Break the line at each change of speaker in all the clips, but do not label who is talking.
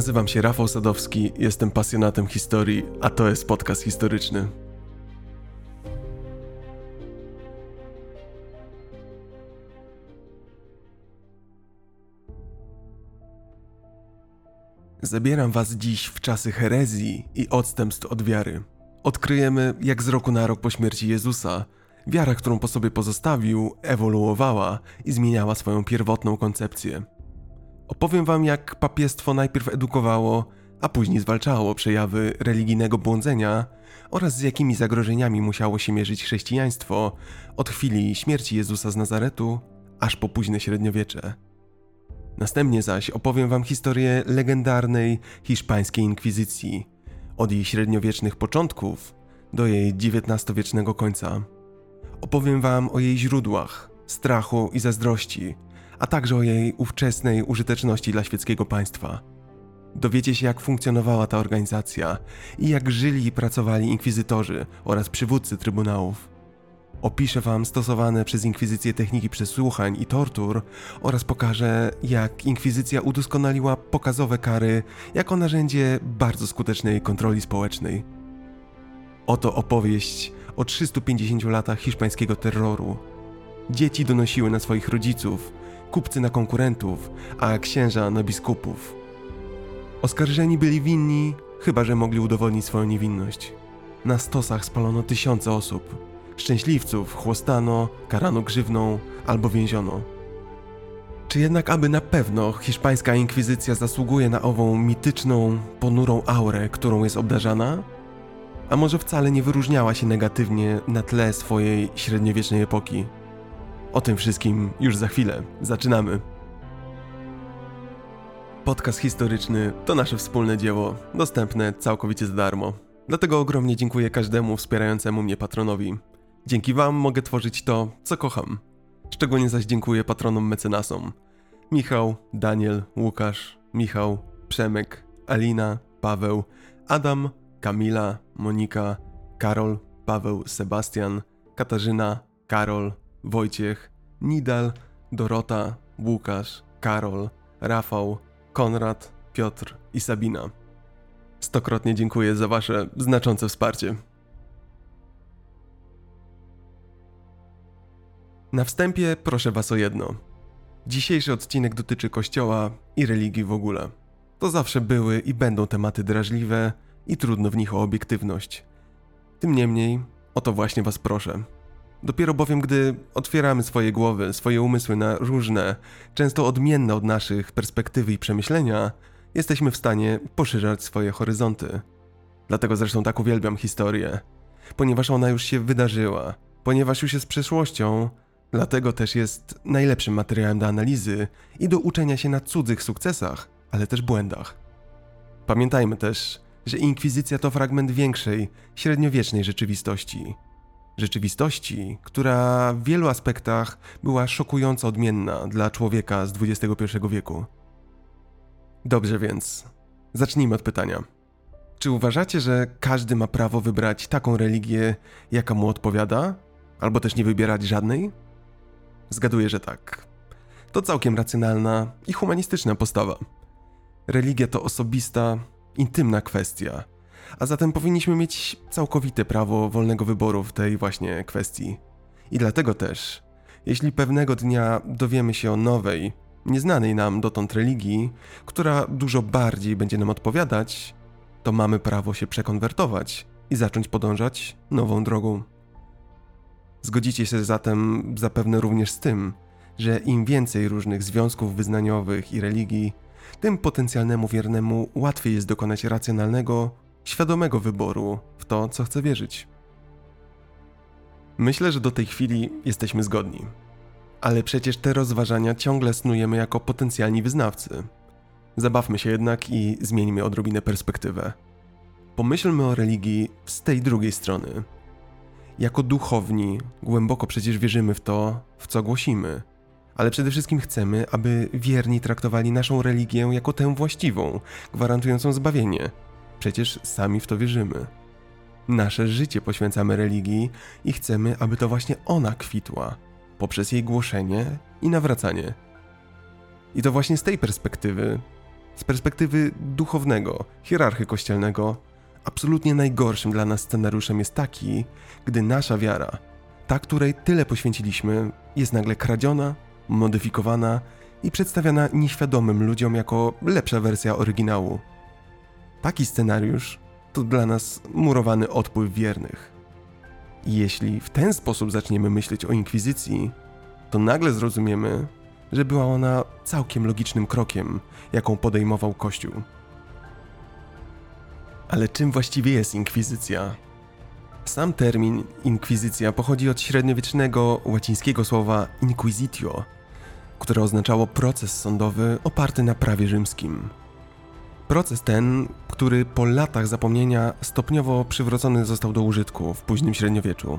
Nazywam się Rafał Sadowski, jestem pasjonatem historii, a to jest podcast historyczny. Zabieram Was dziś w czasy herezji i odstępstw od wiary. Odkryjemy, jak z roku na rok po śmierci Jezusa wiara, którą po sobie pozostawił, ewoluowała i zmieniała swoją pierwotną koncepcję. Opowiem Wam, jak papiestwo najpierw edukowało, a później zwalczało przejawy religijnego błądzenia oraz z jakimi zagrożeniami musiało się mierzyć chrześcijaństwo od chwili śmierci Jezusa z Nazaretu aż po późne średniowiecze. Następnie zaś opowiem Wam historię legendarnej hiszpańskiej inkwizycji, od jej średniowiecznych początków do jej XIX-wiecznego końca. Opowiem Wam o jej źródłach, strachu i zazdrości, a także o jej ówczesnej użyteczności dla świeckiego państwa. Dowiecie się, jak funkcjonowała ta organizacja i jak żyli i pracowali inkwizytorzy oraz przywódcy trybunałów. Opiszę Wam stosowane przez inkwizycję techniki przesłuchań i tortur oraz pokażę, jak inkwizycja udoskonaliła pokazowe kary jako narzędzie bardzo skutecznej kontroli społecznej. Oto opowieść o 350 latach hiszpańskiego terroru. Dzieci donosiły na swoich rodziców, kupcy na konkurentów, a księża na biskupów. Oskarżeni byli winni, chyba że mogli udowodnić swoją niewinność. Na stosach spalono tysiące osób. Szczęśliwców chłostano, karano grzywną albo więziono. Czy jednak aby na pewno hiszpańska inkwizycja zasługuje na ową mityczną, ponurą aurę, którą jest obdarzana? A może wcale nie wyróżniała się negatywnie na tle swojej średniowiecznej epoki? O tym wszystkim już za chwilę. Zaczynamy. Podcast historyczny to nasze wspólne dzieło, dostępne całkowicie za darmo. Dlatego ogromnie dziękuję każdemu wspierającemu mnie patronowi. Dzięki Wam mogę tworzyć to, co kocham. Szczególnie zaś dziękuję patronom mecenasom. Michał, Daniel, Łukasz, Michał, Przemek, Alina, Paweł, Adam, Kamila, Monika, Karol, Paweł, Sebastian, Katarzyna, Karol, Wojciech, Nidal, Dorota, Łukasz, Karol, Rafał, Konrad, Piotr i Sabina. Stokrotnie dziękuję za Wasze znaczące wsparcie. Na wstępie proszę Was o jedno. Dzisiejszy odcinek dotyczy Kościoła i religii w ogóle. To zawsze były i będą tematy drażliwe i trudno w nich o obiektywność. Tym niemniej, o to właśnie Was proszę. Dopiero bowiem, gdy otwieramy swoje głowy, swoje umysły na różne, często odmienne od naszych perspektywy i przemyślenia, jesteśmy w stanie poszerzać swoje horyzonty. Dlatego zresztą tak uwielbiam historię, ponieważ ona już się wydarzyła, ponieważ już jest przeszłością, dlatego też jest najlepszym materiałem do analizy i do uczenia się na cudzych sukcesach, ale też błędach. Pamiętajmy też, że inkwizycja to fragment większej, średniowiecznej rzeczywistości rzeczywistości, która w wielu aspektach była szokująco odmienna dla człowieka z XXI wieku. Dobrze więc, zacznijmy od pytania. Czy uważacie, że każdy ma prawo wybrać taką religię, jaka mu odpowiada, albo też nie wybierać żadnej? Zgaduję, że tak. To całkiem racjonalna i humanistyczna postawa. Religia to osobista, intymna kwestia, a zatem powinniśmy mieć całkowite prawo wolnego wyboru w tej właśnie kwestii. I dlatego też, jeśli pewnego dnia dowiemy się o nowej, nieznanej nam dotąd religii, która dużo bardziej będzie nam odpowiadać, to mamy prawo się przekonwertować i zacząć podążać nową drogą. Zgodzicie się zatem zapewne również z tym, że im więcej różnych związków wyznaniowych i religii, tym potencjalnemu wiernemu łatwiej jest dokonać racjonalnego świadomego wyboru w to, co chce wierzyć. Myślę, że do tej chwili jesteśmy zgodni. Ale przecież te rozważania ciągle snujemy jako potencjalni wyznawcy. Zabawmy się jednak i zmieńmy odrobinę perspektywę. Pomyślmy o religii z tej drugiej strony. Jako duchowni głęboko przecież wierzymy w to, w co głosimy, ale przede wszystkim chcemy, aby wierni traktowali naszą religię jako tę właściwą, gwarantującą zbawienie, Przecież sami w to wierzymy. Nasze życie poświęcamy religii i chcemy, aby to właśnie ona kwitła poprzez jej głoszenie i nawracanie. I to właśnie z tej perspektywy z perspektywy duchownego, hierarchy kościelnego, absolutnie najgorszym dla nas scenariuszem jest taki, gdy nasza wiara, ta, której tyle poświęciliśmy, jest nagle kradziona, modyfikowana i przedstawiana nieświadomym ludziom jako lepsza wersja oryginału. Taki scenariusz to dla nas murowany odpływ wiernych. Jeśli w ten sposób zaczniemy myśleć o inkwizycji, to nagle zrozumiemy, że była ona całkiem logicznym krokiem, jaką podejmował Kościół. Ale czym właściwie jest inkwizycja? Sam termin inkwizycja pochodzi od średniowiecznego łacińskiego słowa inquisitio, które oznaczało proces sądowy oparty na prawie rzymskim. Proces ten, który po latach zapomnienia stopniowo przywrócony został do użytku w późnym średniowieczu.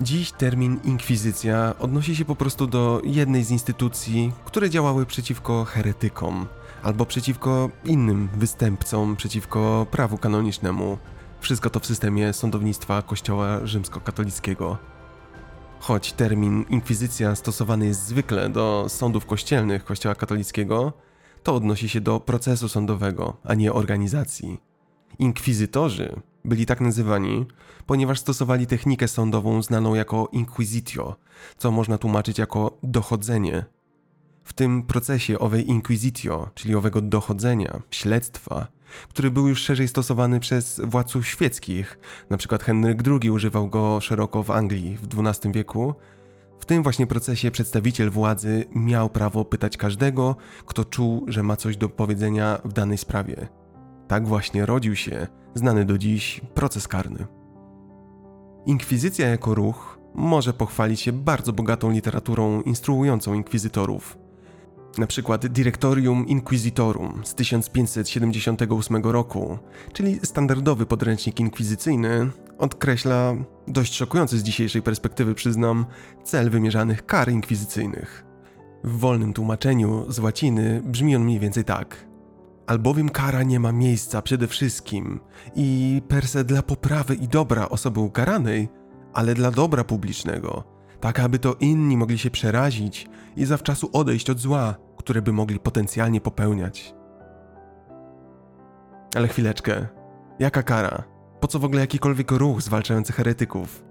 Dziś termin inkwizycja odnosi się po prostu do jednej z instytucji, które działały przeciwko heretykom albo przeciwko innym występcom przeciwko prawu kanonicznemu. Wszystko to w systemie sądownictwa Kościoła rzymskokatolickiego. Choć termin inkwizycja stosowany jest zwykle do sądów kościelnych Kościoła katolickiego, to odnosi się do procesu sądowego, a nie organizacji. Inkwizytorzy byli tak nazywani, ponieważ stosowali technikę sądową znaną jako inquisitio, co można tłumaczyć jako dochodzenie. W tym procesie owej inquisitio, czyli owego dochodzenia, śledztwa, który był już szerzej stosowany przez władców świeckich, np. Henryk II używał go szeroko w Anglii w XII wieku, w tym właśnie procesie przedstawiciel władzy miał prawo pytać każdego, kto czuł, że ma coś do powiedzenia w danej sprawie. Tak właśnie rodził się znany do dziś proces karny. Inkwizycja jako ruch może pochwalić się bardzo bogatą literaturą instruującą inkwizytorów. Na przykład Directorium Inquisitorum z 1578 roku, czyli standardowy podręcznik inkwizycyjny, odkreśla, dość szokujący z dzisiejszej perspektywy przyznam, cel wymierzanych kar inkwizycyjnych. W wolnym tłumaczeniu z łaciny brzmi on mniej więcej tak. Albowiem kara nie ma miejsca przede wszystkim i per se dla poprawy i dobra osoby ukaranej, ale dla dobra publicznego, tak aby to inni mogli się przerazić i zawczasu odejść od zła, które by mogli potencjalnie popełniać. Ale chwileczkę. Jaka kara? Po co w ogóle jakikolwiek ruch zwalczający heretyków?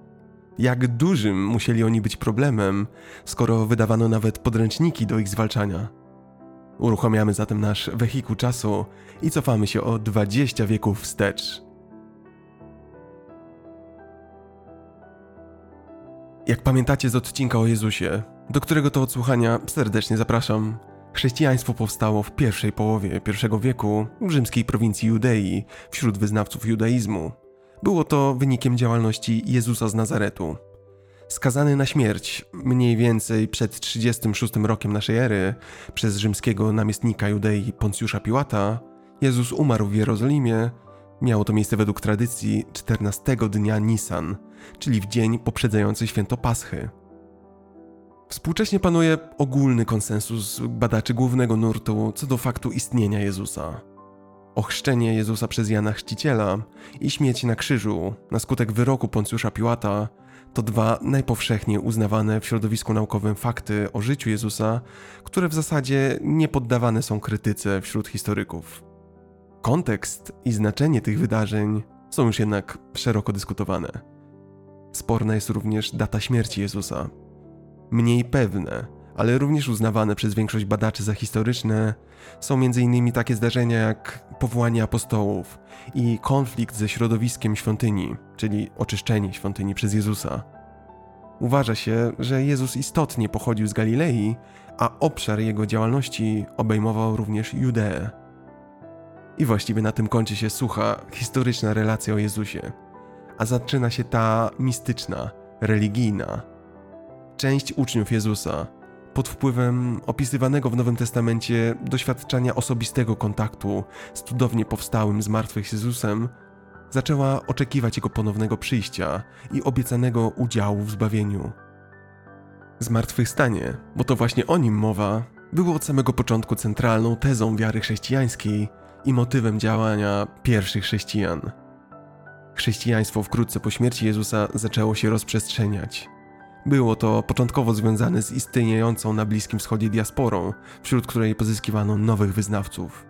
Jak dużym musieli oni być problemem, skoro wydawano nawet podręczniki do ich zwalczania? Uruchamiamy zatem nasz wehikuł czasu i cofamy się o 20 wieków wstecz. Jak pamiętacie z odcinka o Jezusie, do którego to odsłuchania serdecznie zapraszam, chrześcijaństwo powstało w pierwszej połowie I wieku w rzymskiej prowincji Judei wśród wyznawców judaizmu. Było to wynikiem działalności Jezusa z Nazaretu, skazany na śmierć mniej więcej przed 36 rokiem naszej ery przez rzymskiego namiestnika Judei Poncjusza Piłata, Jezus umarł w Jerozolimie. Miało to miejsce według tradycji 14 dnia Nisan, czyli w dzień poprzedzający święto Paschy. Współcześnie panuje ogólny konsensus badaczy głównego nurtu co do faktu istnienia Jezusa. Ochrzczenie Jezusa przez Jana Chrzciciela i śmierć na krzyżu na skutek wyroku Poncjusza Piłata to dwa najpowszechniej uznawane w środowisku naukowym fakty o życiu Jezusa, które w zasadzie nie poddawane są krytyce wśród historyków. Kontekst i znaczenie tych wydarzeń są już jednak szeroko dyskutowane. Sporna jest również data śmierci Jezusa. Mniej pewne, ale również uznawane przez większość badaczy za historyczne, są m.in. takie zdarzenia jak powołanie apostołów i konflikt ze środowiskiem świątyni, czyli oczyszczenie świątyni przez Jezusa. Uważa się, że Jezus istotnie pochodził z Galilei, a obszar jego działalności obejmował również Judeę. I właściwie na tym kończy się sucha, historyczna relacja o Jezusie, a zaczyna się ta mistyczna, religijna. Część uczniów Jezusa, pod wpływem opisywanego w Nowym Testamencie doświadczenia osobistego kontaktu z cudownie powstałym z martwych Jezusem, zaczęła oczekiwać jego ponownego przyjścia i obiecanego udziału w zbawieniu. Zmartwychwstanie, bo to właśnie o nim mowa, było od samego początku centralną tezą wiary chrześcijańskiej i motywem działania pierwszych chrześcijan. Chrześcijaństwo wkrótce po śmierci Jezusa zaczęło się rozprzestrzeniać. Było to początkowo związane z istniejącą na Bliskim Wschodzie diasporą, wśród której pozyskiwano nowych wyznawców.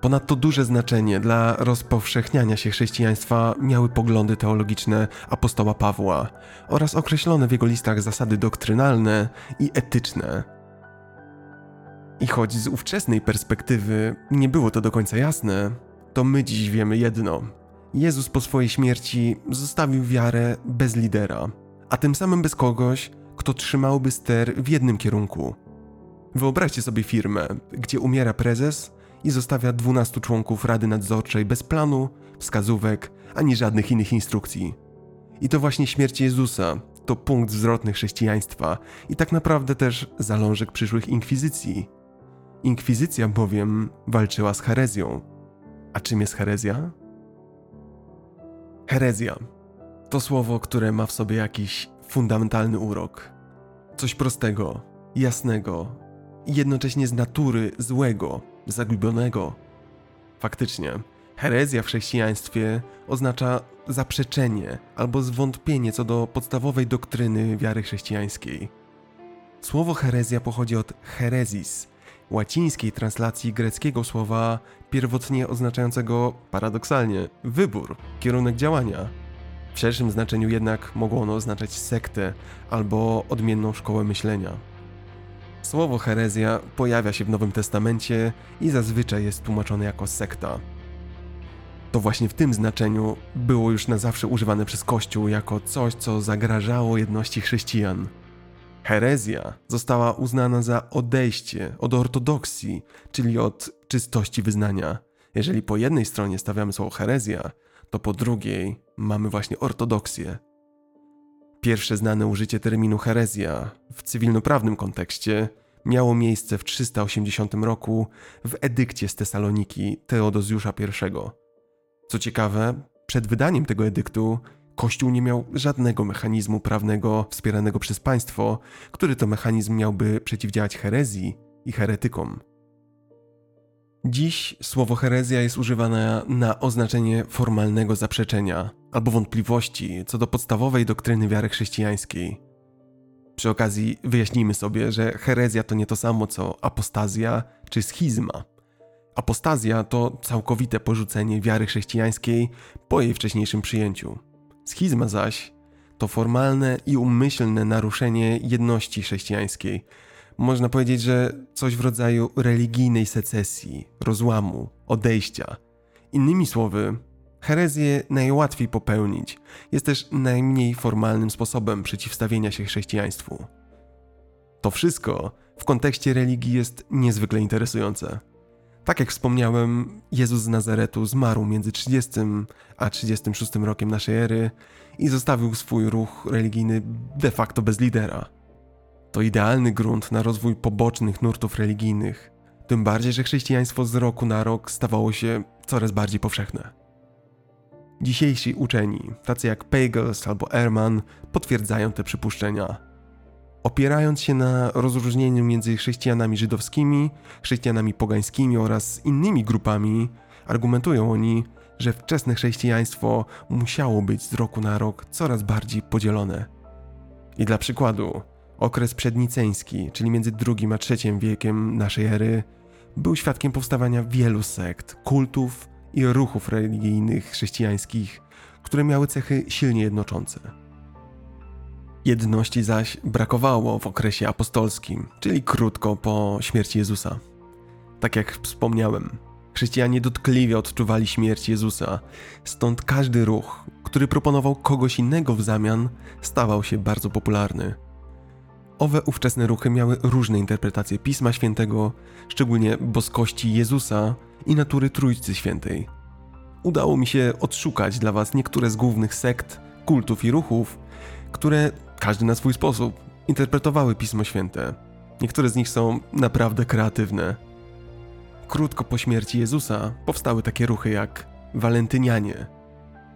Ponadto duże znaczenie dla rozpowszechniania się chrześcijaństwa miały poglądy teologiczne apostoła Pawła oraz określone w jego listach zasady doktrynalne i etyczne. I choć z ówczesnej perspektywy nie było to do końca jasne, to my dziś wiemy jedno. Jezus po swojej śmierci zostawił wiarę bez lidera, a tym samym bez kogoś, kto trzymałby ster w jednym kierunku. Wyobraźcie sobie firmę, gdzie umiera prezes i zostawia 12 członków Rady Nadzorczej bez planu, wskazówek ani żadnych innych instrukcji. I to właśnie śmierć Jezusa to punkt zwrotny chrześcijaństwa i tak naprawdę też zalążek przyszłych inkwizycji. Inkwizycja bowiem walczyła z herezją. A czym jest herezja? Herezja to słowo, które ma w sobie jakiś fundamentalny urok. Coś prostego, jasnego jednocześnie z natury złego, zagubionego. Faktycznie, herezja w chrześcijaństwie oznacza zaprzeczenie albo zwątpienie co do podstawowej doktryny wiary chrześcijańskiej. Słowo herezja pochodzi od herezis, łacińskiej translacji greckiego słowa pierwotnie oznaczającego paradoksalnie wybór, kierunek działania. W szerszym znaczeniu jednak mogło ono oznaczać sektę albo odmienną szkołę myślenia. Słowo herezja pojawia się w Nowym Testamencie i zazwyczaj jest tłumaczone jako sekta. To właśnie w tym znaczeniu było już na zawsze używane przez Kościół jako coś, co zagrażało jedności chrześcijan. Herezja została uznana za odejście od ortodoksji, czyli od czystości wyznania. Jeżeli po jednej stronie stawiamy słowo herezja, to po drugiej mamy właśnie ortodoksję. Pierwsze znane użycie terminu herezja w cywilnoprawnym kontekście miało miejsce w 380 roku w edykcie z Tesaloniki Teodozjusza I. Co ciekawe, przed wydaniem tego edyktu Kościół nie miał żadnego mechanizmu prawnego wspieranego przez państwo, który to mechanizm miałby przeciwdziałać herezji i heretykom. Dziś słowo herezja jest używane na oznaczenie formalnego zaprzeczenia albo wątpliwości co do podstawowej doktryny wiary chrześcijańskiej. Przy okazji wyjaśnijmy sobie, że herezja to nie to samo co apostazja czy schizma. Apostazja to całkowite porzucenie wiary chrześcijańskiej po jej wcześniejszym przyjęciu. Schizma zaś to formalne i umyślne naruszenie jedności chrześcijańskiej. Można powiedzieć, że coś w rodzaju religijnej secesji, rozłamu, odejścia. Innymi słowy, herezję najłatwiej popełnić, jest też najmniej formalnym sposobem przeciwstawienia się chrześcijaństwu. To wszystko w kontekście religii jest niezwykle interesujące. Tak jak wspomniałem, Jezus z Nazaretu zmarł między 30 a 36 rokiem naszej ery i zostawił swój ruch religijny de facto bez lidera. To idealny grunt na rozwój pobocznych nurtów religijnych, tym bardziej, że chrześcijaństwo z roku na rok stawało się coraz bardziej powszechne. Dzisiejsi uczeni, tacy jak Pagels albo Ehrman, potwierdzają te przypuszczenia. Opierając się na rozróżnieniu między chrześcijanami żydowskimi, chrześcijanami pogańskimi oraz innymi grupami, argumentują oni, że wczesne chrześcijaństwo musiało być z roku na rok coraz bardziej podzielone. I dla przykładu, okres przedniceński, czyli między II a III wiekiem naszej ery, był świadkiem powstawania wielu sekt, kultów i ruchów religijnych chrześcijańskich, które miały cechy silnie jednoczące. Jedności zaś brakowało w okresie apostolskim, czyli krótko po śmierci Jezusa. Tak jak wspomniałem, chrześcijanie dotkliwie odczuwali śmierć Jezusa, stąd każdy ruch, który proponował kogoś innego w zamian, stawał się bardzo popularny. Owe ówczesne ruchy miały różne interpretacje Pisma Świętego, szczególnie boskości Jezusa i natury Trójcy Świętej. Udało mi się odszukać dla Was niektóre z głównych sekt, kultów i ruchów, które każdy na swój sposób interpretowały Pismo Święte. Niektóre z nich są naprawdę kreatywne. Krótko po śmierci Jezusa powstały takie ruchy jak Walentynianie.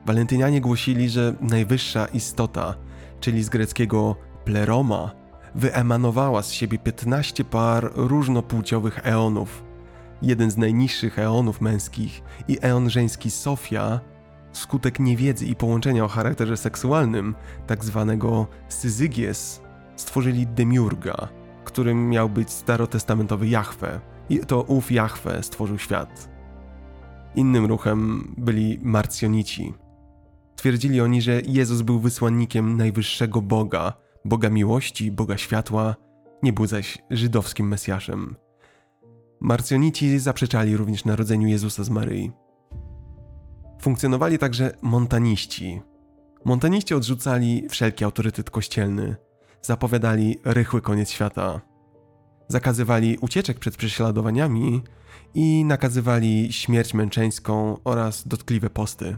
Walentynianie głosili, że najwyższa istota, czyli z greckiego pleroma, wyemanowała z siebie 15 par różnopłciowych eonów. Jeden z najniższych eonów męskich i eon żeński Sofia Skutek niewiedzy i połączenia o charakterze seksualnym, tak zwanego syzygies, stworzyli demiurga, którym miał być starotestamentowy Jahwe. I to ów Jahwe stworzył świat. Innym ruchem byli Marcjonici. Twierdzili oni, że Jezus był wysłannikiem najwyższego Boga, Boga miłości, Boga światła, nie był zaś żydowskim Mesjaszem. Marcjonici zaprzeczali również narodzeniu Jezusa z Maryi. Funkcjonowali także montaniści. Montaniści odrzucali wszelki autorytet kościelny, zapowiadali rychły koniec świata. Zakazywali ucieczek przed prześladowaniami i nakazywali śmierć męczeńską oraz dotkliwe posty.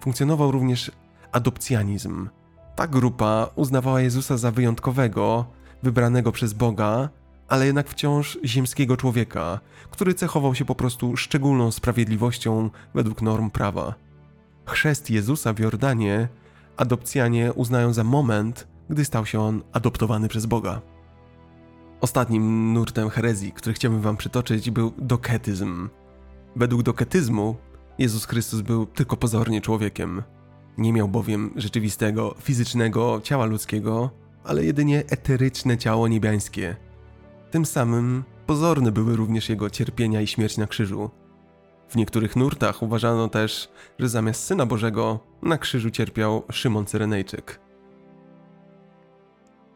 Funkcjonował również adopcjanizm. Ta grupa uznawała Jezusa za wyjątkowego, wybranego przez Boga, ale jednak wciąż ziemskiego człowieka, który cechował się po prostu szczególną sprawiedliwością według norm prawa. Chrzest Jezusa w Jordanie adopcjanie uznają za moment, gdy stał się on adoptowany przez Boga. Ostatnim nurtem herezji, który chciałbym wam przytoczyć, był doketyzm. Według doketyzmu Jezus Chrystus był tylko pozornie człowiekiem. Nie miał bowiem rzeczywistego, fizycznego ciała ludzkiego, ale jedynie eteryczne ciało niebiańskie. Tym samym pozorne były również jego cierpienia i śmierć na krzyżu. W niektórych nurtach uważano też, że zamiast Syna Bożego na krzyżu cierpiał Szymon Cyrenejczyk.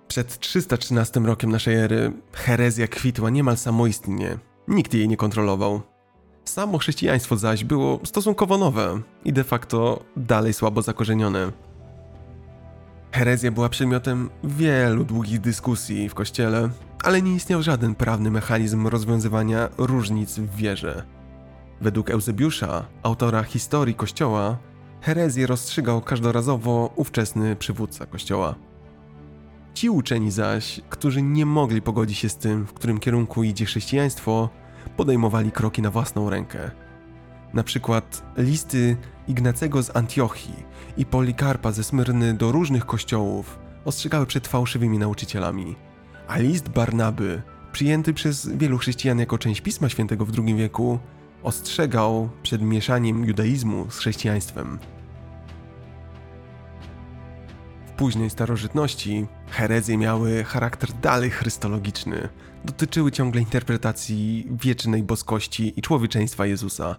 Przed 313 rokiem naszej ery herezja kwitła niemal samoistnie. Nikt jej nie kontrolował. Samo chrześcijaństwo zaś było stosunkowo nowe i de facto dalej słabo zakorzenione. Herezja była przedmiotem wielu długich dyskusji w kościele, ale nie istniał żaden prawny mechanizm rozwiązywania różnic w wierze. Według Eusebiusza, autora historii kościoła, herezję rozstrzygał każdorazowo ówczesny przywódca kościoła. Ci uczeni zaś, którzy nie mogli pogodzić się z tym, w którym kierunku idzie chrześcijaństwo, podejmowali kroki na własną rękę. Na przykład listy Ignacego z Antiochii i Polikarpa ze Smyrny do różnych kościołów ostrzegały przed fałszywymi nauczycielami, a list Barnaby, przyjęty przez wielu chrześcijan jako część Pisma Świętego w II wieku, ostrzegał przed mieszaniem judaizmu z chrześcijaństwem. Późnej starożytności herezje miały charakter dalej chrystologiczny, dotyczyły ciągle interpretacji wiecznej boskości i człowieczeństwa Jezusa.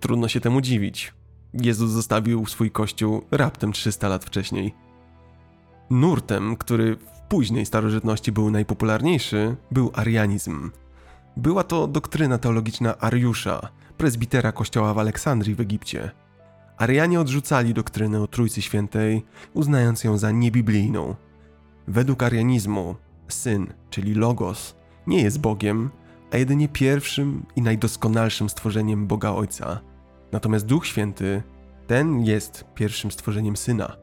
Trudno się temu dziwić. Jezus zostawił swój kościół raptem 300 lat wcześniej. Nurtem, który w późnej starożytności był najpopularniejszy, był arianizm. Była to doktryna teologiczna Ariusza, prezbitera kościoła w Aleksandrii w Egipcie. Arianie odrzucali doktrynę o Trójcy Świętej, uznając ją za niebiblijną. Według arianizmu syn, czyli Logos, nie jest Bogiem, a jedynie pierwszym i najdoskonalszym stworzeniem Boga Ojca. Natomiast Duch Święty, ten jest pierwszym stworzeniem Syna.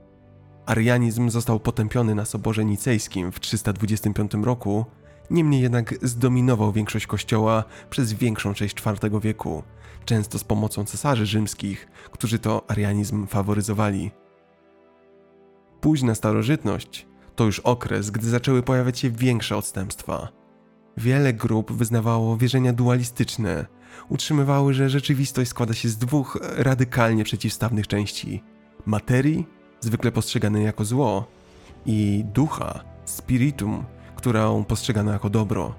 Arianizm został potępiony na Soborze Nicejskim w 325 roku, niemniej jednak zdominował większość kościoła przez większą część IV wieku, często z pomocą cesarzy rzymskich, którzy to arianizm faworyzowali. Późna starożytność to już okres, gdy zaczęły pojawiać się większe odstępstwa. Wiele grup wyznawało wierzenia dualistyczne, utrzymywały, że rzeczywistość składa się z dwóch radykalnie przeciwstawnych części: materii, zwykle postrzeganej jako zło, i ducha, spiritum, którą postrzegano jako dobro.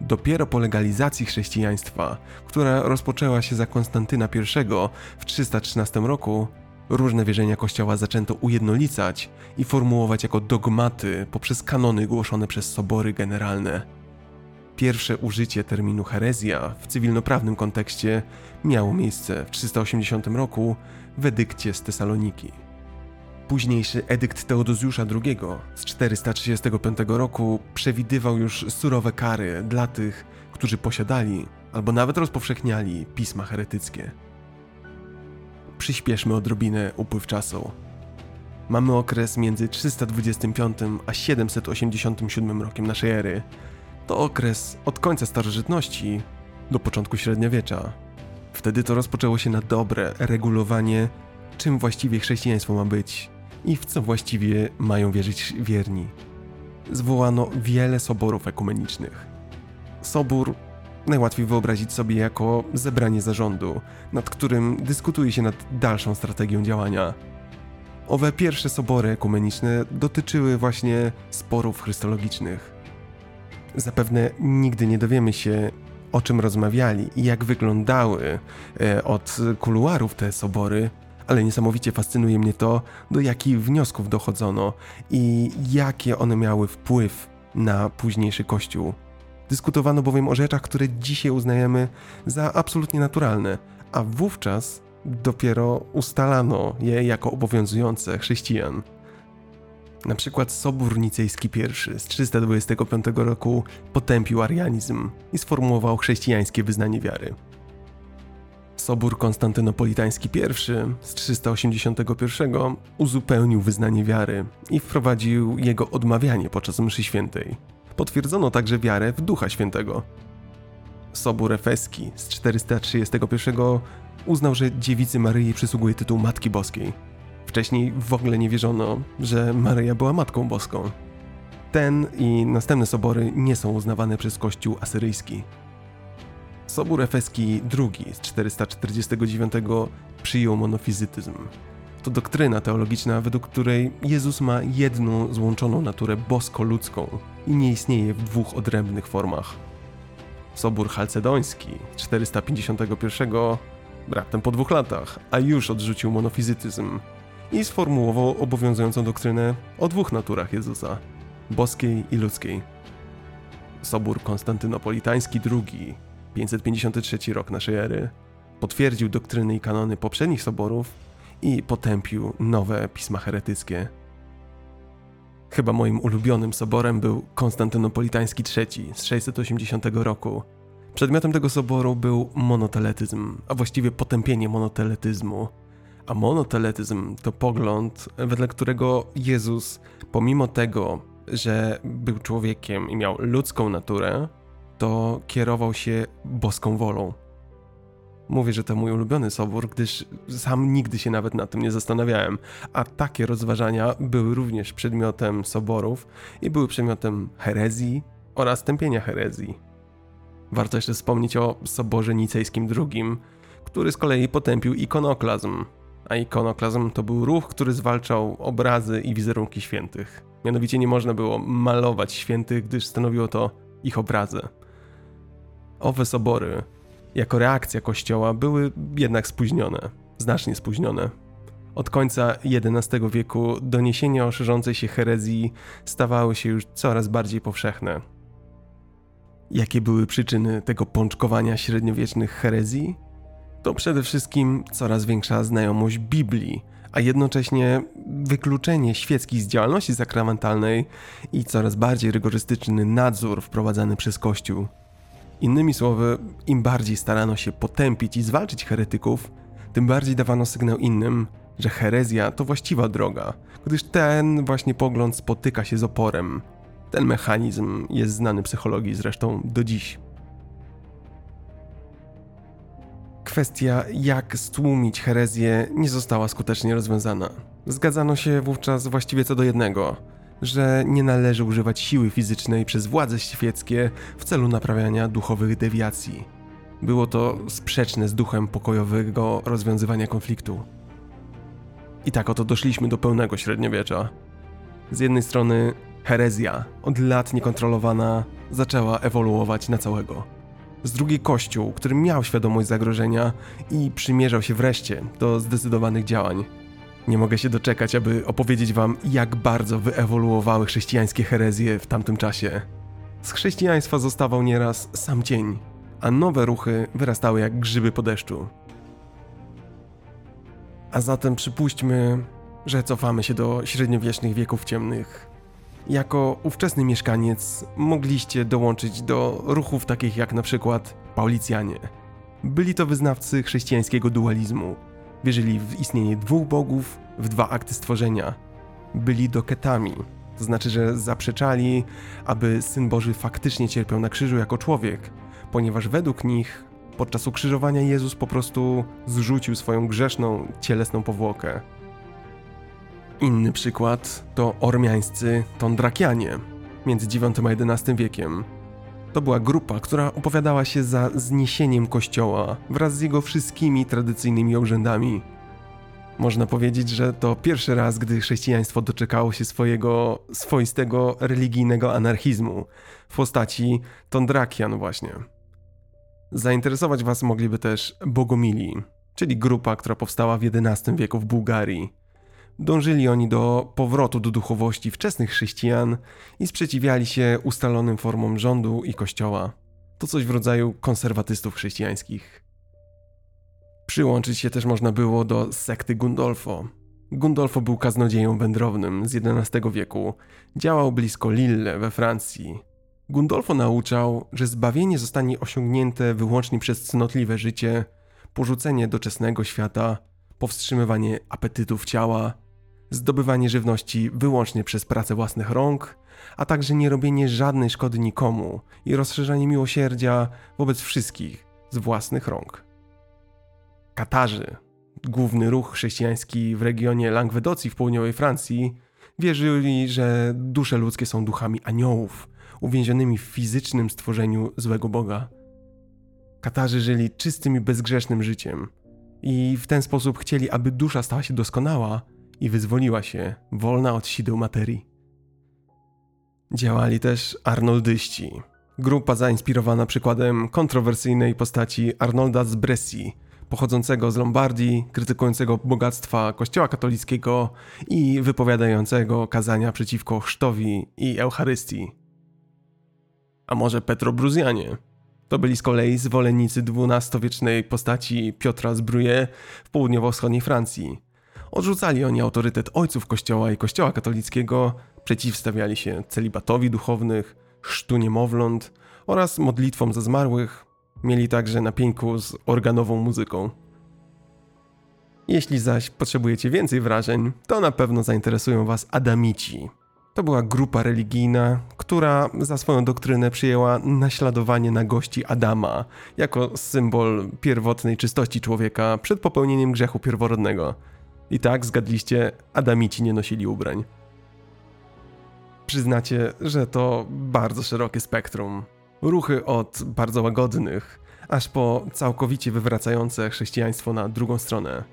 Dopiero po legalizacji chrześcijaństwa, która rozpoczęła się za Konstantyna I w 313 roku, różne wierzenia Kościoła zaczęto ujednolicać i formułować jako dogmaty poprzez kanony głoszone przez sobory generalne. Pierwsze użycie terminu herezja w cywilnoprawnym kontekście miało miejsce w 380 roku w edykcie z Tesaloniki. Późniejszy edykt Teodozjusza II z 435 roku przewidywał już surowe kary dla tych, którzy posiadali albo nawet rozpowszechniali pisma heretyckie. Przyspieszmy odrobinę upływ czasu. Mamy okres między 325 a 787 rokiem naszej ery. To okres od końca starożytności do początku średniowiecza. Wtedy to rozpoczęło się na dobre regulowanie, czym właściwie chrześcijaństwo ma być i w co właściwie mają wierzyć wierni. Zwołano wiele soborów ekumenicznych. Sobór najłatwiej wyobrazić sobie jako zebranie zarządu, nad którym dyskutuje się nad dalszą strategią działania. Owe pierwsze sobory ekumeniczne dotyczyły właśnie sporów chrystologicznych. Zapewne nigdy nie dowiemy się, o czym rozmawiali i jak wyglądały e, od kuluarów te sobory, ale niesamowicie fascynuje mnie to, do jakich wniosków dochodzono i jakie one miały wpływ na późniejszy Kościół. Dyskutowano bowiem o rzeczach, które dzisiaj uznajemy za absolutnie naturalne, a wówczas dopiero ustalano je jako obowiązujące chrześcijan. Na przykład Sobór Nicejski I z 325 roku potępił arianizm i sformułował chrześcijańskie wyznanie wiary. Sobór Konstantynopolitański I z 381 uzupełnił wyznanie wiary i wprowadził jego odmawianie podczas mszy świętej. Potwierdzono także wiarę w Ducha Świętego. Sobór Efeski z 431 uznał, że dziewicy Maryi przysługuje tytuł Matki Boskiej. Wcześniej w ogóle nie wierzono, że Maryja była Matką Boską. Ten i następne sobory nie są uznawane przez Kościół asyryjski. Sobór Efeski II z 449 przyjął monofizytyzm. To doktryna teologiczna, według której Jezus ma jedną złączoną naturę bosko-ludzką i nie istnieje w dwóch odrębnych formach. Sobór Chalcedoński 451 raptem po dwóch latach, a już odrzucił monofizytyzm i sformułował obowiązującą doktrynę o dwóch naturach Jezusa boskiej i ludzkiej. Sobór Konstantynopolitański II, 553 rok naszej ery, potwierdził doktryny i kanony poprzednich soborów i potępił nowe pisma heretyckie. Chyba moim ulubionym soborem był Konstantynopolitański III z 680 roku. Przedmiotem tego soboru był monoteletyzm, a właściwie potępienie monoteletyzmu. A monoteletyzm to pogląd, wedle którego Jezus, pomimo tego, że był człowiekiem i miał ludzką naturę, to kierował się boską wolą. Mówię, że to mój ulubiony sobór, gdyż sam nigdy się nawet na tym nie zastanawiałem, a takie rozważania były również przedmiotem soborów i były przedmiotem herezji oraz tępienia herezji. Warto jeszcze wspomnieć o Soborze Nicejskim II, który z kolei potępił ikonoklazm, a ikonoklazm to był ruch, który zwalczał obrazy i wizerunki świętych. Mianowicie nie można było malować świętych, gdyż stanowiło to ich obrazy. Owe sobory jako reakcja Kościoła były jednak spóźnione, znacznie spóźnione. Od końca XI wieku doniesienia o szerzącej się herezji stawały się już coraz bardziej powszechne. Jakie były przyczyny tego pączkowania średniowiecznych herezji? To przede wszystkim coraz większa znajomość Biblii, a jednocześnie wykluczenie świeckich z działalności sakramentalnej i coraz bardziej rygorystyczny nadzór wprowadzany przez Kościół. Innymi słowy, im bardziej starano się potępić i zwalczyć heretyków, tym bardziej dawano sygnał innym, że herezja to właściwa droga, gdyż ten właśnie pogląd spotyka się z oporem. Ten mechanizm jest znany psychologii zresztą do dziś. Kwestia, jak stłumić herezję, nie została skutecznie rozwiązana. Zgadzano się wówczas właściwie co do jednego – że nie należy używać siły fizycznej przez władze świeckie w celu naprawiania duchowych dewiacji. Było to sprzeczne z duchem pokojowego rozwiązywania konfliktu. I tak oto doszliśmy do pełnego średniowiecza. Z jednej strony herezja, od lat niekontrolowana, zaczęła ewoluować na całego. Z drugiej Kościół, który miał świadomość zagrożenia i przymierzał się wreszcie do zdecydowanych działań. Nie mogę się doczekać, aby opowiedzieć wam, jak bardzo wyewoluowały chrześcijańskie herezje w tamtym czasie. Z chrześcijaństwa zostawał nieraz sam cień, a nowe ruchy wyrastały jak grzyby po deszczu. A zatem przypuśćmy, że cofamy się do średniowiecznych wieków ciemnych. Jako ówczesny mieszkaniec mogliście dołączyć do ruchów takich jak na przykład Paulicjanie. Byli to wyznawcy chrześcijańskiego dualizmu, Wierzyli w istnienie dwóch bogów, w dwa akty stworzenia. Byli doketami, to znaczy, że zaprzeczali, aby Syn Boży faktycznie cierpiał na krzyżu jako człowiek, ponieważ według nich podczas ukrzyżowania Jezus po prostu zrzucił swoją grzeszną, cielesną powłokę. Inny przykład to ormiańscy tondrakianie między IX a XI wiekiem. To była grupa, która opowiadała się za zniesieniem kościoła wraz z jego wszystkimi tradycyjnymi urzędami. Można powiedzieć, że to pierwszy raz, gdy chrześcijaństwo doczekało się swojego swoistego religijnego anarchizmu w postaci Tondrakian właśnie. Zainteresować Was mogliby też Bogomili, czyli grupa, która powstała w XI wieku w Bułgarii. Dążyli oni do powrotu do duchowości wczesnych chrześcijan i sprzeciwiali się ustalonym formom rządu i kościoła. To coś w rodzaju konserwatystów chrześcijańskich. Przyłączyć się też można było do sekty Gundolfo. Gundolfo był kaznodzieją wędrownym z XI wieku. Działał blisko Lille we Francji. Gundolfo nauczał, że zbawienie zostanie osiągnięte wyłącznie przez cnotliwe życie, porzucenie doczesnego świata, powstrzymywanie apetytów ciała, zdobywanie żywności wyłącznie przez pracę własnych rąk, a także nie robienie żadnej szkody nikomu i rozszerzanie miłosierdzia wobec wszystkich z własnych rąk. Katarzy, główny ruch chrześcijański w regionie Langwedocji w południowej Francji, wierzyli, że dusze ludzkie są duchami aniołów, uwięzionymi w fizycznym stworzeniu złego Boga. Katarzy żyli czystym i bezgrzesznym życiem i w ten sposób chcieli, aby dusza stała się doskonała i wyzwoliła się, wolna od sideł materii. Działali też arnoldyści, grupa zainspirowana przykładem kontrowersyjnej postaci Arnolda z Bresci, pochodzącego z Lombardii, krytykującego bogactwa Kościoła katolickiego i wypowiadającego kazania przeciwko chrztowi i Eucharystii. A może Petrobruzjanie? To byli z kolei zwolennicy XII-wiecznej postaci Piotra z Bruje w południowo-wschodniej Francji. Odrzucali oni autorytet ojców Kościoła i Kościoła katolickiego, przeciwstawiali się celibatowi duchownych, chrztu niemowląt oraz modlitwom za zmarłych, Mieli także na pieńku z organową muzyką. Jeśli zaś potrzebujecie więcej wrażeń, to na pewno zainteresują Was Adamici. To była grupa religijna, która za swoją doktrynę przyjęła naśladowanie nagości Adama jako symbol pierwotnej czystości człowieka przed popełnieniem grzechu pierworodnego. I tak, zgadliście, Adamici nie nosili ubrań. Przyznacie, że to bardzo szerokie spektrum. Ruchy od bardzo łagodnych, aż po całkowicie wywracające chrześcijaństwo na drugą stronę.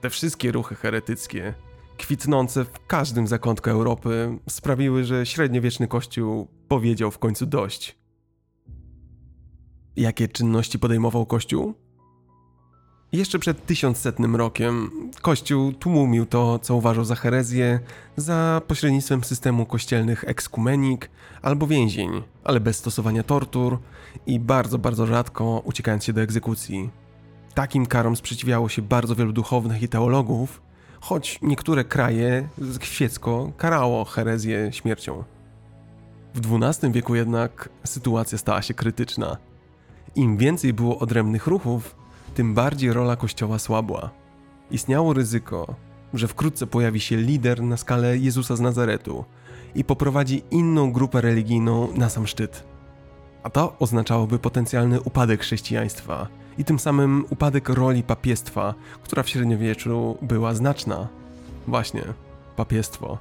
Te wszystkie ruchy heretyckie, kwitnące w każdym zakątku Europy, sprawiły, że średniowieczny kościół powiedział w końcu dość. Jakie czynności podejmował kościół? Jeszcze przed tysiącsetnym rokiem Kościół tłumił to, co uważał za herezję, za pośrednictwem systemu kościelnych ekskumenik albo więzień, ale bez stosowania tortur i bardzo, bardzo rzadko uciekając się do egzekucji. Takim karom sprzeciwiało się bardzo wielu duchownych i teologów, choć niektóre kraje świecko karało herezję śmiercią. W XII wieku jednak sytuacja stała się krytyczna. Im więcej było odrębnych ruchów, tym bardziej rola Kościoła słabła. Istniało ryzyko, że wkrótce pojawi się lider na skalę Jezusa z Nazaretu i poprowadzi inną grupę religijną na sam szczyt. A to oznaczałoby potencjalny upadek chrześcijaństwa i tym samym upadek roli papiestwa, która w średniowieczu była znaczna. Właśnie, papiestwo.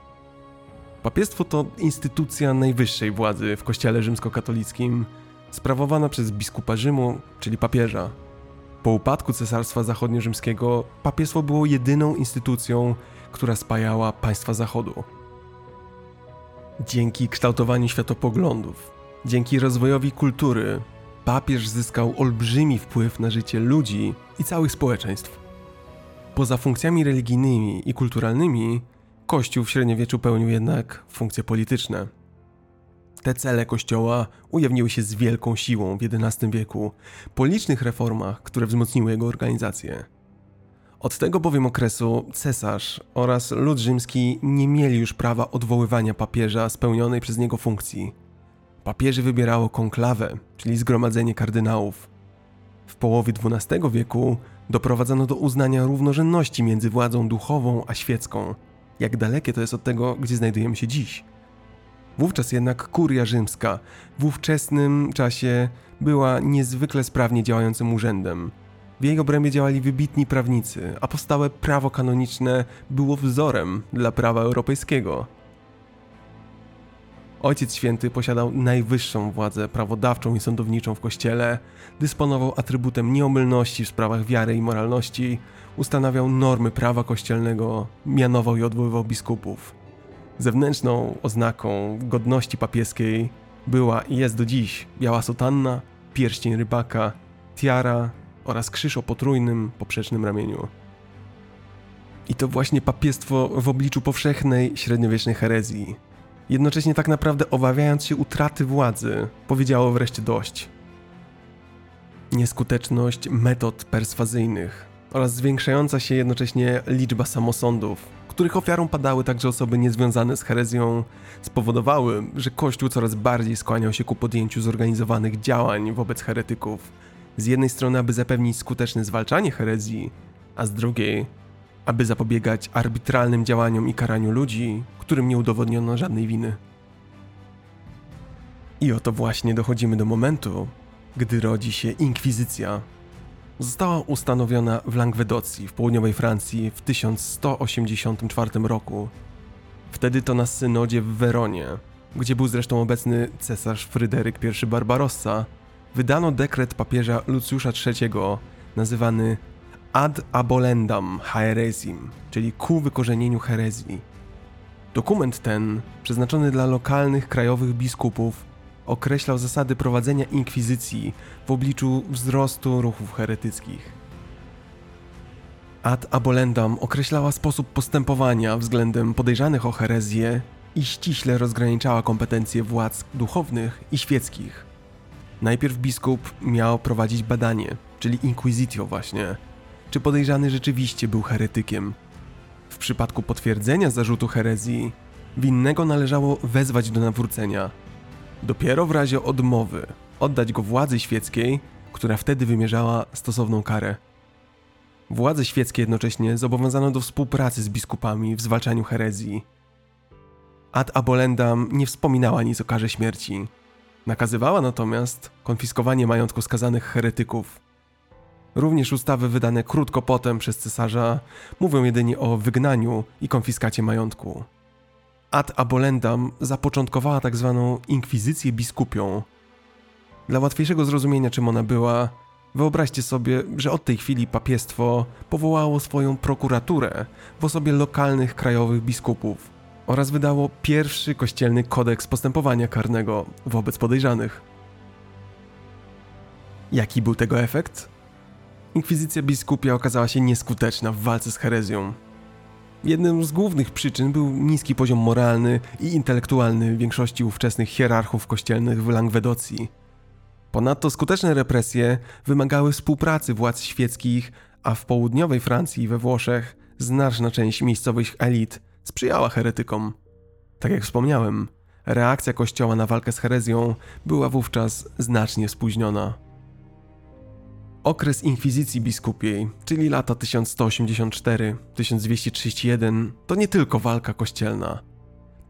Papiestwo to instytucja najwyższej władzy w kościele rzymskokatolickim, sprawowana przez biskupa Rzymu, czyli papieża. Po upadku Cesarstwa Zachodnio-Rzymskiego papiestwo było jedyną instytucją, która spajała państwa Zachodu. Dzięki kształtowaniu światopoglądów, dzięki rozwojowi kultury, papież zyskał olbrzymi wpływ na życie ludzi i całych społeczeństw. Poza funkcjami religijnymi i kulturalnymi, Kościół w średniowieczu pełnił jednak funkcje polityczne. Te cele Kościoła ujawniły się z wielką siłą w XI wieku po licznych reformach, które wzmocniły jego organizację. Od tego bowiem okresu cesarz oraz lud rzymski nie mieli już prawa odwoływania papieża spełnionej przez niego funkcji. Papieży wybierało konklawę, czyli zgromadzenie kardynałów. W połowie XII wieku doprowadzono do uznania równorzędności między władzą duchową a świecką. Jak dalekie to jest od tego, gdzie znajdujemy się dziś – Wówczas jednak kuria rzymska w ówczesnym czasie była niezwykle sprawnie działającym urzędem. W jej obrębie działali wybitni prawnicy, a powstałe prawo kanoniczne było wzorem dla prawa europejskiego. Ojciec Święty posiadał najwyższą władzę prawodawczą i sądowniczą w kościele, dysponował atrybutem nieomylności w sprawach wiary i moralności, ustanawiał normy prawa kościelnego, mianował i odwoływał biskupów. Zewnętrzną oznaką godności papieskiej była i jest do dziś biała sutanna, pierścień rybaka, tiara oraz krzyż o potrójnym, poprzecznym ramieniu. I to właśnie papiestwo w obliczu powszechnej średniowiecznej herezji, jednocześnie tak naprawdę obawiając się utraty władzy, powiedziało wreszcie dość. Nieskuteczność metod perswazyjnych oraz zwiększająca się jednocześnie liczba samosądów, których ofiarą padały także osoby niezwiązane z herezją, spowodowały, że Kościół coraz bardziej skłaniał się ku podjęciu zorganizowanych działań wobec heretyków. Z jednej strony, aby zapewnić skuteczne zwalczanie herezji, a z drugiej, aby zapobiegać arbitralnym działaniom i karaniu ludzi, którym nie udowodniono żadnej winy. I oto właśnie dochodzimy do momentu, gdy rodzi się inkwizycja. Została ustanowiona w Langwedocji w południowej Francji w 1184 roku. Wtedy to na synodzie w Weronie, gdzie był zresztą obecny cesarz Fryderyk I Barbarossa, wydano dekret papieża Lucjusza III nazywany ad abolendam haeresim, czyli ku wykorzenieniu herezji. Dokument ten, przeznaczony dla lokalnych krajowych biskupów, określał zasady prowadzenia inkwizycji w obliczu wzrostu ruchów heretyckich. Ad abolendam określała sposób postępowania względem podejrzanych o herezję i ściśle rozgraniczała kompetencje władz duchownych i świeckich. Najpierw biskup miał prowadzić badanie, czyli inquisitio właśnie, czy podejrzany rzeczywiście był heretykiem. W przypadku potwierdzenia zarzutu herezji, winnego należało wezwać do nawrócenia. Dopiero w razie odmowy oddać go władzy świeckiej, która wtedy wymierzała stosowną karę. Władze świeckie jednocześnie zobowiązano do współpracy z biskupami w zwalczaniu herezji. Ad abolendam nie wspominała nic o karze śmierci. Nakazywała natomiast konfiskowanie majątku skazanych heretyków. Również ustawy wydane krótko potem przez cesarza mówią jedynie o wygnaniu i konfiskacie majątku. Ad abolendam zapoczątkowała tak zwaną inkwizycję biskupią. Dla łatwiejszego zrozumienia, czym ona była, wyobraźcie sobie, że od tej chwili papiestwo powołało swoją prokuraturę w osobie lokalnych krajowych biskupów oraz wydało pierwszy kościelny kodeks postępowania karnego wobec podejrzanych. Jaki był tego efekt? Inkwizycja biskupia okazała się nieskuteczna w walce z herezją. Jednym z głównych przyczyn był niski poziom moralny i intelektualny większości ówczesnych hierarchów kościelnych w Langwedocji. Ponadto skuteczne represje wymagały współpracy władz świeckich, a w południowej Francji i we Włoszech znaczna część miejscowych elit sprzyjała heretykom. Tak jak wspomniałem, reakcja Kościoła na walkę z herezją była wówczas znacznie spóźniona. Okres inkwizycji biskupiej, czyli lata 1184-1231, to nie tylko walka kościelna.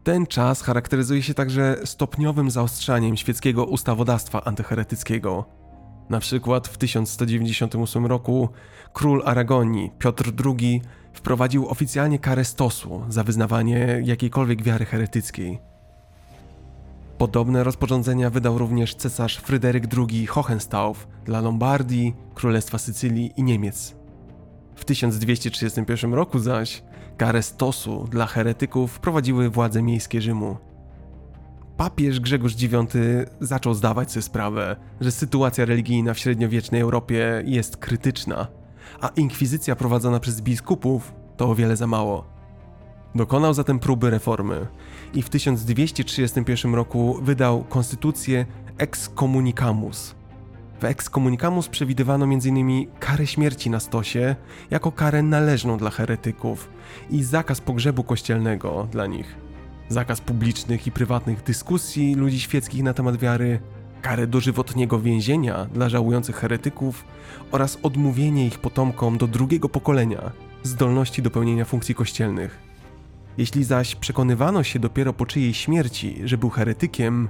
Ten czas charakteryzuje się także stopniowym zaostrzaniem świeckiego ustawodawstwa antyheretyckiego. Na przykład w 1198 roku król Aragonii Piotr II wprowadził oficjalnie karę stosu za wyznawanie jakiejkolwiek wiary heretyckiej. Podobne rozporządzenia wydał również cesarz Fryderyk II Hohenstauf dla Lombardii, Królestwa Sycylii i Niemiec. W 1231 roku zaś karę stosu dla heretyków wprowadziły władze miejskie Rzymu. Papież Grzegorz IX zaczął zdawać sobie sprawę, że sytuacja religijna w średniowiecznej Europie jest krytyczna, a inkwizycja prowadzona przez biskupów to o wiele za mało. Dokonał zatem próby reformy i w 1231 roku wydał konstytucję Excommunicamus. W Excommunicamus przewidywano m.in. karę śmierci na stosie jako karę należną dla heretyków i zakaz pogrzebu kościelnego dla nich, zakaz publicznych i prywatnych dyskusji ludzi świeckich na temat wiary, karę dożywotniego więzienia dla żałujących heretyków oraz odmówienie ich potomkom do drugiego pokolenia zdolności do pełnienia funkcji kościelnych. Jeśli zaś przekonywano się dopiero po czyjej śmierci, że był heretykiem,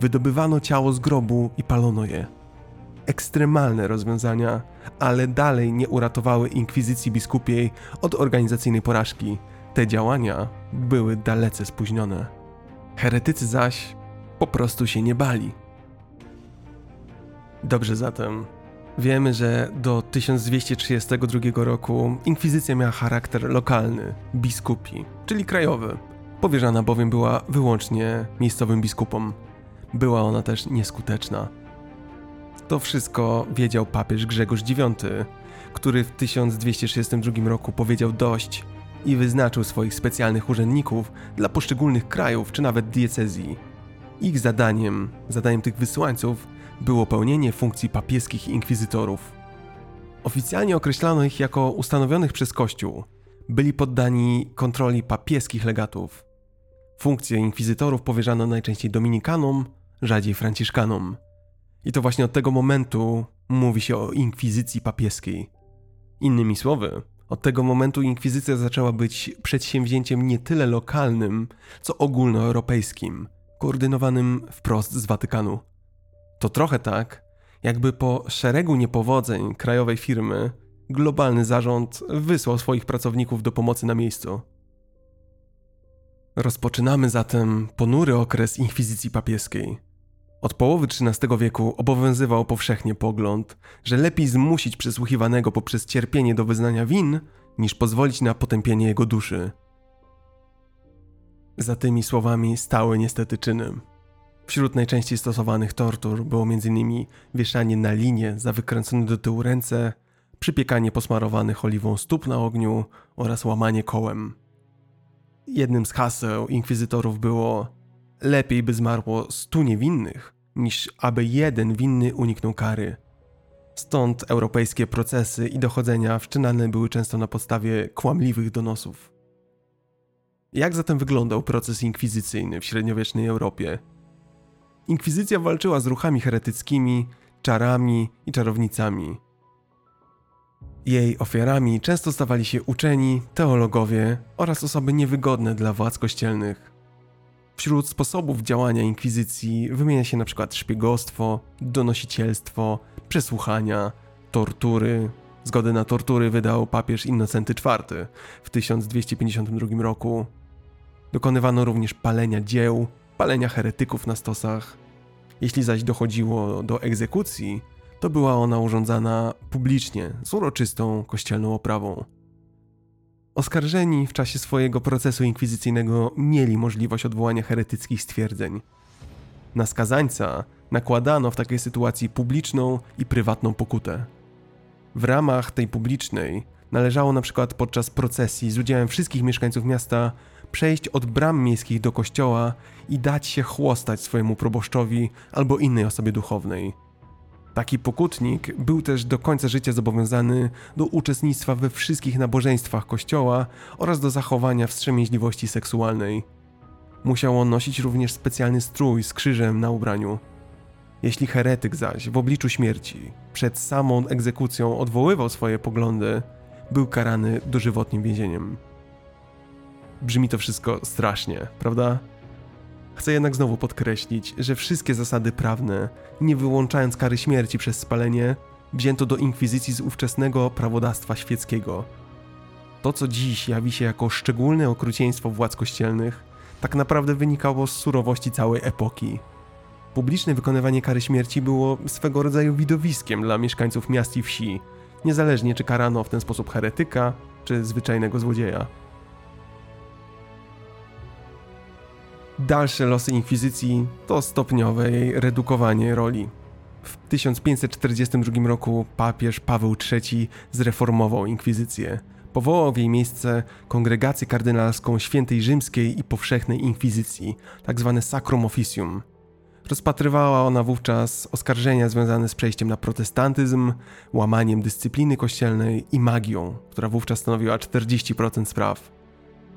wydobywano ciało z grobu i palono je. Ekstremalne rozwiązania, ale dalej nie uratowały inkwizycji biskupiej od organizacyjnej porażki. Te działania były dalece spóźnione. Heretycy zaś po prostu się nie bali. Dobrze zatem. Wiemy, że do 1232 roku inkwizycja miała charakter lokalny, biskupi, czyli krajowy. Powierzana bowiem była wyłącznie miejscowym biskupom. Była ona też nieskuteczna. To wszystko wiedział papież Grzegorz IX, który w 1232 roku powiedział dość i wyznaczył swoich specjalnych urzędników dla poszczególnych krajów czy nawet diecezji. Ich zadaniem, zadaniem tych wysłańców było pełnienie funkcji papieskich inkwizytorów. Oficjalnie określano ich jako ustanowionych przez Kościół. Byli poddani kontroli papieskich legatów. Funkcje inkwizytorów powierzano najczęściej dominikanom, rzadziej franciszkanom. I to właśnie od tego momentu mówi się o inkwizycji papieskiej. Innymi słowy, od tego momentu inkwizycja zaczęła być przedsięwzięciem nie tyle lokalnym, co ogólnoeuropejskim, koordynowanym wprost z Watykanu. To trochę tak, jakby po szeregu niepowodzeń krajowej firmy globalny zarząd wysłał swoich pracowników do pomocy na miejscu. Rozpoczynamy zatem ponury okres inkwizycji papieskiej. Od połowy XIII wieku obowiązywał powszechnie pogląd, że lepiej zmusić przesłuchiwanego poprzez cierpienie do wyznania win, niż pozwolić na potępienie jego duszy. Za tymi słowami stały niestety czyny. Wśród najczęściej stosowanych tortur było m.in. wieszanie na linie za wykręcone do tyłu ręce, przypiekanie posmarowanych oliwą stóp na ogniu oraz łamanie kołem. Jednym z haseł inkwizytorów było lepiej by zmarło stu niewinnych, niż aby jeden winny uniknął kary. Stąd europejskie procesy i dochodzenia wszczynane były często na podstawie kłamliwych donosów. Jak zatem wyglądał proces inkwizycyjny w średniowiecznej Europie? Inkwizycja walczyła z ruchami heretyckimi, czarami i czarownicami. Jej ofiarami często stawali się uczeni, teologowie oraz osoby niewygodne dla władz kościelnych. Wśród sposobów działania inkwizycji wymienia się np. szpiegostwo, donosicielstwo, przesłuchania, tortury. Zgodę na tortury wydał papież Innocenty IV w 1252 roku. Dokonywano również palenia dzieł, palenia heretyków na stosach. Jeśli zaś dochodziło do egzekucji, to była ona urządzana publicznie, z uroczystą kościelną oprawą. Oskarżeni w czasie swojego procesu inkwizycyjnego mieli możliwość odwołania heretyckich stwierdzeń. Na skazańca nakładano w takiej sytuacji publiczną i prywatną pokutę. W ramach tej publicznej należało na przykład podczas procesji z udziałem wszystkich mieszkańców miasta przejść od bram miejskich do kościoła i dać się chłostać swojemu proboszczowi albo innej osobie duchownej. Taki pokutnik był też do końca życia zobowiązany do uczestnictwa we wszystkich nabożeństwach kościoła oraz do zachowania wstrzemięźliwości seksualnej. Musiał on nosić również specjalny strój z krzyżem na ubraniu. Jeśli heretyk zaś w obliczu śmierci przed samą egzekucją odwoływał swoje poglądy, był karany dożywotnim więzieniem. Brzmi to wszystko strasznie, prawda? Chcę jednak znowu podkreślić, że wszystkie zasady prawne, nie wyłączając kary śmierci przez spalenie, wzięto do inkwizycji z ówczesnego prawodawstwa świeckiego. To, co dziś jawi się jako szczególne okrucieństwo władz kościelnych, tak naprawdę wynikało z surowości całej epoki. Publiczne wykonywanie kary śmierci było swego rodzaju widowiskiem dla mieszkańców miast i wsi, niezależnie czy karano w ten sposób heretyka, czy zwyczajnego złodzieja. Dalsze losy inkwizycji to stopniowe jej redukowanie roli. W 1542 roku papież Paweł III zreformował inkwizycję. Powołał w jej miejsce kongregację kardynalską Świętej Rzymskiej i Powszechnej Inkwizycji, tzw. Tak Sacrum Officium. Rozpatrywała ona wówczas oskarżenia związane z przejściem na protestantyzm, łamaniem dyscypliny kościelnej i magią, która wówczas stanowiła 40% spraw.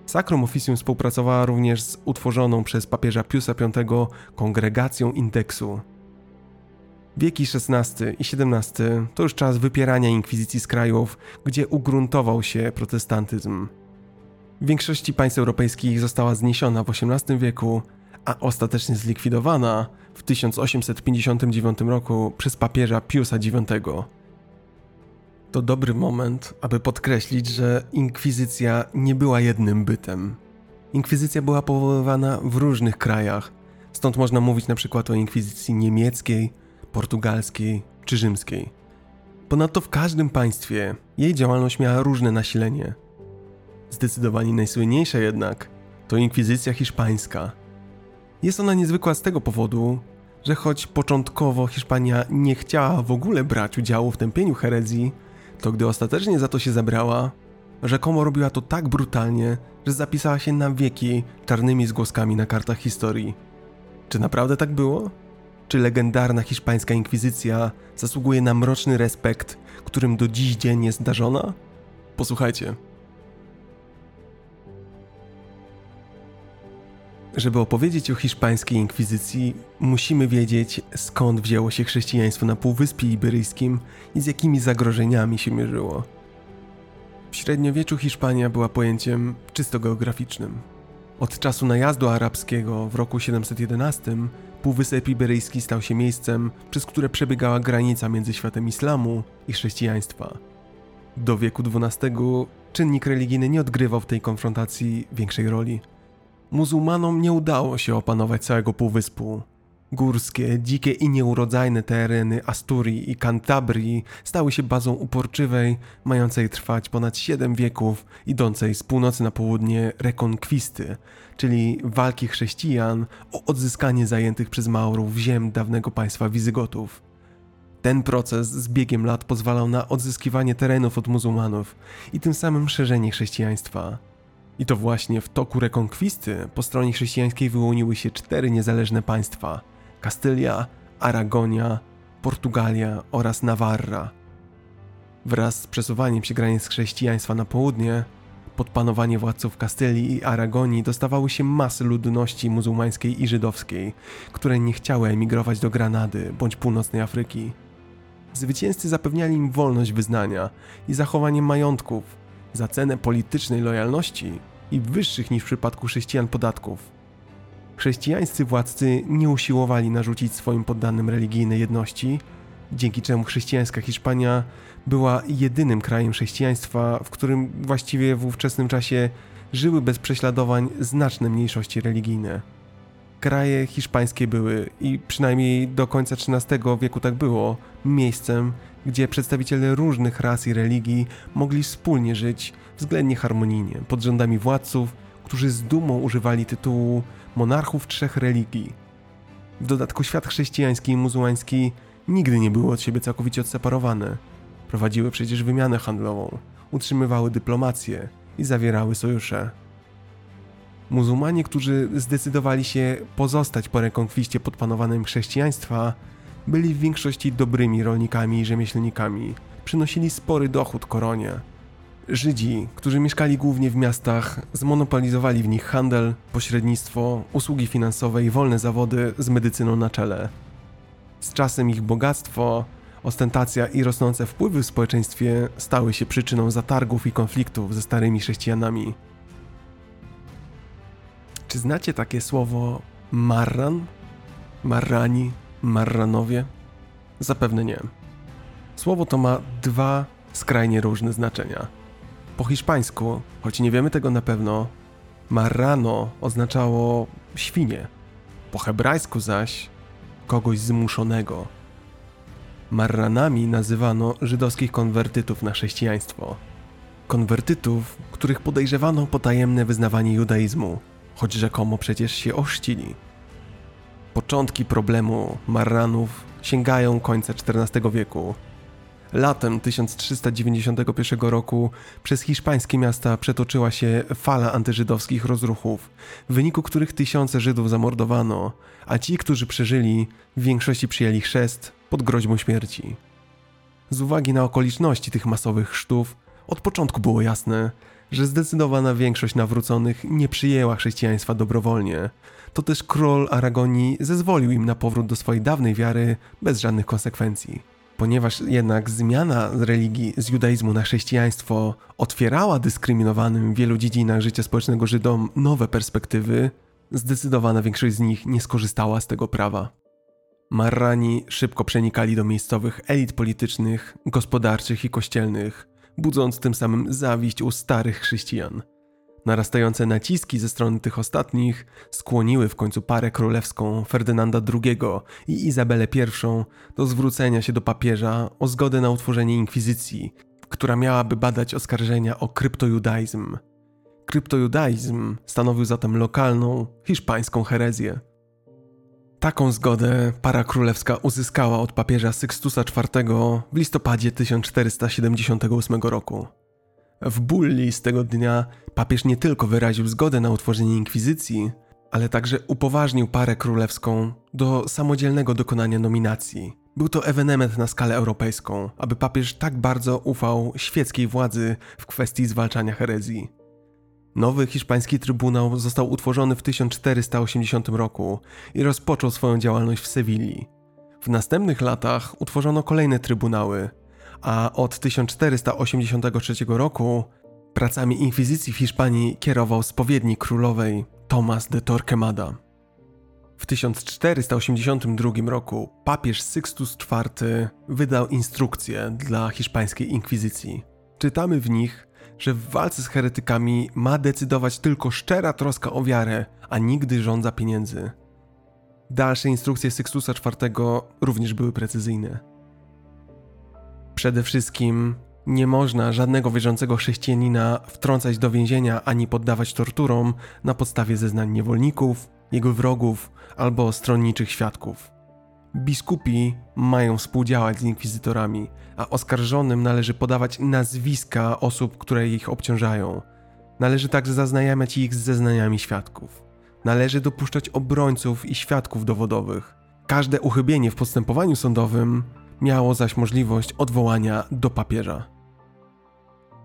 Sacrum Officium współpracowała również z utworzoną przez papieża Piusa V kongregacją indeksu. Wieki XVI i XVII to już czas wypierania inkwizycji z krajów, gdzie ugruntował się protestantyzm. W większości państw europejskich została zniesiona w XVIII wieku, a ostatecznie zlikwidowana w 1859 roku przez papieża Piusa IX. To dobry moment, aby podkreślić, że inkwizycja nie była jednym bytem. Inkwizycja była powoływana w różnych krajach, Stąd można mówić na przykład o inkwizycji niemieckiej, portugalskiej czy rzymskiej. Ponadto w każdym państwie jej działalność miała różne nasilenie. Zdecydowanie najsłynniejsza jednak to inkwizycja hiszpańska. Jest ona niezwykła z tego powodu, że choć początkowo Hiszpania nie chciała w ogóle brać udziału w tępieniu herezji, to gdy ostatecznie za to się zabrała, rzekomo robiła to tak brutalnie, że zapisała się na wieki czarnymi zgłoskami na kartach historii. Czy naprawdę tak było? Czy legendarna hiszpańska inkwizycja zasługuje na mroczny respekt, którym do dziś dzień jest darzona? Posłuchajcie. Żeby opowiedzieć o hiszpańskiej inkwizycji, musimy wiedzieć, skąd wzięło się chrześcijaństwo na Półwyspie Iberyjskim i z jakimi zagrożeniami się mierzyło. W średniowieczu Hiszpania była pojęciem czysto geograficznym. Od czasu najazdu arabskiego w roku 711 Półwysep Iberyjski stał się miejscem, przez które przebiegała granica między światem islamu i chrześcijaństwa. Do wieku XII czynnik religijny nie odgrywał w tej konfrontacji większej roli. Muzułmanom nie udało się opanować całego półwyspu. Górskie, dzikie i nieurodzajne tereny Asturii i Kantabrii stały się bazą uporczywej, mającej trwać ponad 7 wieków, idącej z północy na południe rekonkwisty, czyli walki chrześcijan o odzyskanie zajętych przez Maurów ziem dawnego państwa Wizygotów. Ten proces z biegiem lat pozwalał na odzyskiwanie terenów od muzułmanów i tym samym szerzenie chrześcijaństwa. I to właśnie w toku rekonkwisty po stronie chrześcijańskiej wyłoniły się cztery niezależne państwa: Kastylia, Aragonia, Portugalia oraz Nawarra. Wraz z przesuwaniem się granic chrześcijaństwa na południe, pod panowanie władców Kastylii i Aragonii dostawały się masy ludności muzułmańskiej i żydowskiej, które nie chciały emigrować do Granady bądź północnej Afryki. Zwycięzcy zapewniali im wolność wyznania i zachowanie majątków za cenę politycznej lojalności i wyższych niż w przypadku chrześcijan podatków. Chrześcijańscy władcy nie usiłowali narzucić swoim poddanym religijnej jedności, dzięki czemu chrześcijańska Hiszpania była jedynym krajem chrześcijaństwa, w którym właściwie w ówczesnym czasie żyły bez prześladowań znaczne mniejszości religijne. Kraje hiszpańskie były, i przynajmniej do końca XIII wieku tak było, miejscem, gdzie przedstawiciele różnych ras i religii mogli wspólnie żyć względnie harmonijnie pod rządami władców, którzy z dumą używali tytułu monarchów trzech religii. W dodatku świat chrześcijański i muzułmański nigdy nie były od siebie całkowicie odseparowane. Prowadziły przecież wymianę handlową, utrzymywały dyplomację i zawierały sojusze. Muzułmanie, którzy zdecydowali się pozostać po rekonkwiście pod panowaniem chrześcijaństwa, byli w większości dobrymi rolnikami i rzemieślnikami, przynosili spory dochód koronie. Żydzi, którzy mieszkali głównie w miastach, zmonopolizowali w nich handel, pośrednictwo, usługi finansowe i wolne zawody z medycyną na czele. Z czasem ich bogactwo, ostentacja i rosnące wpływy w społeczeństwie stały się przyczyną zatargów i konfliktów ze starymi chrześcijanami. Czy znacie takie słowo marran? Marrani? Marranowie? Zapewne nie. Słowo to ma dwa skrajnie różne znaczenia. Po hiszpańsku, choć nie wiemy tego na pewno, marrano oznaczało świnie. Po hebrajsku zaś kogoś zmuszonego. Marranami nazywano żydowskich konwertytów na chrześcijaństwo. Konwertytów, których podejrzewano potajemne wyznawanie judaizmu, choć rzekomo przecież się oszcili. Początki problemu Marranów sięgają końca XIV wieku. Latem 1391 roku przez hiszpańskie miasta przetoczyła się fala antyżydowskich rozruchów, w wyniku których tysiące Żydów zamordowano, a ci, którzy przeżyli, w większości przyjęli chrzest pod groźbą śmierci. Z uwagi na okoliczności tych masowych chrztów, od początku było jasne, że zdecydowana większość nawróconych nie przyjęła chrześcijaństwa dobrowolnie. To też król Aragonii zezwolił im na powrót do swojej dawnej wiary bez żadnych konsekwencji. Ponieważ jednak zmiana religii z judaizmu na chrześcijaństwo otwierała dyskryminowanym w wielu dziedzinach życia społecznego Żydom nowe perspektywy, zdecydowana większość z nich nie skorzystała z tego prawa. Marrani szybko przenikali do miejscowych elit politycznych, gospodarczych i kościelnych, budząc tym samym zawiść u starych chrześcijan. Narastające naciski ze strony tych ostatnich skłoniły w końcu parę królewską Ferdynanda II i Izabelę I do zwrócenia się do papieża o zgodę na utworzenie inkwizycji, która miałaby badać oskarżenia o kryptojudaizm. Kryptojudaizm stanowił zatem lokalną, hiszpańską herezję. Taką zgodę para królewska uzyskała od papieża Sykstusa IV w listopadzie 1478 roku. W bulli z tego dnia papież nie tylko wyraził zgodę na utworzenie inkwizycji, ale także upoważnił parę królewską do samodzielnego dokonania nominacji. Był to ewenement na skalę europejską, aby papież tak bardzo ufał świeckiej władzy w kwestii zwalczania herezji. Nowy hiszpański trybunał został utworzony w 1480 roku i rozpoczął swoją działalność w Sewilli. W następnych latach utworzono kolejne trybunały, a od 1483 roku pracami inkwizycji w Hiszpanii kierował spowiednik królowej Tomas de Torquemada. W 1482 roku papież Sixtus IV wydał instrukcje dla hiszpańskiej inkwizycji. Czytamy w nich, że w walce z heretykami ma decydować tylko szczera troska o wiarę, a nigdy rządza pieniędzy. Dalsze instrukcje Sixtusa IV również były precyzyjne. Przede wszystkim nie można żadnego wierzącego chrześcijanina wtrącać do więzienia ani poddawać torturom na podstawie zeznań niewolników, jego wrogów albo stronniczych świadków. Biskupi mają współdziałać z inkwizytorami, a oskarżonym należy podawać nazwiska osób, które ich obciążają. Należy także zaznajamiać ich z zeznaniami świadków. Należy dopuszczać obrońców i świadków dowodowych. Każde uchybienie w postępowaniu sądowym miało zaś możliwość odwołania do papieża.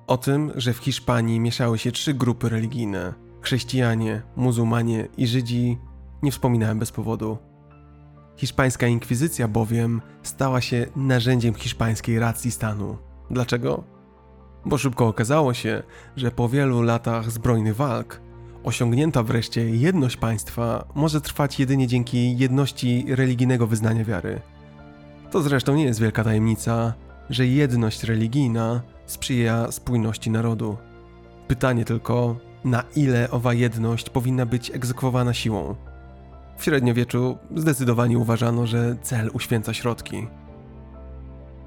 O tym, że w Hiszpanii mieszały się trzy grupy religijne chrześcijanie, muzułmanie i Żydzi, nie wspominałem bez powodu. Hiszpańska inkwizycja bowiem stała się narzędziem hiszpańskiej racji stanu. Dlaczego? Bo szybko okazało się, że po wielu latach zbrojnych walk osiągnięta wreszcie jedność państwa może trwać jedynie dzięki jedności religijnego wyznania wiary. To zresztą nie jest wielka tajemnica, że jedność religijna sprzyja spójności narodu. Pytanie tylko, na ile owa jedność powinna być egzekwowana siłą. W średniowieczu zdecydowanie uważano, że cel uświęca środki.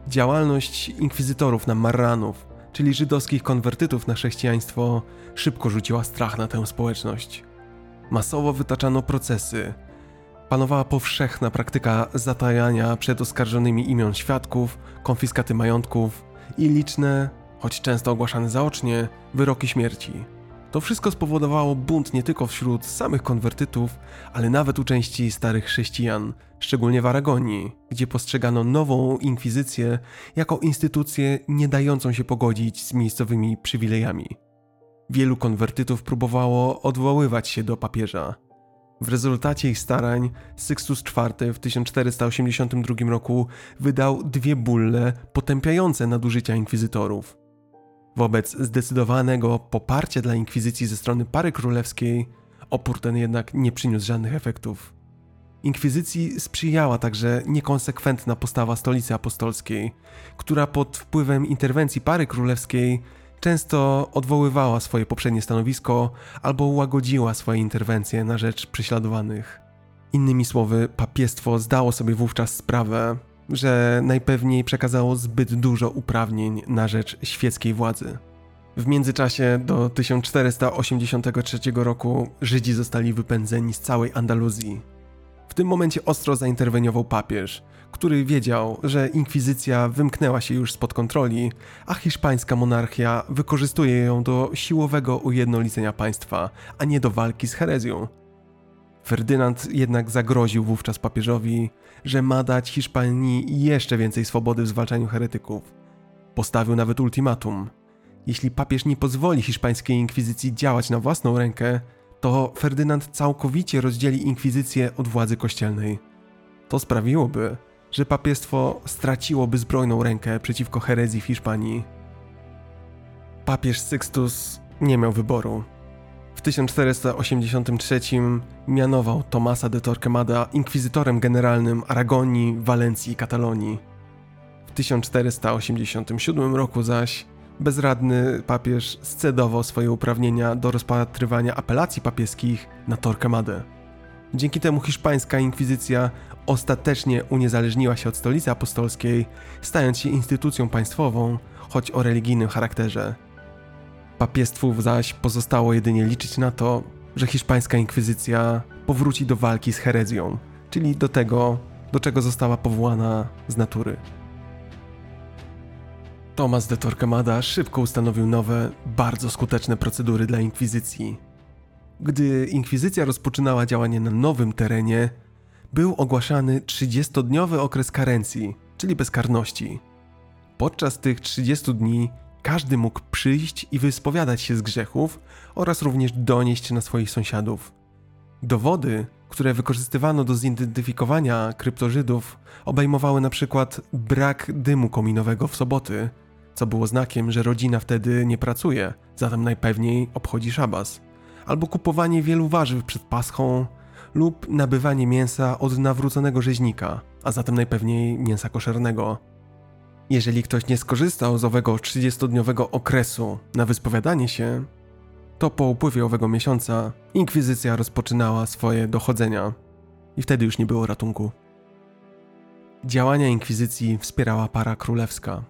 Działalność inkwizytorów na Marranów, czyli żydowskich konwertytów na chrześcijaństwo, szybko rzuciła strach na tę społeczność. Masowo wytaczano procesy. Panowała powszechna praktyka zatajania przed oskarżonymi imion świadków, konfiskaty majątków i liczne, choć często ogłaszane zaocznie, wyroki śmierci. To wszystko spowodowało bunt nie tylko wśród samych konwertytów, ale nawet u części starych chrześcijan, szczególnie w Aragonii, gdzie postrzegano nową inkwizycję jako instytucję nie dającą się pogodzić z miejscowymi przywilejami. Wielu konwertytów próbowało odwoływać się do papieża. W rezultacie ich starań Sixtus IV w 1482 roku wydał dwie bulle potępiające nadużycia inkwizytorów. Wobec zdecydowanego poparcia dla inkwizycji ze strony pary królewskiej, opór ten jednak nie przyniósł żadnych efektów. Inkwizycji sprzyjała także niekonsekwentna postawa stolicy apostolskiej, która pod wpływem interwencji pary królewskiej często odwoływała swoje poprzednie stanowisko albo łagodziła swoje interwencje na rzecz prześladowanych. Innymi słowy, papiestwo zdało sobie wówczas sprawę, że najpewniej przekazało zbyt dużo uprawnień na rzecz świeckiej władzy. W międzyczasie do 1483 roku Żydzi zostali wypędzeni z całej Andaluzji. W tym momencie ostro zainterweniował papież, który wiedział, że inkwizycja wymknęła się już spod kontroli, a hiszpańska monarchia wykorzystuje ją do siłowego ujednolicenia państwa, a nie do walki z herezją. Ferdynand jednak zagroził wówczas papieżowi, że ma dać Hiszpanii jeszcze więcej swobody w zwalczaniu heretyków. Postawił nawet ultimatum. Jeśli papież nie pozwoli hiszpańskiej inkwizycji działać na własną rękę, to Ferdynand całkowicie rozdzieli inkwizycję od władzy kościelnej. To sprawiłoby, że papiestwo straciłoby zbrojną rękę przeciwko herezji w Hiszpanii. Papież Sixtus nie miał wyboru. W 1483 mianował Tomasa de Torquemada inkwizytorem generalnym Aragonii, Walencji i Katalonii. W 1487 roku zaś bezradny papież scedował swoje uprawnienia do rozpatrywania apelacji papieskich na Torquemadę. Dzięki temu hiszpańska inkwizycja ostatecznie uniezależniła się od stolicy apostolskiej, stając się instytucją państwową, choć o religijnym charakterze. Papiestwów zaś pozostało jedynie liczyć na to, że hiszpańska inkwizycja powróci do walki z herezją, czyli do tego, do czego została powołana z natury. Tomas de Torquemada szybko ustanowił nowe, bardzo skuteczne procedury dla inkwizycji. Gdy inkwizycja rozpoczynała działanie na nowym terenie, był ogłaszany 30-dniowy okres karencji, czyli bezkarności. Podczas tych 30 dni każdy mógł przyjść i wyspowiadać się z grzechów oraz również donieść na swoich sąsiadów. Dowody, które wykorzystywano do zidentyfikowania kryptożydów, obejmowały na przykład brak dymu kominowego w soboty, co było znakiem, że rodzina wtedy nie pracuje, zatem najpewniej obchodzi szabas, albo kupowanie wielu warzyw przed paschą, lub nabywanie mięsa od nawróconego rzeźnika, a zatem najpewniej mięsa koszernego. Jeżeli ktoś nie skorzystał z owego 30-dniowego okresu na wyspowiadanie się, to po upływie owego miesiąca inkwizycja rozpoczynała swoje dochodzenia i wtedy już nie było ratunku. Działania inkwizycji wspierała para królewska.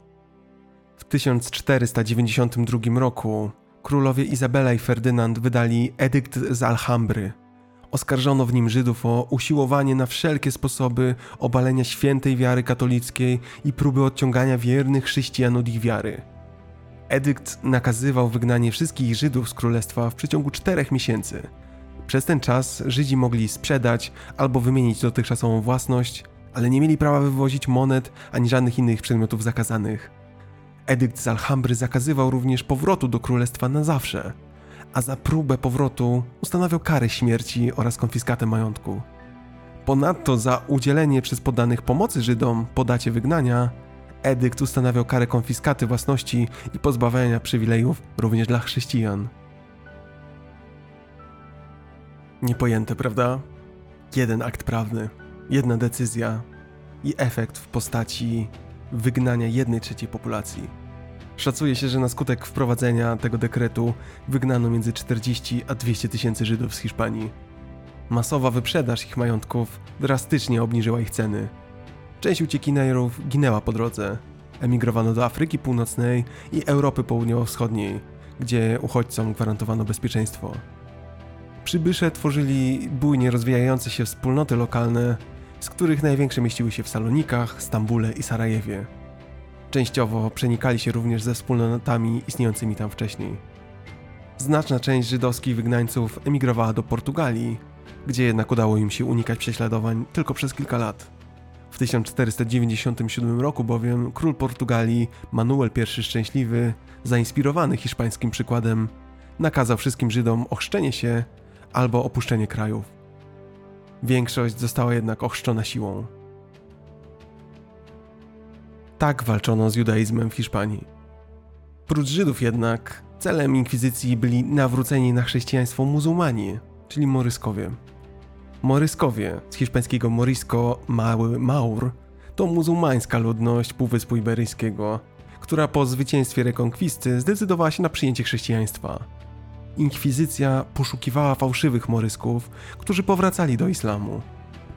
W 1492 roku królowie Izabela i Ferdynand wydali edykt z Alhambry. Oskarżono w nim Żydów o usiłowanie na wszelkie sposoby obalenia świętej wiary katolickiej i próby odciągania wiernych chrześcijan od ich wiary. Edykt nakazywał wygnanie wszystkich Żydów z królestwa w przeciągu czterech miesięcy. Przez ten czas Żydzi mogli sprzedać albo wymienić dotychczasową własność, ale nie mieli prawa wywozić monet ani żadnych innych przedmiotów zakazanych. Edykt z Alhambry zakazywał również powrotu do królestwa na zawsze, a za próbę powrotu ustanawiał karę śmierci oraz konfiskatę majątku. Ponadto za udzielenie przez poddanych pomocy Żydom po dacie wygnania, edykt ustanawiał karę konfiskaty własności i pozbawiania przywilejów również dla chrześcijan. Niepojęte, prawda? Jeden akt prawny, jedna decyzja i efekt w postaci wygnania jednej trzeciej populacji. Szacuje się, że na skutek wprowadzenia tego dekretu wygnano między 40 a 200 tysięcy Żydów z Hiszpanii. Masowa wyprzedaż ich majątków drastycznie obniżyła ich ceny. Część uciekinierów ginęła po drodze. Emigrowano do Afryki Północnej i Europy Południowo-Wschodniej, gdzie uchodźcom gwarantowano bezpieczeństwo. Przybysze tworzyli bujnie rozwijające się wspólnoty lokalne, z których największe mieściły się w Salonikach, Stambule i Sarajewie. Częściowo przenikali się również ze wspólnotami istniejącymi tam wcześniej. Znaczna część żydowskich wygnańców emigrowała do Portugalii, gdzie jednak udało im się unikać prześladowań tylko przez kilka lat. W 1497 roku bowiem król Portugalii Manuel I Szczęśliwy, zainspirowany hiszpańskim przykładem, nakazał wszystkim Żydom ochrzczenie się albo opuszczenie krajów. Większość została jednak ochrzczona siłą. Tak walczono z judaizmem w Hiszpanii. Prócz Żydów jednak, celem inkwizycji byli nawróceni na chrześcijaństwo muzułmanie, czyli moryskowie. Moryskowie, z hiszpańskiego morisco mały maur, to muzułmańska ludność Półwyspu Iberyjskiego, która po zwycięstwie rekonkwisty zdecydowała się na przyjęcie chrześcijaństwa. Inkwizycja poszukiwała fałszywych morysków, którzy powracali do islamu.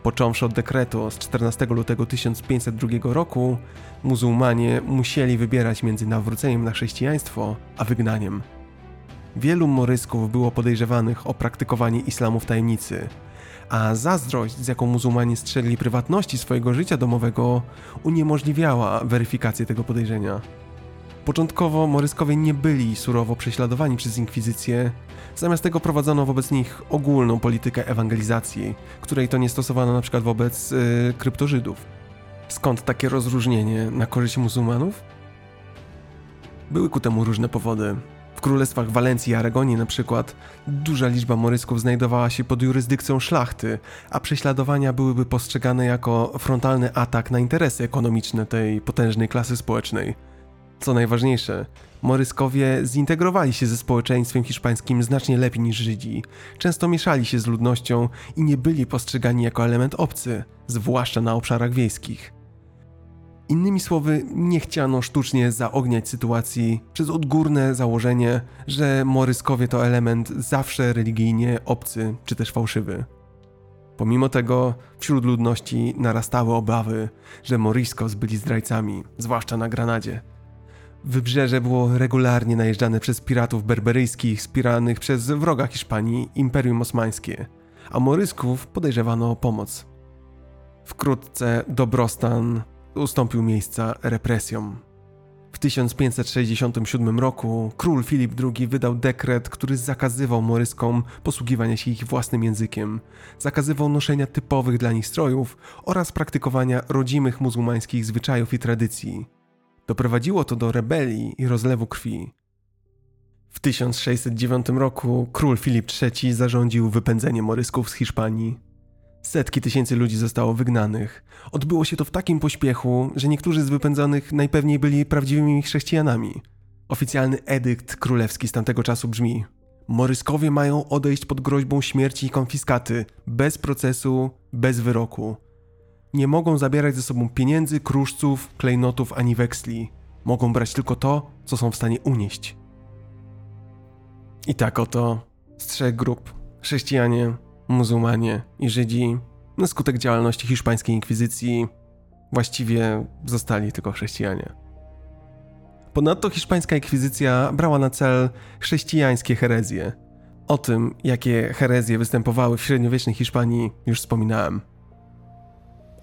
Począwszy od dekretu z 14 lutego 1502 roku, muzułmanie musieli wybierać między nawróceniem na chrześcijaństwo a wygnaniem. Wielu morysków było podejrzewanych o praktykowanie islamu w tajemnicy, a zazdrość, z jaką muzułmanie strzegli prywatności swojego życia domowego, uniemożliwiała weryfikację tego podejrzenia. Początkowo moryskowie nie byli surowo prześladowani przez inkwizycję, zamiast tego prowadzono wobec nich ogólną politykę ewangelizacji, której to nie stosowano na przykład wobec yy, kryptożydów. Skąd takie rozróżnienie na korzyść muzułmanów? Były ku temu różne powody. W królestwach Walencji i Aragonii na przykład duża liczba morysków znajdowała się pod jurysdykcją szlachty, a prześladowania byłyby postrzegane jako frontalny atak na interesy ekonomiczne tej potężnej klasy społecznej. Co najważniejsze, Moryskowie zintegrowali się ze społeczeństwem hiszpańskim znacznie lepiej niż Żydzi. Często mieszali się z ludnością i nie byli postrzegani jako element obcy, zwłaszcza na obszarach wiejskich. Innymi słowy, nie chciano sztucznie zaogniać sytuacji przez odgórne założenie, że moryskowie to element zawsze religijnie obcy czy też fałszywy. Pomimo tego wśród ludności narastały obawy, że Moriscos byli zdrajcami, zwłaszcza na Granadzie. Wybrzeże było regularnie najeżdżane przez piratów berberyjskich wspieranych przez wroga Hiszpanii Imperium Osmańskie, a Morysków podejrzewano o pomoc. Wkrótce dobrostan ustąpił miejsca represjom. W 1567 roku król Filip II wydał dekret, który zakazywał Moryskom posługiwania się ich własnym językiem, zakazywał noszenia typowych dla nich strojów oraz praktykowania rodzimych muzułmańskich zwyczajów i tradycji. Doprowadziło to do rebelii i rozlewu krwi. W 1609 roku król Filip III zarządził wypędzenie Morysków z Hiszpanii. Setki tysięcy ludzi zostało wygnanych. Odbyło się to w takim pośpiechu, że niektórzy z wypędzonych najpewniej byli prawdziwymi chrześcijanami. Oficjalny edykt królewski z tamtego czasu brzmi: Moryskowie mają odejść pod groźbą śmierci i konfiskaty, bez procesu, bez wyroku. Nie mogą zabierać ze sobą pieniędzy, kruszców, klejnotów ani weksli. Mogą brać tylko to, co są w stanie unieść. I tak oto z trzech grup chrześcijanie, muzułmanie i Żydzi na skutek działalności hiszpańskiej inkwizycji właściwie zostali tylko chrześcijanie. Ponadto hiszpańska inkwizycja brała na cel chrześcijańskie herezje. O tym, jakie herezje występowały w średniowiecznej Hiszpanii, już wspominałem.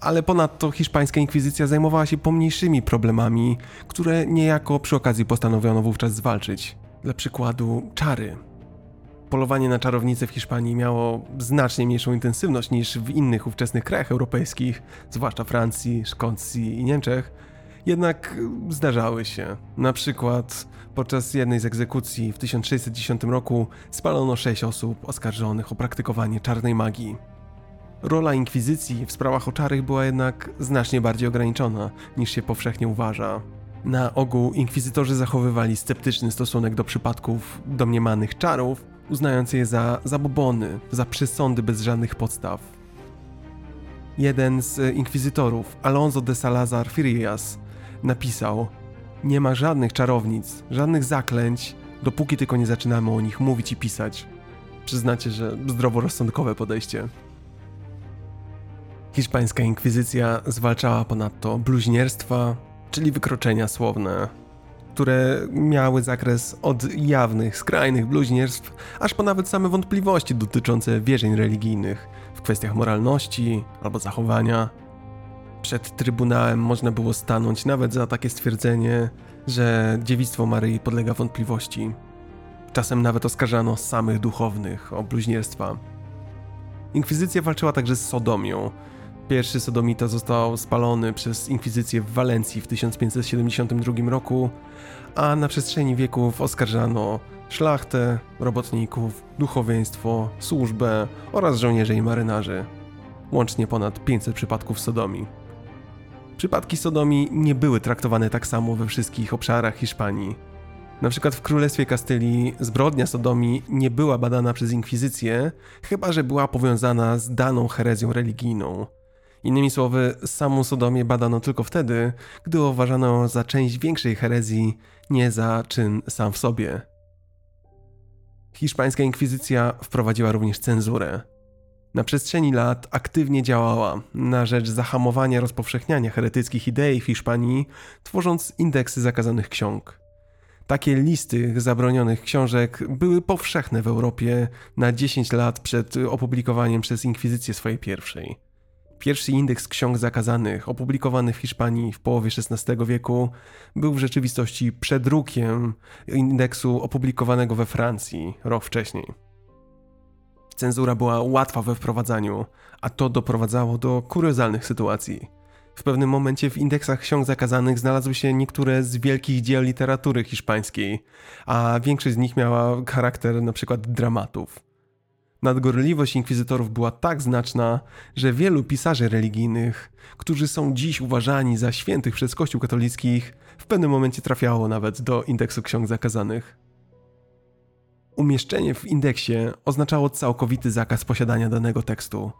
Ale ponadto hiszpańska inkwizycja zajmowała się pomniejszymi problemami, które niejako przy okazji postanowiono wówczas zwalczyć. Dla przykładu czary, polowanie na czarownice w Hiszpanii miało znacznie mniejszą intensywność niż w innych ówczesnych krajach europejskich, zwłaszcza Francji, Szkocji i Niemczech, jednak zdarzały się. Na przykład podczas jednej z egzekucji w 1610 roku spalono sześć osób oskarżonych o praktykowanie czarnej magii. Rola inkwizycji w sprawach oczarych była jednak znacznie bardziej ograniczona niż się powszechnie uważa. Na ogół inkwizytorzy zachowywali sceptyczny stosunek do przypadków domniemanych czarów, uznając je za zabobony, za przesądy bez żadnych podstaw. Jeden z inkwizytorów, Alonso de Salazar Firias, napisał: Nie ma żadnych czarownic, żadnych zaklęć, dopóki tylko nie zaczynamy o nich mówić i pisać. Przyznacie, że zdroworozsądkowe podejście. Hiszpańska inkwizycja zwalczała ponadto bluźnierstwa, czyli wykroczenia słowne, które miały zakres od jawnych, skrajnych bluźnierstw, aż po nawet same wątpliwości dotyczące wierzeń religijnych w kwestiach moralności albo zachowania. Przed trybunałem można było stanąć nawet za takie stwierdzenie, że dziewictwo Maryi podlega wątpliwości. Czasem nawet oskarżano samych duchownych o bluźnierstwa. Inkwizycja walczyła także z sodomią, Pierwszy sodomita został spalony przez inkwizycję w Walencji w 1572 roku, a na przestrzeni wieków oskarżano szlachtę, robotników, duchowieństwo, służbę oraz żołnierzy i marynarzy. Łącznie ponad 500 przypadków sodomii. Przypadki sodomii nie były traktowane tak samo we wszystkich obszarach Hiszpanii. Na przykład w Królestwie Kastylii zbrodnia sodomii nie była badana przez inkwizycję, chyba że była powiązana z daną herezją religijną. Innymi słowy, samą Sodomię badano tylko wtedy, gdy uważano za część większej herezji, nie za czyn sam w sobie. Hiszpańska inkwizycja wprowadziła również cenzurę. Na przestrzeni lat aktywnie działała na rzecz zahamowania rozpowszechniania heretyckich idei w Hiszpanii, tworząc indeksy zakazanych ksiąg. Takie listy zabronionych książek były powszechne w Europie na 10 lat przed opublikowaniem przez inkwizycję swojej pierwszej. Pierwszy indeks ksiąg zakazanych, opublikowany w Hiszpanii w połowie XVI wieku, był w rzeczywistości przedrukiem indeksu opublikowanego we Francji rok wcześniej. Cenzura była łatwa we wprowadzaniu, a to doprowadzało do kuriozalnych sytuacji. W pewnym momencie w indeksach ksiąg zakazanych znalazły się niektóre z wielkich dzieł literatury hiszpańskiej, a większość z nich miała charakter np. dramatów. Nadgorliwość inkwizytorów była tak znaczna, że wielu pisarzy religijnych, którzy są dziś uważani za świętych przez Kościół katolickich, w pewnym momencie trafiało nawet do indeksu ksiąg zakazanych. Umieszczenie w indeksie oznaczało całkowity zakaz posiadania danego tekstu.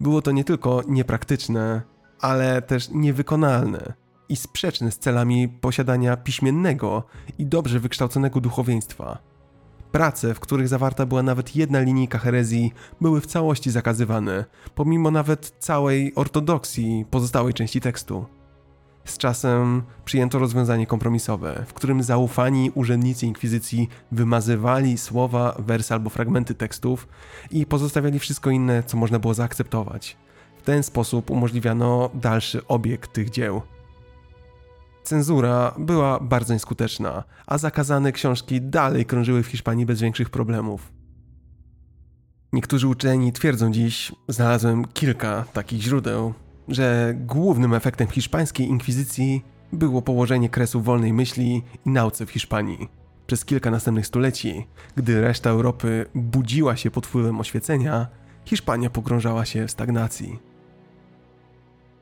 Było to nie tylko niepraktyczne, ale też niewykonalne. i sprzeczny z celami posiadania piśmiennego i dobrze wykształconego duchowieństwa. Prace, w których zawarta była nawet jedna linijka herezji, były w całości zakazywane, pomimo nawet całej ortodoksji pozostałej części tekstu. Z czasem przyjęto rozwiązanie kompromisowe, w którym zaufani urzędnicy inkwizycji wymazywali słowa, wersy albo fragmenty tekstów i pozostawiali wszystko inne, co można było zaakceptować. W ten sposób umożliwiano dalszy obieg tych dzieł. Cenzura była bardzo nieskuteczna, a zakazane książki dalej krążyły w Hiszpanii bez większych problemów. Niektórzy uczeni twierdzą dziś, znalazłem kilka takich źródeł, że głównym efektem hiszpańskiej inkwizycji było położenie kresu wolnej myśli i nauce w Hiszpanii. Przez kilka następnych stuleci, gdy reszta Europy budziła się pod wpływem oświecenia, Hiszpania pogrążała się w stagnacji.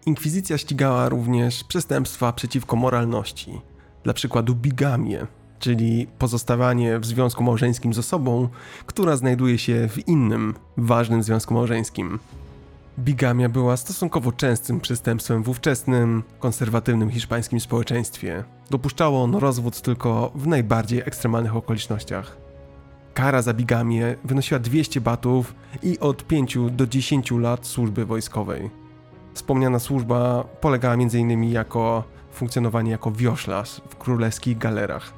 Inkwizycja ścigała również przestępstwa przeciwko moralności, dla przykładu bigamię, czyli pozostawanie w związku małżeńskim z osobą, która znajduje się w innym, ważnym związku małżeńskim. Bigamia była stosunkowo częstym przestępstwem w ówczesnym, konserwatywnym hiszpańskim społeczeństwie. Dopuszczało ono rozwód tylko w najbardziej ekstremalnych okolicznościach. Kara za bigamię wynosiła 200 batów i od 5 do 10 lat służby wojskowej. Wspomniana służba polegała m.in. jako funkcjonowanie jako wioślarz w królewskich galerach.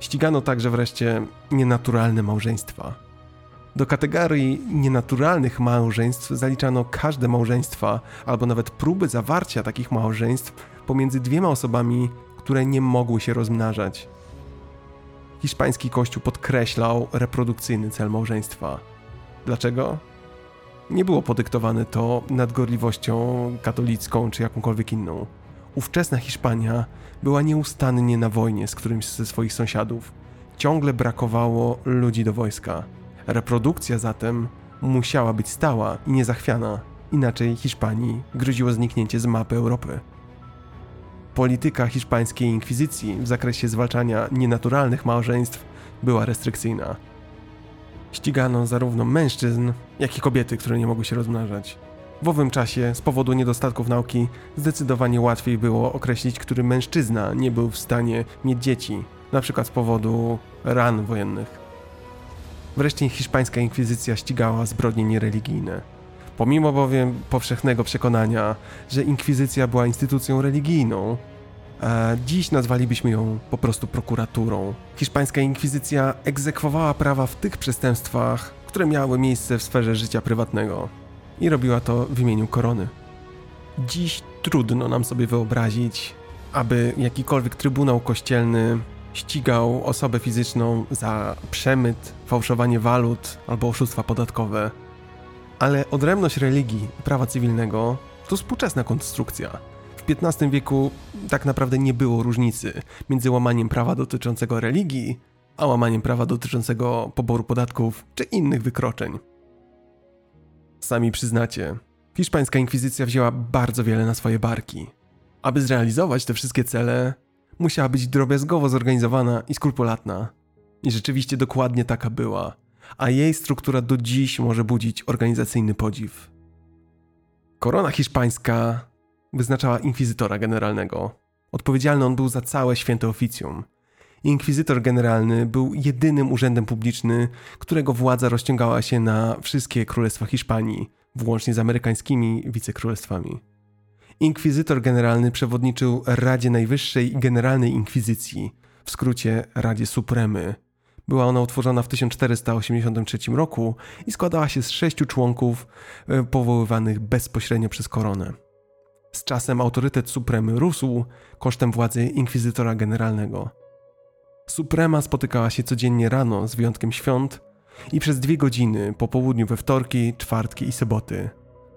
Ścigano także wreszcie nienaturalne małżeństwa. Do kategorii nienaturalnych małżeństw zaliczano każde małżeństwa, albo nawet próby zawarcia takich małżeństw pomiędzy dwiema osobami, które nie mogły się rozmnażać. Hiszpański kościół podkreślał reprodukcyjny cel małżeństwa. Dlaczego? Nie było podyktowane to nadgorliwością katolicką czy jakąkolwiek inną. Ówczesna Hiszpania była nieustannie na wojnie z którymś ze swoich sąsiadów. Ciągle brakowało ludzi do wojska. Reprodukcja zatem musiała być stała i niezachwiana, inaczej Hiszpanii groziło zniknięcie z mapy Europy. Polityka hiszpańskiej inkwizycji w zakresie zwalczania nienaturalnych małżeństw była restrykcyjna. Ścigano zarówno mężczyzn, jak i kobiety, które nie mogły się rozmnażać. W owym czasie, z powodu niedostatków nauki, zdecydowanie łatwiej było określić, który mężczyzna nie był w stanie mieć dzieci, na przykład z powodu ran wojennych. Wreszcie hiszpańska inkwizycja ścigała zbrodnie niereligijne. Pomimo bowiem powszechnego przekonania, że inkwizycja była instytucją religijną, dziś nazwalibyśmy ją po prostu prokuraturą. Hiszpańska inkwizycja egzekwowała prawa w tych przestępstwach, które miały miejsce w sferze życia prywatnego i robiła to w imieniu korony. Dziś trudno nam sobie wyobrazić, aby jakikolwiek trybunał kościelny ścigał osobę fizyczną za przemyt, fałszowanie walut albo oszustwa podatkowe. Ale odrębność religii i prawa cywilnego to współczesna konstrukcja. W XV wieku tak naprawdę nie było różnicy między łamaniem prawa dotyczącego religii, a łamaniem prawa dotyczącego poboru podatków czy innych wykroczeń. Sami przyznacie, hiszpańska inkwizycja wzięła bardzo wiele na swoje barki. Aby zrealizować te wszystkie cele, musiała być drobiazgowo zorganizowana i skrupulatna. I rzeczywiście dokładnie taka była, a jej struktura do dziś może budzić organizacyjny podziw. Korona hiszpańska wyznaczała inkwizytora generalnego. Odpowiedzialny on był za całe święte oficjum. Inkwizytor generalny był jedynym urzędem publicznym, którego władza rozciągała się na wszystkie królestwa Hiszpanii, włącznie z amerykańskimi wicekrólestwami. Inkwizytor generalny przewodniczył Radzie Najwyższej Generalnej Inkwizycji, w skrócie Radzie Supremy. Była ona utworzona w 1483 roku i składała się z sześciu członków e, powoływanych bezpośrednio przez koronę. Z czasem autorytet Supremy rósł kosztem władzy inkwizytora generalnego. Suprema spotykała się codziennie rano, z wyjątkiem świąt, i przez dwie godziny po południu we wtorki, czwartki i soboty.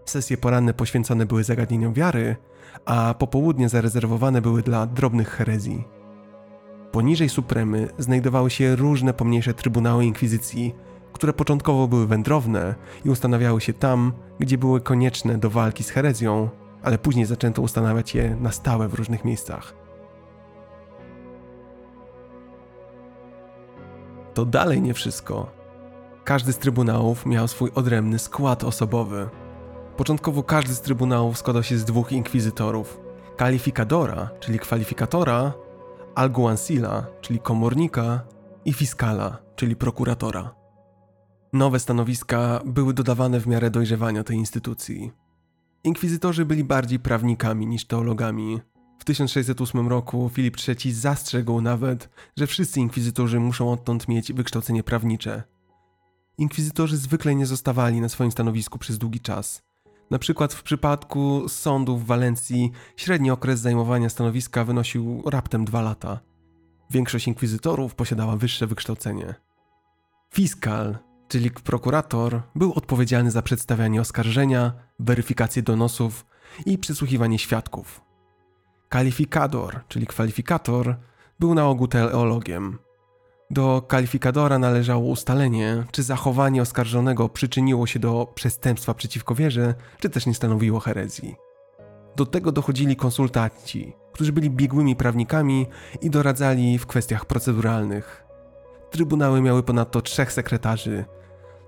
Sesje poranne poświęcone były zagadnieniom wiary, a popołudnie zarezerwowane były dla drobnych herezji. Poniżej Supremy znajdowały się różne pomniejsze trybunały inkwizycji, które początkowo były wędrowne i ustanawiały się tam, gdzie były konieczne do walki z herezją, ale później zaczęto ustanawiać je na stałe w różnych miejscach. To dalej nie wszystko. Każdy z trybunałów miał swój odrębny skład osobowy. Początkowo każdy z trybunałów składał się z dwóch inkwizytorów. Kalifikadora, czyli kwalifikatora, alguancila, czyli komornika i fiskala, czyli prokuratora. Nowe stanowiska były dodawane w miarę dojrzewania tej instytucji. Inkwizytorzy byli bardziej prawnikami niż teologami. W 1608 roku Filip III zastrzegł nawet, że wszyscy inkwizytorzy muszą odtąd mieć wykształcenie prawnicze. Inkwizytorzy zwykle nie zostawali na swoim stanowisku przez długi czas. Na przykład w przypadku sądu w Walencji średni okres zajmowania stanowiska wynosił raptem dwa lata. Większość inkwizytorów posiadała wyższe wykształcenie. Fiskal, czyli prokurator, był odpowiedzialny za przedstawianie oskarżenia, weryfikację donosów i przesłuchiwanie świadków. Kalifikador, czyli kwalifikator, był na ogół teologiem. Do kwalifikadora należało ustalenie, czy zachowanie oskarżonego przyczyniło się do przestępstwa przeciwko wierze, czy też nie stanowiło herezji. Do tego dochodzili konsultanci, którzy byli biegłymi prawnikami i doradzali w kwestiach proceduralnych. Trybunały miały ponadto trzech sekretarzy.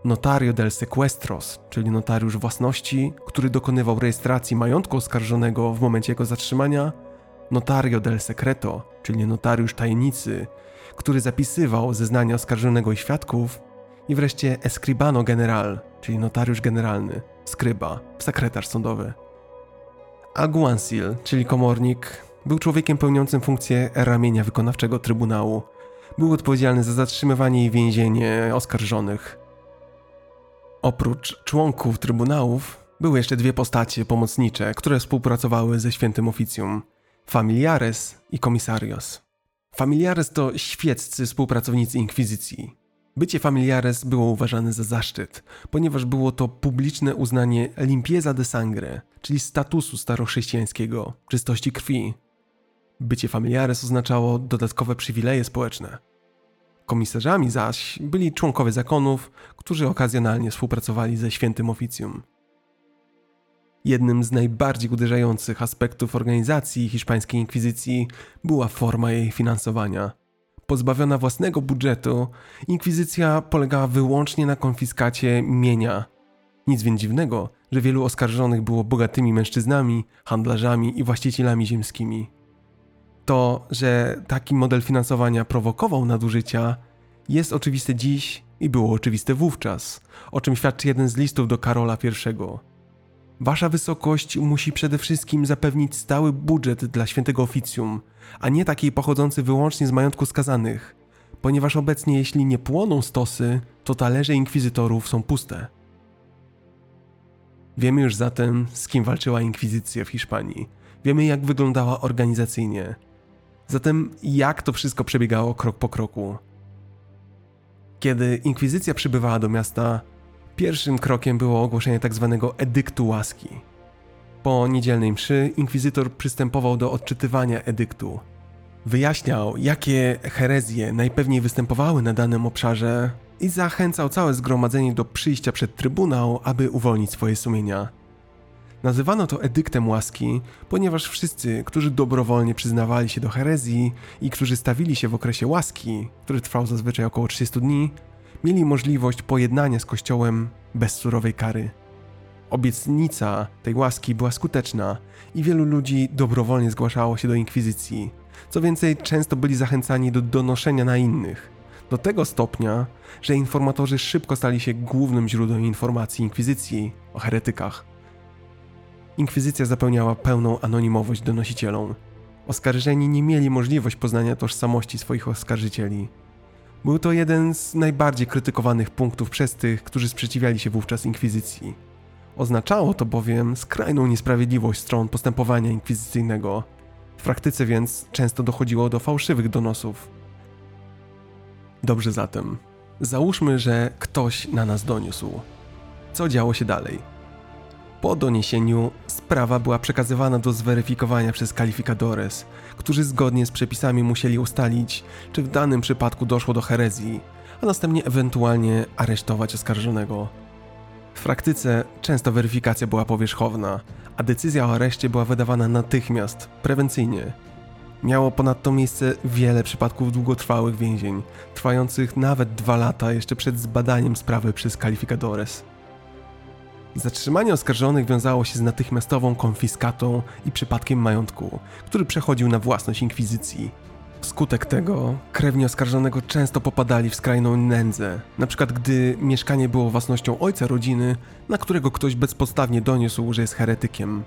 Notario del sequestros, czyli notariusz własności, który dokonywał rejestracji majątku oskarżonego w momencie jego zatrzymania, notario del secreto, czyli notariusz tajemnicy, który zapisywał zeznania oskarżonego i świadków, i wreszcie escribano general, czyli notariusz generalny, skryba, sekretarz sądowy. Alguancil, czyli komornik, był człowiekiem pełniącym funkcję ramienia wykonawczego Trybunału. Był odpowiedzialny za zatrzymywanie i więzienie oskarżonych. Oprócz członków Trybunałów były jeszcze dwie postacie pomocnicze, które współpracowały ze świętym oficjum: familiares i komisarios. Familiares to świeccy współpracownicy inkwizycji. Bycie familiares było uważane za zaszczyt, ponieważ było to publiczne uznanie limpieza de sangre, czyli statusu starochrześcijańskiego, czystości krwi. Bycie familiares oznaczało dodatkowe przywileje społeczne. Komisarzami zaś byli członkowie zakonów, którzy okazjonalnie współpracowali ze świętym oficjum. Jednym z najbardziej uderzających aspektów organizacji hiszpańskiej inkwizycji była forma jej finansowania. Pozbawiona własnego budżetu, inkwizycja polegała wyłącznie na konfiskacie mienia. Nic więc dziwnego, że wielu oskarżonych było bogatymi mężczyznami, handlarzami i właścicielami ziemskimi. To, że taki model finansowania prowokował nadużycia, jest oczywiste dziś i było oczywiste wówczas, o czym świadczy jeden z listów do Karola I. Wasza wysokość musi przede wszystkim zapewnić stały budżet dla świętego oficjum, a nie taki pochodzący wyłącznie z majątku skazanych, ponieważ obecnie jeśli nie płoną stosy, to talerze inkwizytorów są puste. Wiemy już zatem, z kim walczyła inkwizycja w Hiszpanii. Wiemy, jak wyglądała organizacyjnie. Zatem, jak to wszystko przebiegało krok po kroku. Kiedy inkwizycja przybywała do miasta, Pierwszym krokiem było ogłoszenie tzw. Tak edyktu łaski. Po niedzielnej mszy inkwizytor przystępował do odczytywania edyktu. Wyjaśniał, jakie herezje najpewniej występowały na danym obszarze i zachęcał całe zgromadzenie do przyjścia przed trybunał, aby uwolnić swoje sumienia. Nazywano to edyktem łaski, ponieważ wszyscy, którzy dobrowolnie przyznawali się do herezji i którzy stawili się w okresie łaski, który trwał zazwyczaj około 30 dni, mieli możliwość pojednania z Kościołem bez surowej kary. Obietnica tej łaski była skuteczna i wielu ludzi dobrowolnie zgłaszało się do inkwizycji. Co więcej, często byli zachęcani do donoszenia na innych. Do tego stopnia, że informatorzy szybko stali się głównym źródłem informacji inkwizycji o heretykach. Inkwizycja zapełniała pełną anonimowość donosicielom. Oskarżeni nie mieli możliwości poznania tożsamości swoich oskarżycieli. Był to jeden z najbardziej krytykowanych punktów przez tych, którzy sprzeciwiali się wówczas inkwizycji. Oznaczało to bowiem skrajną niesprawiedliwość stron postępowania inkwizycyjnego. W praktyce więc często dochodziło do fałszywych donosów. Dobrze zatem, załóżmy, że ktoś na nas doniósł. Co działo się dalej? Po doniesieniu sprawa była przekazywana do zweryfikowania przez Calificadores, którzy zgodnie z przepisami musieli ustalić, czy w danym przypadku doszło do herezji, a następnie ewentualnie aresztować oskarżonego. W praktyce często weryfikacja była powierzchowna, a decyzja o areszcie była wydawana natychmiast, prewencyjnie. Miało ponadto miejsce wiele przypadków długotrwałych więzień, trwających nawet dwa lata jeszcze przed zbadaniem sprawy przez Calificadores. Zatrzymanie oskarżonych wiązało się z natychmiastową konfiskatą i przypadkiem majątku, który przechodził na własność inkwizycji. Wskutek tego krewni oskarżonego często popadali w skrajną nędzę, na przykład gdy mieszkanie było własnością ojca rodziny, na którego ktoś bezpodstawnie doniósł, że jest heretykiem.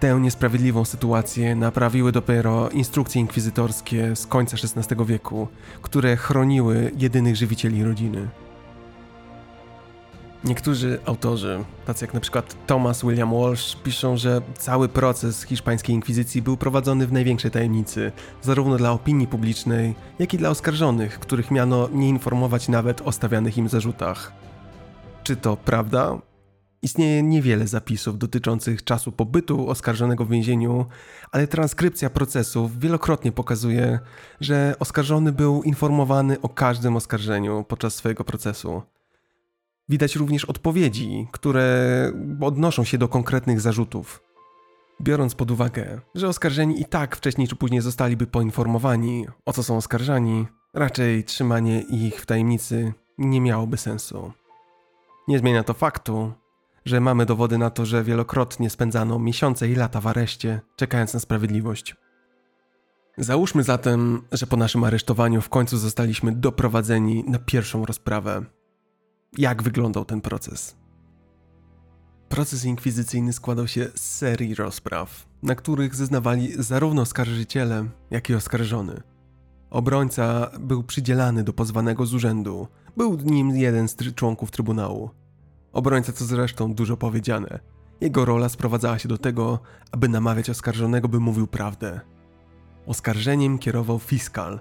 Tę niesprawiedliwą sytuację naprawiły dopiero instrukcje inkwizytorskie z końca XVI wieku, które chroniły jedynych żywicieli rodziny. Niektórzy autorzy, tacy jak na przykład Thomas William Walsh, piszą, że cały proces hiszpańskiej inkwizycji był prowadzony w największej tajemnicy, zarówno dla opinii publicznej, jak i dla oskarżonych, których miano nie informować nawet o stawianych im zarzutach. Czy to prawda? Istnieje niewiele zapisów dotyczących czasu pobytu oskarżonego w więzieniu, ale transkrypcja procesów wielokrotnie pokazuje, że oskarżony był informowany o każdym oskarżeniu podczas swojego procesu. Widać również odpowiedzi, które odnoszą się do konkretnych zarzutów. Biorąc pod uwagę, że oskarżeni i tak wcześniej czy później zostaliby poinformowani, o co są oskarżani, raczej trzymanie ich w tajemnicy nie miałoby sensu. Nie zmienia to faktu, że mamy dowody na to, że wielokrotnie spędzano miesiące i lata w areszcie, czekając na sprawiedliwość. Załóżmy zatem, że po naszym aresztowaniu w końcu zostaliśmy doprowadzeni na pierwszą rozprawę. Jak wyglądał ten proces? Proces inkwizycyjny składał się z serii rozpraw, na których zeznawali zarówno oskarżyciele, jak i oskarżony. Obrońca był przydzielany do pozwanego z urzędu, był nim jeden z członków trybunału. Obrońca to zresztą dużo powiedziane. Jego rola sprowadzała się do tego, aby namawiać oskarżonego, by mówił prawdę. Oskarżeniem kierował fiskal.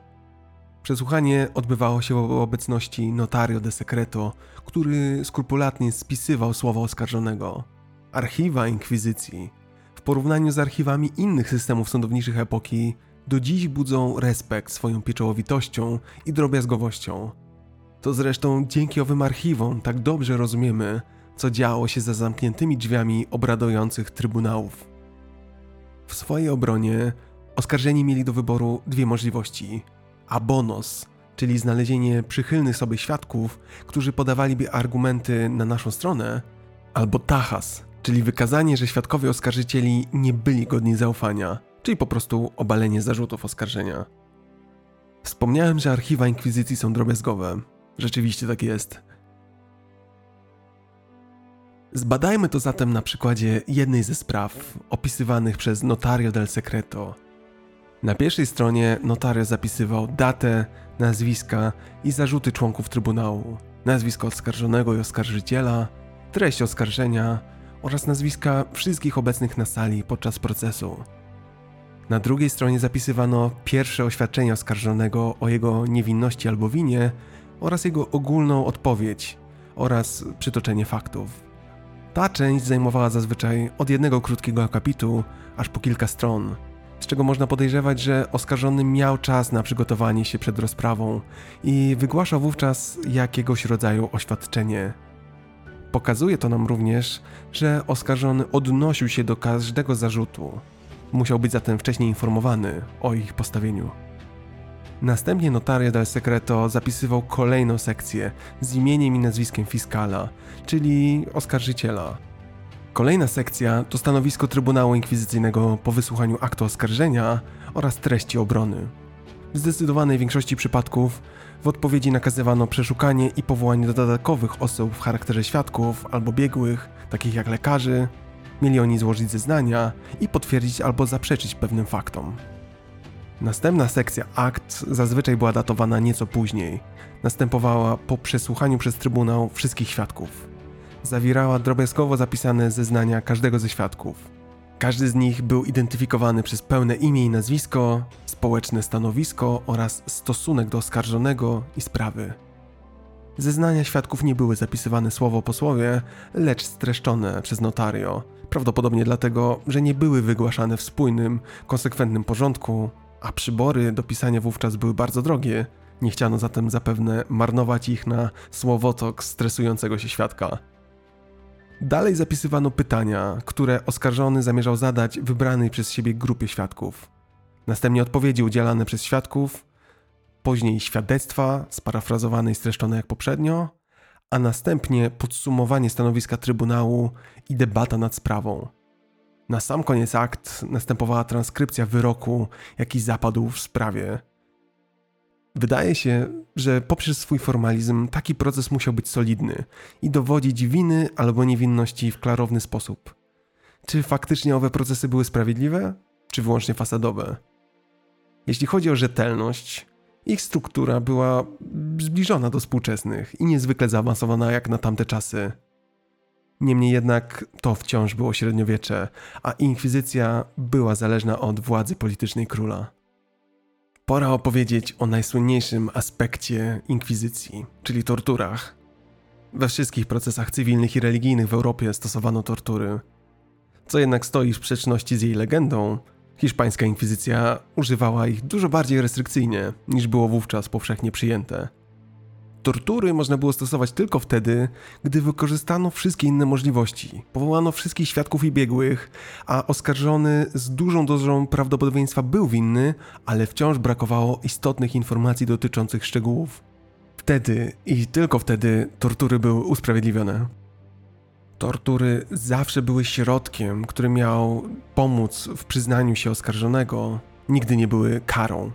Przesłuchanie odbywało się w obecności notario de secreto, który skrupulatnie spisywał słowa oskarżonego. Archiwa inkwizycji, w porównaniu z archiwami innych systemów sądowniczych epoki, do dziś budzą respekt swoją pieczołowitością i drobiazgowością. To zresztą dzięki owym archiwom tak dobrze rozumiemy, co działo się za zamkniętymi drzwiami obradujących trybunałów. W swojej obronie oskarżeni mieli do wyboru dwie możliwości: abonos, czyli znalezienie przychylnych sobie świadków, którzy podawaliby argumenty na naszą stronę, albo tachas, czyli wykazanie, że świadkowie oskarżycieli nie byli godni zaufania, czyli po prostu obalenie zarzutów oskarżenia. Wspomniałem, że archiwa inkwizycji są drobiazgowe. Rzeczywiście tak jest. Zbadajmy to zatem na przykładzie jednej ze spraw opisywanych przez Notario del Secreto. Na pierwszej stronie notario zapisywał datę, nazwiska i zarzuty członków trybunału, nazwisko oskarżonego i oskarżyciela, treść oskarżenia oraz nazwiska wszystkich obecnych na sali podczas procesu. Na drugiej stronie zapisywano pierwsze oświadczenie oskarżonego o jego niewinności albo winie oraz jego ogólną odpowiedź oraz przytoczenie faktów. Ta część zajmowała zazwyczaj od jednego krótkiego akapitu aż po kilka stron, z czego można podejrzewać, że oskarżony miał czas na przygotowanie się przed rozprawą i wygłaszał wówczas jakiegoś rodzaju oświadczenie. Pokazuje to nam również, że oskarżony odnosił się do każdego zarzutu. Musiał być zatem wcześniej informowany o ich postawieniu. Następnie notario del secreto zapisywał kolejną sekcję z imieniem i nazwiskiem fiskala, czyli oskarżyciela. Kolejna sekcja to stanowisko Trybunału Inkwizycyjnego po wysłuchaniu aktu oskarżenia oraz treści obrony. W zdecydowanej większości przypadków w odpowiedzi nakazywano przeszukanie i powołanie dodatkowych osób w charakterze świadków albo biegłych, takich jak lekarzy. Mieli oni złożyć zeznania i potwierdzić albo zaprzeczyć pewnym faktom. Następna sekcja akt zazwyczaj była datowana nieco później. Następowała po przesłuchaniu przez Trybunał wszystkich świadków. Zawierała drobiazgowo zapisane zeznania każdego ze świadków. Każdy z nich był identyfikowany przez pełne imię i nazwisko, społeczne stanowisko oraz stosunek do oskarżonego i sprawy. Zeznania świadków nie były zapisywane słowo po słowie, lecz streszczone przez notario, prawdopodobnie dlatego, że nie były wygłaszane w spójnym, konsekwentnym porządku, a przybory do pisania wówczas były bardzo drogie. Nie chciano zatem zapewne marnować ich na słowotok stresującego się świadka. Dalej zapisywano pytania, które oskarżony zamierzał zadać wybranej przez siebie grupie świadków. Następnie odpowiedzi udzielane przez świadków, później świadectwa, sparafrazowane i streszczone jak poprzednio, a następnie podsumowanie stanowiska Trybunału i debata nad sprawą. Na sam koniec akt następowała transkrypcja wyroku, jaki zapadł w sprawie. Wydaje się, że poprzez swój formalizm taki proces musiał być solidny i dowodzić winy albo niewinności w klarowny sposób. Czy faktycznie owe procesy były sprawiedliwe, czy wyłącznie fasadowe? Jeśli chodzi o rzetelność, ich struktura była zbliżona do współczesnych i niezwykle zaawansowana jak na tamte czasy. Niemniej jednak to wciąż było średniowiecze, a inkwizycja była zależna od władzy politycznej króla. Pora opowiedzieć o najsłynniejszym aspekcie inkwizycji, czyli torturach. We wszystkich procesach cywilnych i religijnych w Europie stosowano tortury. Co jednak stoi w sprzeczności z jej legendą, hiszpańska inkwizycja używała ich dużo bardziej restrykcyjnie niż było wówczas powszechnie przyjęte. Tortury można było stosować tylko wtedy, gdy wykorzystano wszystkie inne możliwości, powołano wszystkich świadków i biegłych, a oskarżony z dużą dozą prawdopodobieństwa był winny, ale wciąż brakowało istotnych informacji dotyczących szczegółów. Wtedy i tylko wtedy tortury były usprawiedliwione. Tortury zawsze były środkiem, który miał pomóc w przyznaniu się oskarżonego, nigdy nie były karą.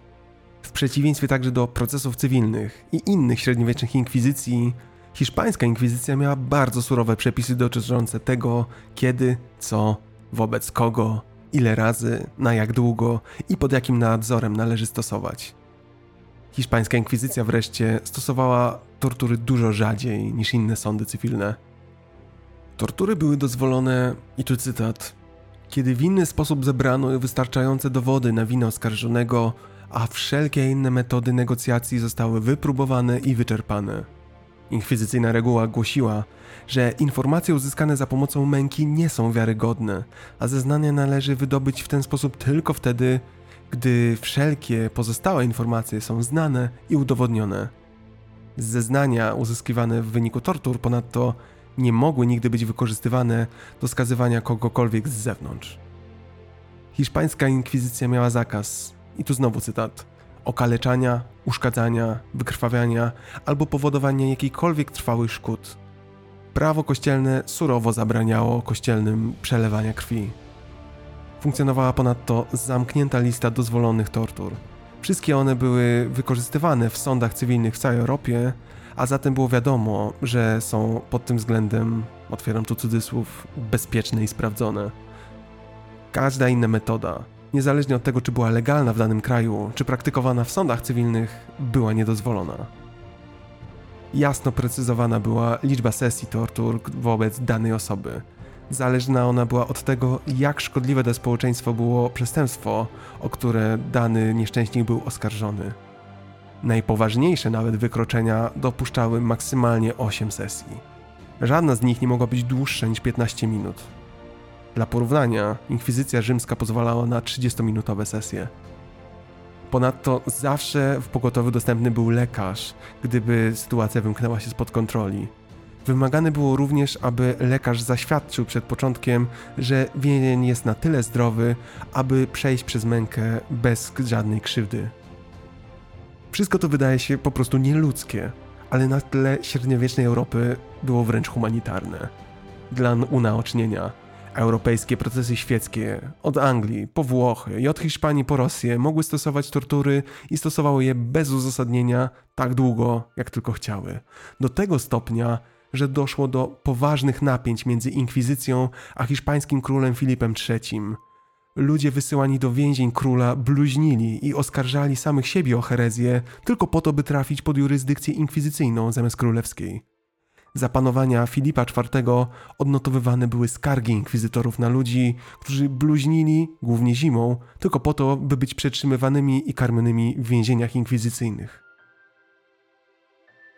W przeciwieństwie także do procesów cywilnych i innych średniowiecznych inkwizycji, hiszpańska inkwizycja miała bardzo surowe przepisy dotyczące tego, kiedy, co, wobec kogo, ile razy, na jak długo i pod jakim nadzorem należy stosować. Hiszpańska inkwizycja wreszcie stosowała tortury dużo rzadziej niż inne sądy cywilne. Tortury były dozwolone, i tu cytat, kiedy w inny sposób zebrano wystarczające dowody na winę oskarżonego a wszelkie inne metody negocjacji zostały wypróbowane i wyczerpane. Inkwizycyjna reguła głosiła, że informacje uzyskane za pomocą męki nie są wiarygodne, a zeznania należy wydobyć w ten sposób tylko wtedy, gdy wszelkie pozostałe informacje są znane i udowodnione. Zeznania uzyskiwane w wyniku tortur ponadto nie mogły nigdy być wykorzystywane do skazywania kogokolwiek z zewnątrz. Hiszpańska inkwizycja miała zakaz i tu znowu cytat, okaleczania, uszkadzania, wykrwawiania albo powodowania jakichkolwiek trwałych szkód. Prawo kościelne surowo zabraniało kościelnym przelewania krwi. Funkcjonowała ponadto zamknięta lista dozwolonych tortur. Wszystkie one były wykorzystywane w sądach cywilnych w całej Europie, a zatem było wiadomo, że są pod tym względem, otwieram tu cudzysłów, bezpieczne i sprawdzone. Każda inna metoda, niezależnie od tego, czy była legalna w danym kraju, czy praktykowana w sądach cywilnych, była niedozwolona. Jasno precyzowana była liczba sesji tortur wobec danej osoby. Zależna ona była od tego, jak szkodliwe dla społeczeństwa było przestępstwo, o które dany nieszczęśnik był oskarżony. Najpoważniejsze nawet wykroczenia dopuszczały maksymalnie 8 sesji. Żadna z nich nie mogła być dłuższa niż 15 minut. Dla porównania, inkwizycja rzymska pozwalała na 30-minutowe sesje. Ponadto zawsze w pogotowiu dostępny był lekarz, gdyby sytuacja wymknęła się spod kontroli. Wymagane było również, aby lekarz zaświadczył przed początkiem, że więzień jest na tyle zdrowy, aby przejść przez mękę bez żadnej krzywdy. Wszystko to wydaje się po prostu nieludzkie, ale na tle średniowiecznej Europy było wręcz humanitarne. Dla unaocznienia Europejskie procesy świeckie, od Anglii po Włochy i od Hiszpanii po Rosję, mogły stosować tortury i stosowały je bez uzasadnienia tak długo, jak tylko chciały. Do tego stopnia, że doszło do poważnych napięć między inkwizycją a hiszpańskim królem Filipem III. Ludzie wysyłani do więzień króla bluźnili i oskarżali samych siebie o herezję, tylko po to, by trafić pod jurysdykcję inkwizycyjną zamiast królewskiej. Za panowania Filipa IV odnotowywane były skargi inkwizytorów na ludzi, którzy bluźnili, głównie zimą, tylko po to, by być przetrzymywanymi i karmionymi w więzieniach inkwizycyjnych.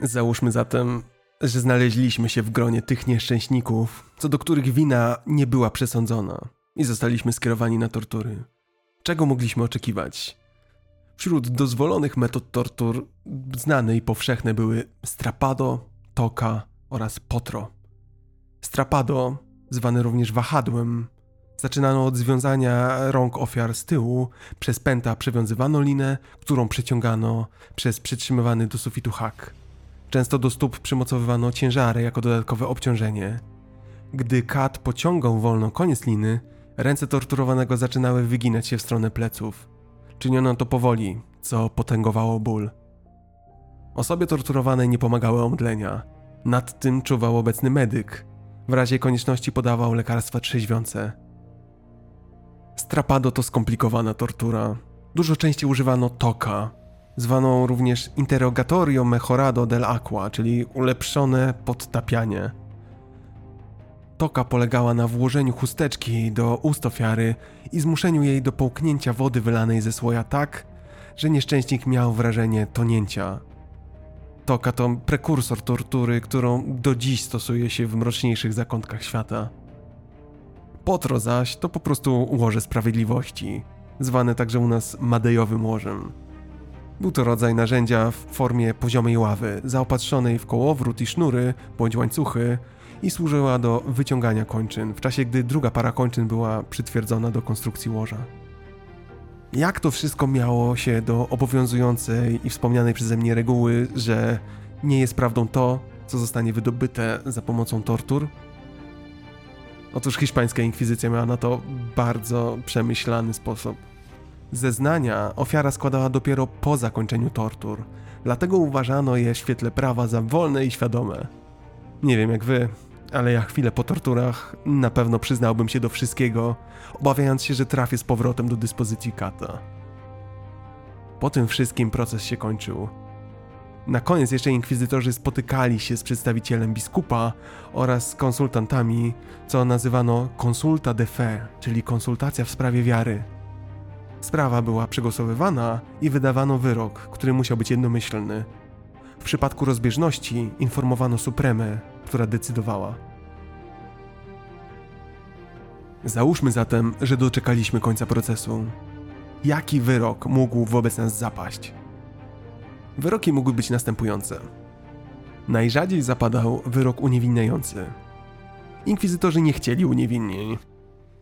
Załóżmy zatem, że znaleźliśmy się w gronie tych nieszczęśników, co do których wina nie była przesądzona i zostaliśmy skierowani na tortury. Czego mogliśmy oczekiwać? Wśród dozwolonych metod tortur znane i powszechne były strapado, toka, oraz potro. Strapado, zwane również wahadłem, zaczynano od związania rąk ofiar z tyłu, przez pęta przewiązywano linę, którą przeciągano przez przytrzymywany do sufitu hak. Często do stóp przymocowywano ciężary jako dodatkowe obciążenie. Gdy kat pociągał wolno koniec liny, ręce torturowanego zaczynały wyginać się w stronę pleców. Czyniono to powoli, co potęgowało ból. Osobie torturowanej nie pomagały omdlenia. Nad tym czuwał obecny medyk. W razie konieczności podawał lekarstwa trzeźwiące. Strapado to skomplikowana tortura. Dużo częściej używano toka, zwaną również interrogatorio mejorado del aqua, czyli ulepszone podtapianie. Toka polegała na włożeniu chusteczki do ust ofiary i zmuszeniu jej do połknięcia wody wylanej ze słoja tak, że nieszczęśnik miał wrażenie tonięcia. Toka to prekursor tortury, którą do dziś stosuje się w mroczniejszych zakątkach świata. Potro zaś to po prostu łoże sprawiedliwości, zwane także u nas Madejowym łożem. Był to rodzaj narzędzia w formie poziomej ławy, zaopatrzonej w kołowrót i sznury bądź łańcuchy i służyła do wyciągania kończyn, w czasie gdy druga para kończyn była przytwierdzona do konstrukcji łoża. Jak to wszystko miało się do obowiązującej i wspomnianej przeze mnie reguły, że nie jest prawdą to, co zostanie wydobyte za pomocą tortur? Otóż hiszpańska inkwizycja miała na to bardzo przemyślany sposób. Zeznania ofiara składała dopiero po zakończeniu tortur, dlatego uważano je w świetle prawa za wolne i świadome. Nie wiem jak wy, ale ja chwilę po torturach na pewno przyznałbym się do wszystkiego, obawiając się, że trafię z powrotem do dyspozycji kata. Po tym wszystkim proces się kończył. Na koniec jeszcze inkwizytorzy spotykali się z przedstawicielem biskupa oraz konsultantami, co nazywano konsulta de fe, czyli konsultacja w sprawie wiary. Sprawa była przegłosowywana i wydawano wyrok, który musiał być jednomyślny. W przypadku rozbieżności informowano Supremę, która decydowała. Załóżmy zatem, że doczekaliśmy końca procesu. Jaki wyrok mógł wobec nas zapaść? Wyroki mogły być następujące. Najrzadziej zapadał wyrok uniewinniający. Inkwizytorzy nie chcieli uniewinnień.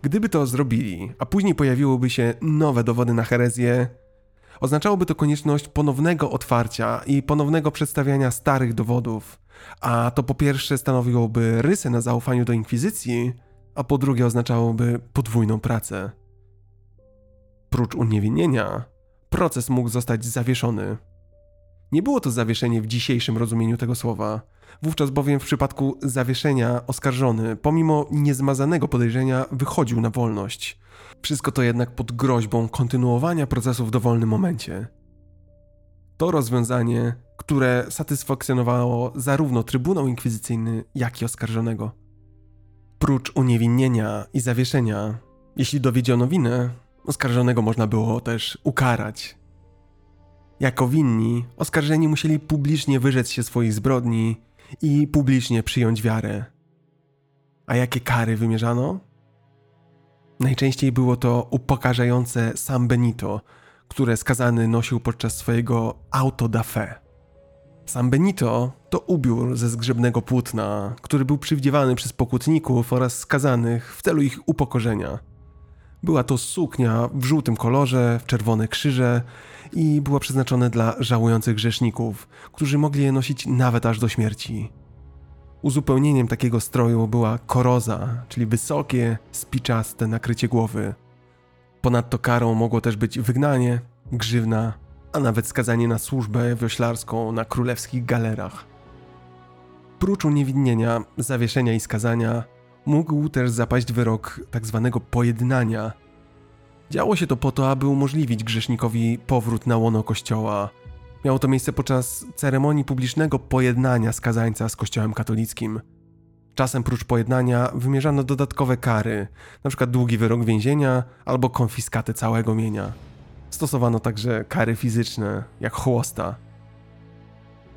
Gdyby to zrobili, a później pojawiłyby się nowe dowody na herezję, oznaczałoby to konieczność ponownego otwarcia i ponownego przedstawiania starych dowodów, a to po pierwsze stanowiłoby rysę na zaufaniu do inkwizycji, a po drugie oznaczałoby podwójną pracę. Prócz uniewinnienia, proces mógł zostać zawieszony. Nie było to zawieszenie w dzisiejszym rozumieniu tego słowa. Wówczas bowiem w przypadku zawieszenia oskarżony, pomimo niezmazanego podejrzenia, wychodził na wolność. Wszystko to jednak pod groźbą kontynuowania procesu w dowolnym momencie. To rozwiązanie, które satysfakcjonowało zarówno Trybunał Inkwizycyjny, jak i oskarżonego. Prócz uniewinnienia i zawieszenia, jeśli dowiedziono winę, oskarżonego można było też ukarać. Jako winni, oskarżeni musieli publicznie wyrzec się swoich zbrodni i publicznie przyjąć wiarę. A jakie kary wymierzano? Najczęściej było to upokarzające San Benito, które skazany nosił podczas swojego auto da fe. San Benito to ubiór ze zgrzebnego płótna, który był przywdziewany przez pokutników oraz skazanych w celu ich upokorzenia. Była to suknia w żółtym kolorze, w czerwone krzyże i była przeznaczona dla żałujących grzeszników, którzy mogli je nosić nawet aż do śmierci. Uzupełnieniem takiego stroju była koroza, czyli wysokie, spiczaste nakrycie głowy. Ponadto karą mogło też być wygnanie, grzywna, a nawet skazanie na służbę wioślarską na królewskich galerach. Prócz uniewinnienia, zawieszenia i skazania, mógł też zapaść wyrok tzw. Tak pojednania. Działo się to po to, aby umożliwić grzesznikowi powrót na łono kościoła. Miało to miejsce podczas ceremonii publicznego pojednania skazańca z kościołem katolickim. Czasem prócz pojednania wymierzano dodatkowe kary, np. długi wyrok więzienia albo konfiskatę całego mienia. Stosowano także kary fizyczne, jak chłosta.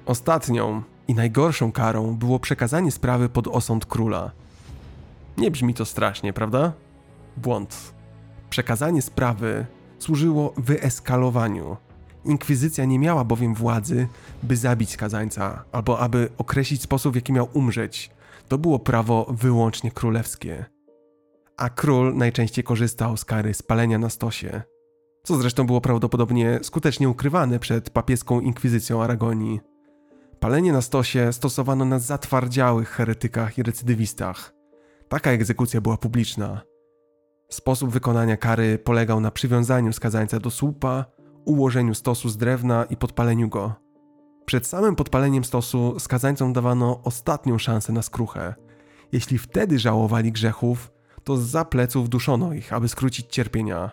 Ostatnią i najgorszą karą było przekazanie sprawy pod osąd króla. Nie brzmi to strasznie, prawda? Błąd. Przekazanie sprawy służyło wyeskalowaniu. Inkwizycja nie miała bowiem władzy, by zabić skazańca albo aby określić sposób, w jaki miał umrzeć. To było prawo wyłącznie królewskie. A król najczęściej korzystał z kary spalenia na stosie, co zresztą było prawdopodobnie skutecznie ukrywane przed papieską inkwizycją Aragonii. Palenie na stosie stosowano na zatwardziałych heretykach i recydywistach. Taka egzekucja była publiczna. Sposób wykonania kary polegał na przywiązaniu skazańca do słupa, ułożeniu stosu z drewna i podpaleniu go. Przed samym podpaleniem stosu skazańcom dawano ostatnią szansę na skruchę. Jeśli wtedy żałowali grzechów, to za pleców duszono ich, aby skrócić cierpienia.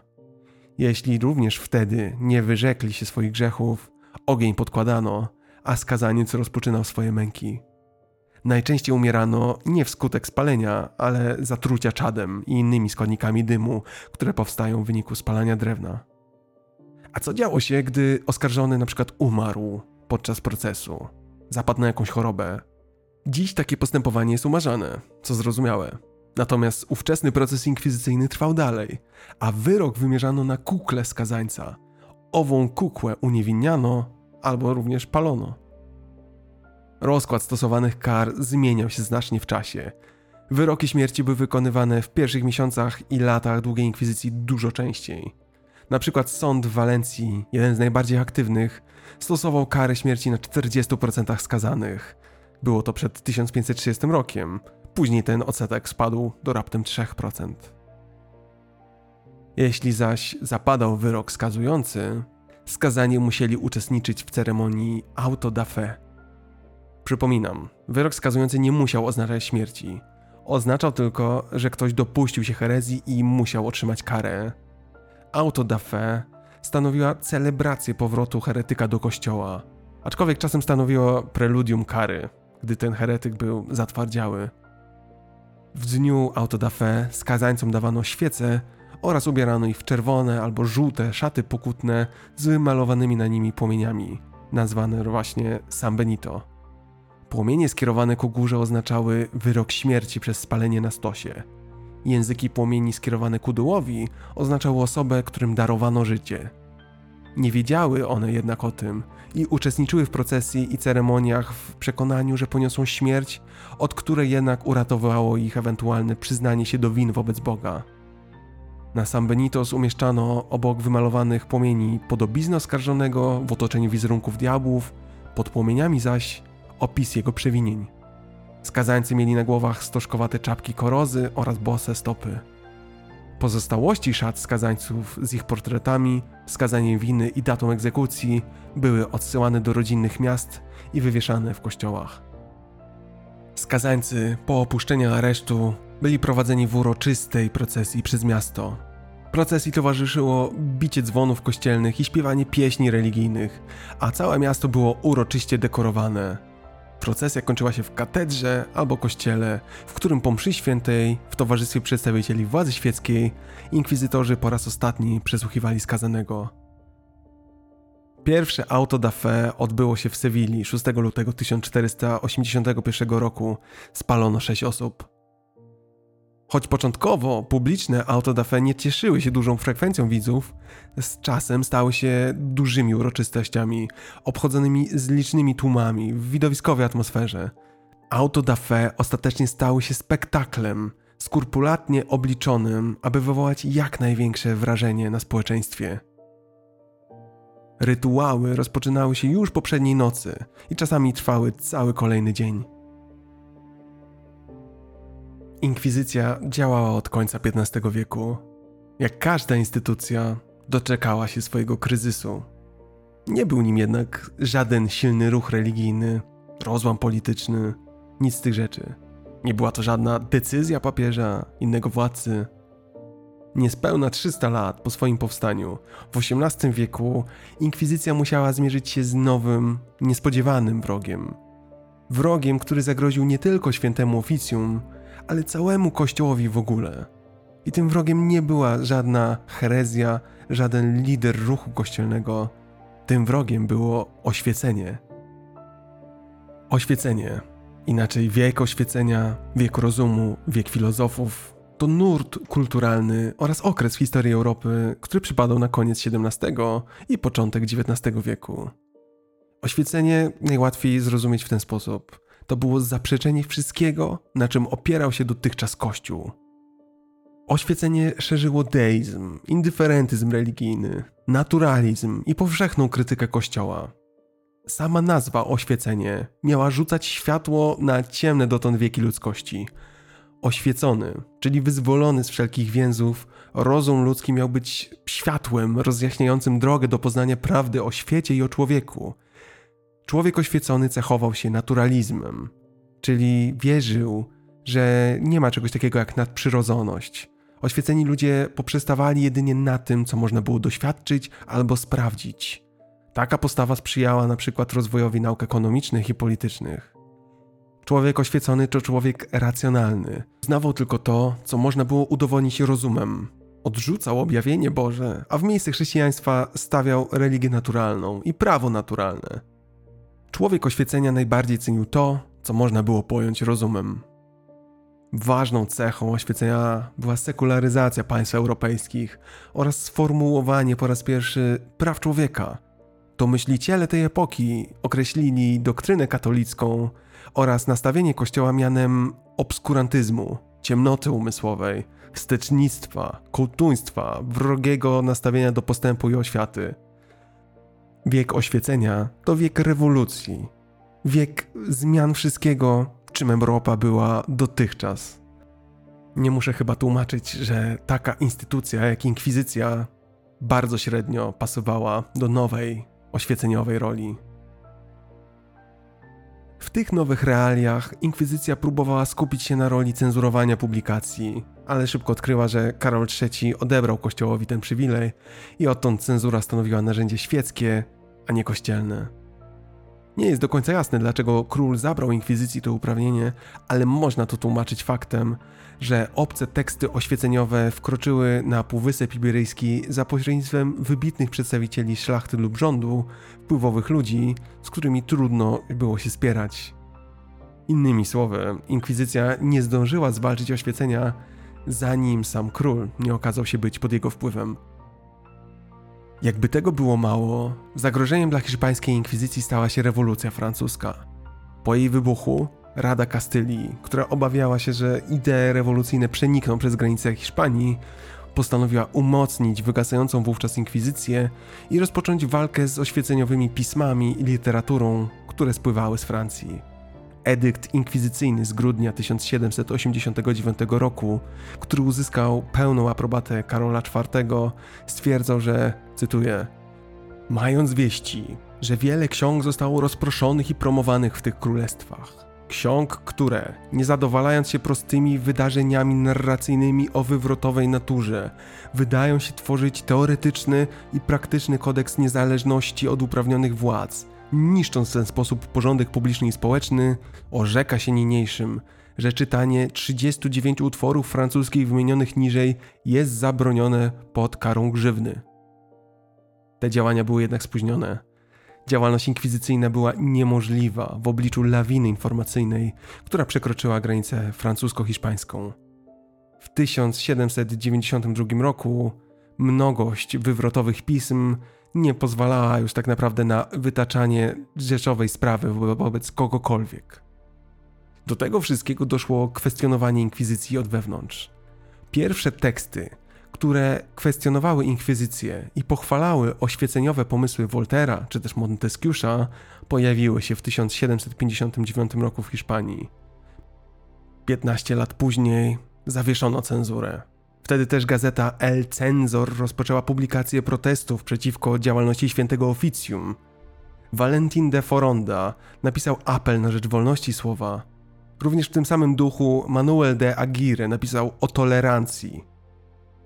Jeśli również wtedy nie wyrzekli się swoich grzechów, ogień podkładano, a skazaniec rozpoczynał swoje męki. Najczęściej umierano nie wskutek spalenia, ale zatrucia czadem i innymi składnikami dymu, które powstają w wyniku spalania drewna. A co działo się, gdy oskarżony na przykład umarł podczas procesu, zapadł na jakąś chorobę? Dziś takie postępowanie jest umarzane, co zrozumiałe. Natomiast ówczesny proces inkwizycyjny trwał dalej, a wyrok wymierzano na kukle skazańca. Ową kukłę uniewinniano albo również palono. Rozkład stosowanych kar zmieniał się znacznie w czasie. Wyroki śmierci były wykonywane w pierwszych miesiącach i latach długiej inkwizycji dużo częściej. Na przykład sąd w Walencji, jeden z najbardziej aktywnych, stosował kary śmierci na 40% skazanych. Było to przed 1530 rokiem. Później ten odsetek spadł do raptem 3%. Jeśli zaś zapadał wyrok skazujący, skazani musieli uczestniczyć w ceremonii auto da fe. Przypominam, wyrok skazujący nie musiał oznaczać śmierci. Oznaczał tylko, że ktoś dopuścił się herezji i musiał otrzymać karę. Auto da fe stanowiła celebrację powrotu heretyka do kościoła, aczkolwiek czasem stanowiło preludium kary, gdy ten heretyk był zatwardziały. W dniu auto da fe skazańcom dawano świece oraz ubierano ich w czerwone albo żółte szaty pokutne z wymalowanymi na nimi płomieniami, nazwane właśnie San Benito. Płomienie skierowane ku górze oznaczały wyrok śmierci przez spalenie na stosie. Języki płomieni skierowane ku dołowi oznaczały osobę, którym darowano życie. Nie wiedziały one jednak o tym i uczestniczyły w procesji i ceremoniach w przekonaniu, że poniosą śmierć, od której jednak uratowało ich ewentualne przyznanie się do win wobec Boga. Na San Benitos umieszczano obok wymalowanych płomieni podobizno skarżonego w otoczeniu wizerunków diabłów, pod płomieniami zaś opis jego przewinień. Skazańcy mieli na głowach stożkowate czapki korozy oraz bose stopy. Pozostałości szat skazańców z ich portretami, wskazaniem winy i datą egzekucji były odsyłane do rodzinnych miast i wywieszane w kościołach. Skazańcy po opuszczeniu aresztu byli prowadzeni w uroczystej procesji przez miasto. Procesji towarzyszyło bicie dzwonów kościelnych i śpiewanie pieśni religijnych, a całe miasto było uroczyście dekorowane. Procesja kończyła się w katedrze albo kościele, w którym po mszy świętej, w towarzystwie przedstawicieli władzy świeckiej, inkwizytorzy po raz ostatni przesłuchiwali skazanego. Pierwsze auto da fe odbyło się w Sewilli 6 lutego 1481 roku. Spalono 6 osób. Choć początkowo publiczne auto da fe nie cieszyły się dużą frekwencją widzów, z czasem stały się dużymi uroczystościami, obchodzonymi z licznymi tłumami w widowiskowej atmosferze. Auto da fe ostatecznie stały się spektaklem, skrupulatnie obliczonym, aby wywołać jak największe wrażenie na społeczeństwie. Rytuały rozpoczynały się już poprzedniej nocy i czasami trwały cały kolejny dzień. Inkwizycja działała od końca XV wieku. Jak każda instytucja, doczekała się swojego kryzysu. Nie był nim jednak żaden silny ruch religijny, rozłam polityczny, nic z tych rzeczy. Nie była to żadna decyzja papieża, innego władcy. Niespełna 300 lat po swoim powstaniu, w XVIII wieku, inkwizycja musiała zmierzyć się z nowym, niespodziewanym wrogiem. Wrogiem, który zagroził nie tylko świętemu oficjum, ale całemu kościołowi w ogóle. I tym wrogiem nie była żadna herezja, żaden lider ruchu kościelnego. Tym wrogiem było oświecenie. Oświecenie, inaczej wiek oświecenia, wiek rozumu, wiek filozofów, to nurt kulturalny oraz okres w historii Europy, który przypadał na koniec XVII i początek XIX wieku. Oświecenie najłatwiej zrozumieć w ten sposób to było zaprzeczenie wszystkiego, na czym opierał się dotychczas Kościół. Oświecenie szerzyło deizm, indyferentyzm religijny, naturalizm i powszechną krytykę Kościoła. Sama nazwa oświecenie miała rzucać światło na ciemne dotąd wieki ludzkości. Oświecony, czyli wyzwolony z wszelkich więzów, rozum ludzki miał być światłem rozjaśniającym drogę do poznania prawdy o świecie i o człowieku. Człowiek oświecony cechował się naturalizmem, czyli wierzył, że nie ma czegoś takiego jak nadprzyrodzoność. Oświeceni ludzie poprzestawali jedynie na tym, co można było doświadczyć albo sprawdzić. Taka postawa sprzyjała na przykład rozwojowi nauk ekonomicznych i politycznych. Człowiek oświecony to człowiek racjonalny. Znawał tylko to, co można było udowodnić rozumem. Odrzucał objawienie Boże, a w miejsce chrześcijaństwa stawiał religię naturalną i prawo naturalne. Człowiek oświecenia najbardziej cenił to, co można było pojąć rozumem. Ważną cechą oświecenia była sekularyzacja państw europejskich oraz sformułowanie po raz pierwszy praw człowieka. To myśliciele tej epoki określili doktrynę katolicką oraz nastawienie Kościoła mianem obskurantyzmu, ciemnoty umysłowej, stecznictwa, kultuństwa, wrogiego nastawienia do postępu i oświaty. Wiek oświecenia to wiek rewolucji, wiek zmian wszystkiego, czym Europa była dotychczas. Nie muszę chyba tłumaczyć, że taka instytucja jak inkwizycja bardzo średnio pasowała do nowej, oświeceniowej roli. W tych nowych realiach inkwizycja próbowała skupić się na roli cenzurowania publikacji, ale szybko odkryła, że Karol III odebrał kościołowi ten przywilej i odtąd cenzura stanowiła narzędzie świeckie, a nie kościelne. Nie jest do końca jasne, dlaczego król zabrał inkwizycji to uprawnienie, ale można to tłumaczyć faktem, że obce teksty oświeceniowe wkroczyły na Półwysep Iberyjski za pośrednictwem wybitnych przedstawicieli szlachty lub rządu, wpływowych ludzi, z którymi trudno było się spierać. Innymi słowy, inkwizycja nie zdążyła zwalczyć oświecenia, zanim sam król nie okazał się być pod jego wpływem. Jakby tego było mało, zagrożeniem dla hiszpańskiej inkwizycji stała się rewolucja francuska. Po jej wybuchu Rada Kastylii, która obawiała się, że idee rewolucyjne przenikną przez granice Hiszpanii, postanowiła umocnić wygasającą wówczas inkwizycję i rozpocząć walkę z oświeceniowymi pismami i literaturą, które spływały z Francji. Edykt inkwizycyjny z grudnia 1789 roku, który uzyskał pełną aprobatę Karola IV, stwierdzał, że, cytuję, Mając wieści, że wiele ksiąg zostało rozproszonych i promowanych w tych królestwach, ksiąg, które, nie zadowalając się prostymi wydarzeniami narracyjnymi o wywrotowej naturze, wydają się tworzyć teoretyczny i praktyczny kodeks niezależności od uprawnionych władz, niszcząc w ten sposób porządek publiczny i społeczny, orzeka się niniejszym, że czytanie 39 utworów francuskich wymienionych niżej jest zabronione pod karą grzywny. Te działania były jednak spóźnione. Działalność inkwizycyjna była niemożliwa w obliczu lawiny informacyjnej, która przekroczyła granicę francusko-hiszpańską. W 1792 roku mnogość wywrotowych pism nie pozwalała już tak naprawdę na wytaczanie rzeczowej sprawy wobec kogokolwiek. Do tego wszystkiego doszło kwestionowanie inkwizycji od wewnątrz. Pierwsze teksty, które kwestionowały inkwizycję i pochwalały oświeceniowe pomysły Voltera czy też Montesquieu'a, pojawiły się w 1759 roku w Hiszpanii. 15 lat później zawieszono cenzurę. Wtedy też gazeta El Cenzor rozpoczęła publikację protestów przeciwko działalności świętego oficjum. Valentin de Foronda napisał apel na rzecz wolności słowa. Również w tym samym duchu Manuel de Aguirre napisał o tolerancji.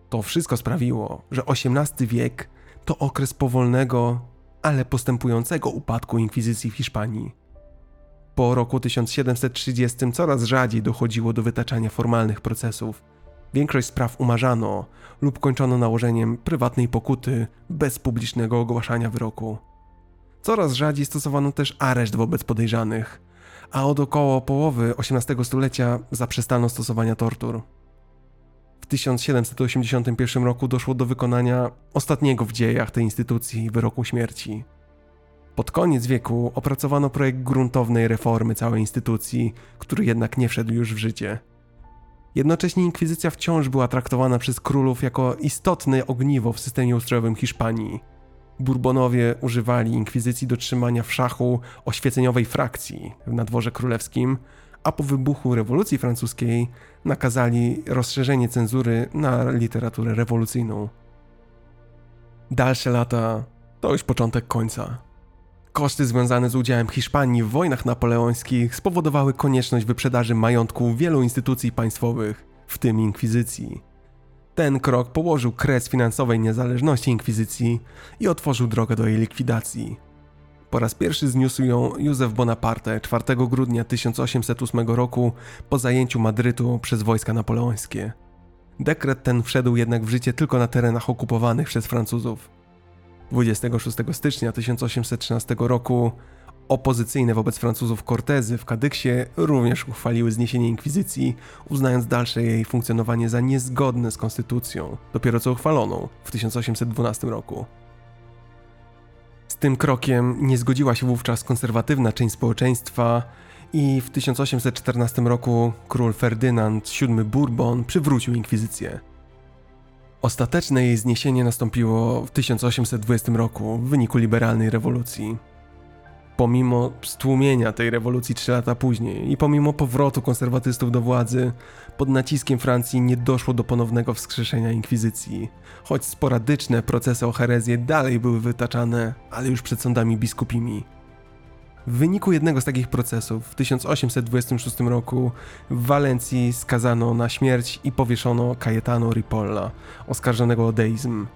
To wszystko sprawiło, że XVIII wiek to okres powolnego, ale postępującego upadku inkwizycji w Hiszpanii. Po roku 1730 coraz rzadziej dochodziło do wytaczania formalnych procesów Większość spraw umarzano lub kończono nałożeniem prywatnej pokuty bez publicznego ogłaszania wyroku. Coraz rzadziej stosowano też areszt wobec podejrzanych, a od około połowy XVIII stulecia zaprzestano stosowania tortur. W 1781 roku doszło do wykonania ostatniego w dziejach tej instytucji wyroku śmierci. Pod koniec wieku opracowano projekt gruntownej reformy całej instytucji, który jednak nie wszedł już w życie. Jednocześnie inkwizycja wciąż była traktowana przez królów jako istotne ogniwo w systemie ustrojowym Hiszpanii. Bourbonowie używali inkwizycji do trzymania w szachu oświeceniowej frakcji na dworze królewskim, a po wybuchu rewolucji francuskiej nakazali rozszerzenie cenzury na literaturę rewolucyjną. Dalsze lata to już początek końca. Koszty związane z udziałem Hiszpanii w wojnach napoleońskich spowodowały konieczność wyprzedaży majątku wielu instytucji państwowych, w tym inkwizycji. Ten krok położył kres finansowej niezależności inkwizycji i otworzył drogę do jej likwidacji. Po raz pierwszy zniósł ją Józef Bonaparte 4 grudnia 1808 roku po zajęciu Madrytu przez wojska napoleońskie. Dekret ten wszedł jednak w życie tylko na terenach okupowanych przez Francuzów. 26 stycznia 1813 roku opozycyjne wobec Francuzów Cortezy w Kadyksie również uchwaliły zniesienie inkwizycji, uznając dalsze jej funkcjonowanie za niezgodne z konstytucją, dopiero co uchwaloną w 1812 roku. Z tym krokiem nie zgodziła się wówczas konserwatywna część społeczeństwa i w 1814 roku król Ferdynand VII Bourbon przywrócił inkwizycję. Ostateczne jej zniesienie nastąpiło w 1820 roku w wyniku liberalnej rewolucji. Pomimo stłumienia tej rewolucji trzy lata później i pomimo powrotu konserwatystów do władzy, pod naciskiem Francji nie doszło do ponownego wskrzeszenia inkwizycji, choć sporadyczne procesy o herezję dalej były wytaczane, ale już przed sądami biskupimi. W wyniku jednego z takich procesów w 1826 roku w Walencji skazano na śmierć i powieszono Cayetano Ripolla, oskarżonego o deizm.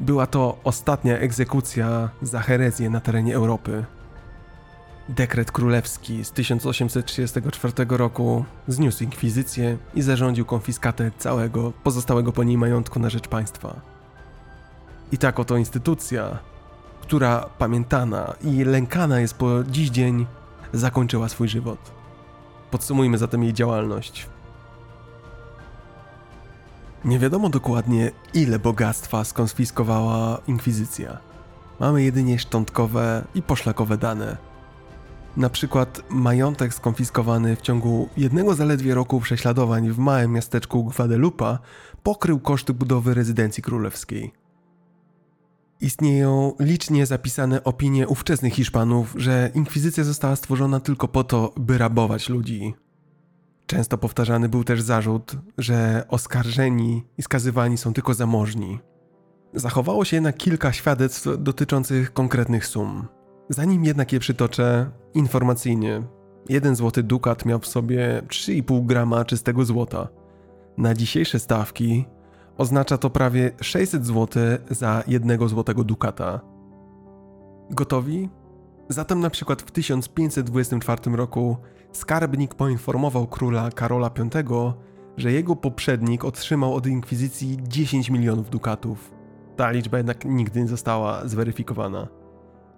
Była to ostatnia egzekucja za herezję na terenie Europy. Dekret królewski z 1834 roku zniósł inkwizycję i zarządził konfiskatę całego pozostałego po niej majątku na rzecz państwa. I tak oto instytucja, która pamiętana i lękana jest po dziś dzień, zakończyła swój żywot. Podsumujmy zatem jej działalność. Nie wiadomo dokładnie, ile bogactwa skonfiskowała inkwizycja. Mamy jedynie szczątkowe i poszlakowe dane. Na przykład majątek skonfiskowany w ciągu jednego zaledwie roku prześladowań w małym miasteczku Guadalupe pokrył koszty budowy rezydencji królewskiej. Istnieją licznie zapisane opinie ówczesnych Hiszpanów, że inkwizycja została stworzona tylko po to, by rabować ludzi. Często powtarzany był też zarzut, że oskarżeni i skazywani są tylko zamożni. Zachowało się jednak kilka świadectw dotyczących konkretnych sum. Zanim jednak je przytoczę, informacyjnie, jeden złoty dukat miał w sobie 3,5 grama czystego złota. Na dzisiejsze stawki Oznacza to prawie 600 zł za jednego złotego dukata. Gotowi? Zatem na przykład w 1524 roku skarbnik poinformował króla Karola V, że jego poprzednik otrzymał od inkwizycji 10 milionów dukatów. Ta liczba jednak nigdy nie została zweryfikowana.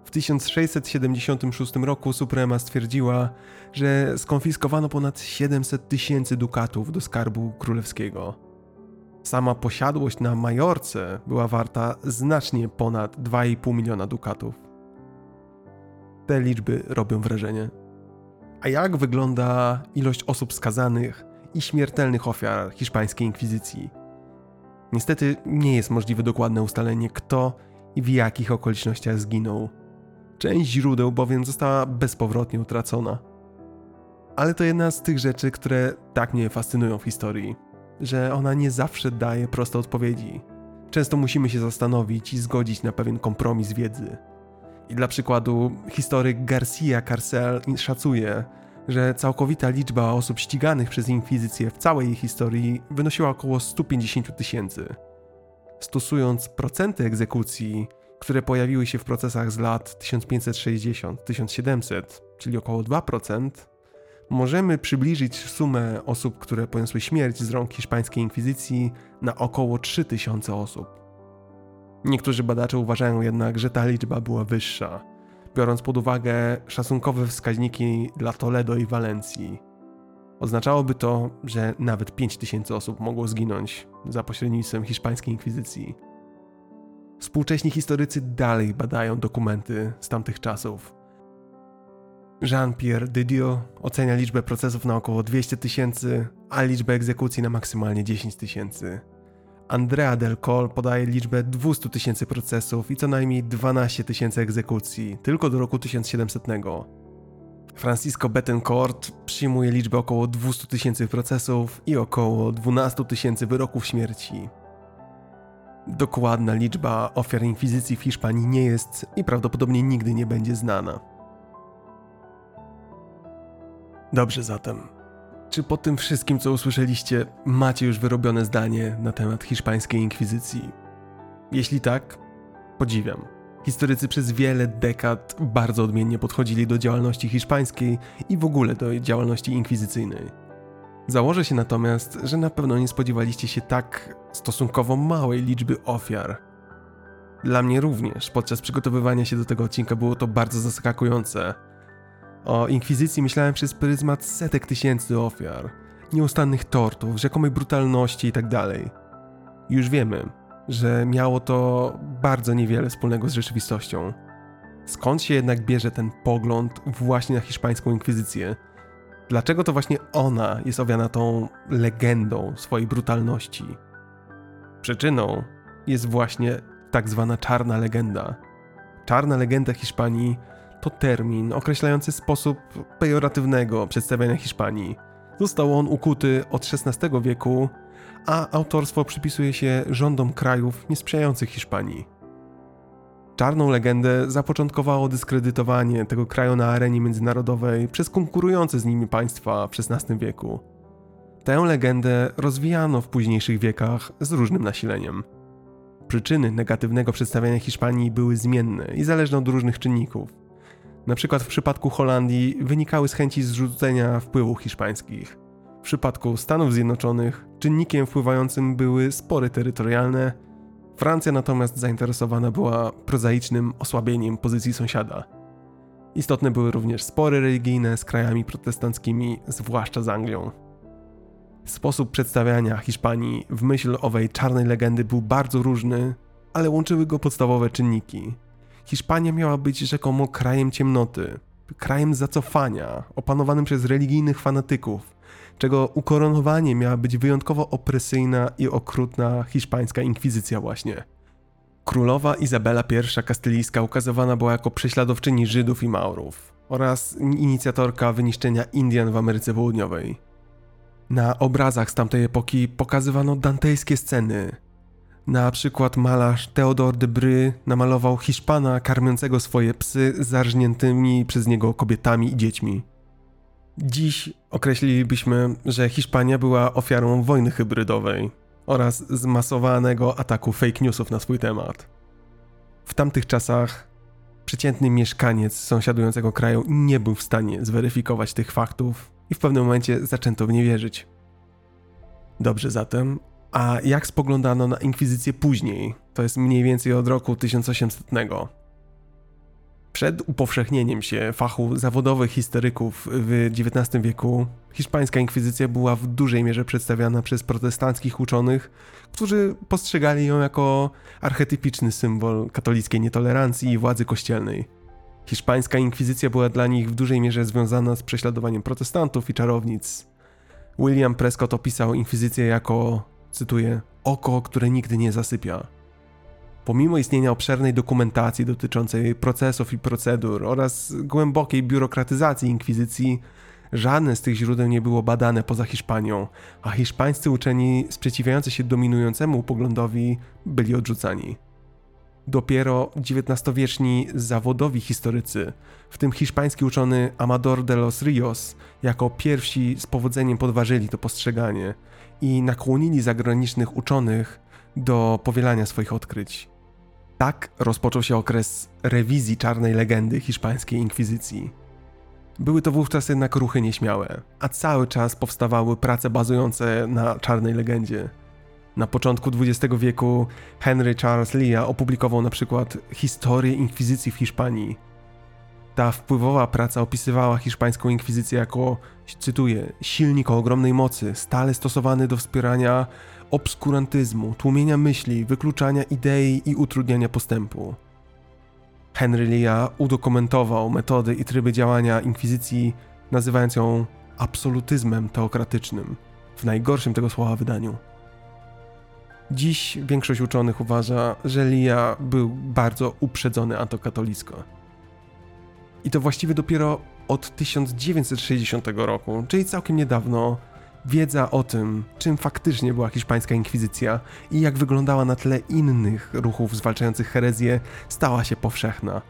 W 1676 roku Suprema stwierdziła, że skonfiskowano ponad 700 tysięcy dukatów do skarbu królewskiego. Sama posiadłość na Majorce była warta znacznie ponad 2,5 miliona dukatów. Te liczby robią wrażenie. A jak wygląda ilość osób skazanych i śmiertelnych ofiar hiszpańskiej inkwizycji? Niestety nie jest możliwe dokładne ustalenie, kto i w jakich okolicznościach zginął. Część źródeł bowiem została bezpowrotnie utracona. Ale to jedna z tych rzeczy, które tak mnie fascynują w historii że ona nie zawsze daje proste odpowiedzi. Często musimy się zastanowić i zgodzić na pewien kompromis wiedzy. I dla przykładu, historyk Garcia Carcel szacuje, że całkowita liczba osób ściganych przez inkwizycję w całej jej historii wynosiła około 150 tysięcy. Stosując procenty egzekucji, które pojawiły się w procesach z lat 1560-1700, czyli około 2%, możemy przybliżyć sumę osób, które poniosły śmierć z rąk hiszpańskiej inkwizycji na około 3000 osób. Niektórzy badacze uważają jednak, że ta liczba była wyższa, biorąc pod uwagę szacunkowe wskaźniki dla Toledo i Walencji. Oznaczałoby to, że nawet 5000 osób mogło zginąć za pośrednictwem hiszpańskiej inkwizycji. Współcześni historycy dalej badają dokumenty z tamtych czasów Jean-Pierre Didier ocenia liczbę procesów na około 200 tysięcy, a liczbę egzekucji na maksymalnie 10 tysięcy. Andrea del Col podaje liczbę 200 tysięcy procesów i co najmniej 12 tysięcy egzekucji, tylko do roku 1700. Francisco Bettencourt przyjmuje liczbę około 200 tysięcy procesów i około 12 tysięcy wyroków śmierci. Dokładna liczba ofiar inkwizycji w Hiszpanii nie jest i prawdopodobnie nigdy nie będzie znana. Dobrze zatem. Czy po tym wszystkim, co usłyszeliście, macie już wyrobione zdanie na temat hiszpańskiej inkwizycji? Jeśli tak, podziwiam. Historycy przez wiele dekad bardzo odmiennie podchodzili do działalności hiszpańskiej i w ogóle do działalności inkwizycyjnej. Założę się natomiast, że na pewno nie spodziewaliście się tak stosunkowo małej liczby ofiar. Dla mnie również podczas przygotowywania się do tego odcinka było to bardzo zaskakujące. O inkwizycji myślałem przez pryzmat setek tysięcy ofiar, nieustannych tortów, rzekomej brutalności itd. Tak Już wiemy, że miało to bardzo niewiele wspólnego z rzeczywistością. Skąd się jednak bierze ten pogląd właśnie na hiszpańską inkwizycję? Dlaczego to właśnie ona jest owiana tą legendą swojej brutalności? Przyczyną jest właśnie tak zwana czarna legenda. Czarna legenda Hiszpanii to termin określający sposób pejoratywnego przedstawiania Hiszpanii. Został on ukuty od XVI wieku a autorstwo przypisuje się rządom krajów niesprzyjających Hiszpanii. Czarną legendę zapoczątkowało dyskredytowanie tego kraju na arenie międzynarodowej przez konkurujące z nimi państwa w XVI wieku. Tę legendę rozwijano w późniejszych wiekach z różnym nasileniem. Przyczyny negatywnego przedstawiania Hiszpanii były zmienne i zależne od różnych czynników. Na przykład w przypadku Holandii wynikały z chęci zrzucenia wpływów hiszpańskich. W przypadku Stanów Zjednoczonych czynnikiem wpływającym były spory terytorialne, Francja natomiast zainteresowana była prozaicznym osłabieniem pozycji sąsiada. Istotne były również spory religijne z krajami protestanckimi, zwłaszcza z Anglią. Sposób przedstawiania Hiszpanii w myśl owej czarnej legendy był bardzo różny, ale łączyły go podstawowe czynniki. Hiszpania miała być rzekomo krajem ciemnoty, krajem zacofania, opanowanym przez religijnych fanatyków, czego ukoronowanie miała być wyjątkowo opresyjna i okrutna hiszpańska inkwizycja właśnie. Królowa Izabela I Kastylijska ukazywana była jako prześladowczyni Żydów i Maurów oraz inicjatorka wyniszczenia Indian w Ameryce Południowej. Na obrazach z tamtej epoki pokazywano dantejskie sceny. Na przykład malarz Theodor de Bry namalował Hiszpana karmiącego swoje psy zarżniętymi przez niego kobietami i dziećmi. Dziś określilibyśmy, że Hiszpania była ofiarą wojny hybrydowej oraz zmasowanego ataku fake newsów na swój temat. W tamtych czasach przeciętny mieszkaniec sąsiadującego kraju nie był w stanie zweryfikować tych faktów i w pewnym momencie zaczęto w nie wierzyć. Dobrze zatem, a jak spoglądano na inkwizycję później? To jest mniej więcej od roku 1800. Przed upowszechnieniem się fachu zawodowych historyków w XIX wieku, hiszpańska inkwizycja była w dużej mierze przedstawiana przez protestanckich uczonych, którzy postrzegali ją jako archetypiczny symbol katolickiej nietolerancji i władzy kościelnej. Hiszpańska inkwizycja była dla nich w dużej mierze związana z prześladowaniem protestantów i czarownic. William Prescott opisał inkwizycję jako, cytuję, oko, które nigdy nie zasypia. Pomimo istnienia obszernej dokumentacji dotyczącej procesów i procedur oraz głębokiej biurokratyzacji inkwizycji, żadne z tych źródeł nie było badane poza Hiszpanią, a hiszpańscy uczeni sprzeciwiający się dominującemu poglądowi byli odrzucani. Dopiero XIX-wieczni zawodowi historycy, w tym hiszpański uczony Amador de los Rios, jako pierwsi z powodzeniem podważyli to postrzeganie i nakłonili zagranicznych uczonych do powielania swoich odkryć. Tak rozpoczął się okres rewizji czarnej legendy hiszpańskiej inkwizycji. Były to wówczas jednak ruchy nieśmiałe, a cały czas powstawały prace bazujące na czarnej legendzie. Na początku XX wieku Henry Charles Lea opublikował na przykład Historię Inkwizycji w Hiszpanii. Ta wpływowa praca opisywała hiszpańską inkwizycję jako, cytuję, silnik o ogromnej mocy, stale stosowany do wspierania obskurantyzmu, tłumienia myśli, wykluczania idei i utrudniania postępu. Henry Lea udokumentował metody i tryby działania inkwizycji, nazywając ją absolutyzmem teokratycznym, w najgorszym tego słowa wydaniu. Dziś większość uczonych uważa, że Lia był bardzo uprzedzony antykatolicko. I to właściwie dopiero od 1960 roku, czyli całkiem niedawno, wiedza o tym, czym faktycznie była hiszpańska inkwizycja i jak wyglądała na tle innych ruchów zwalczających herezję, stała się powszechna.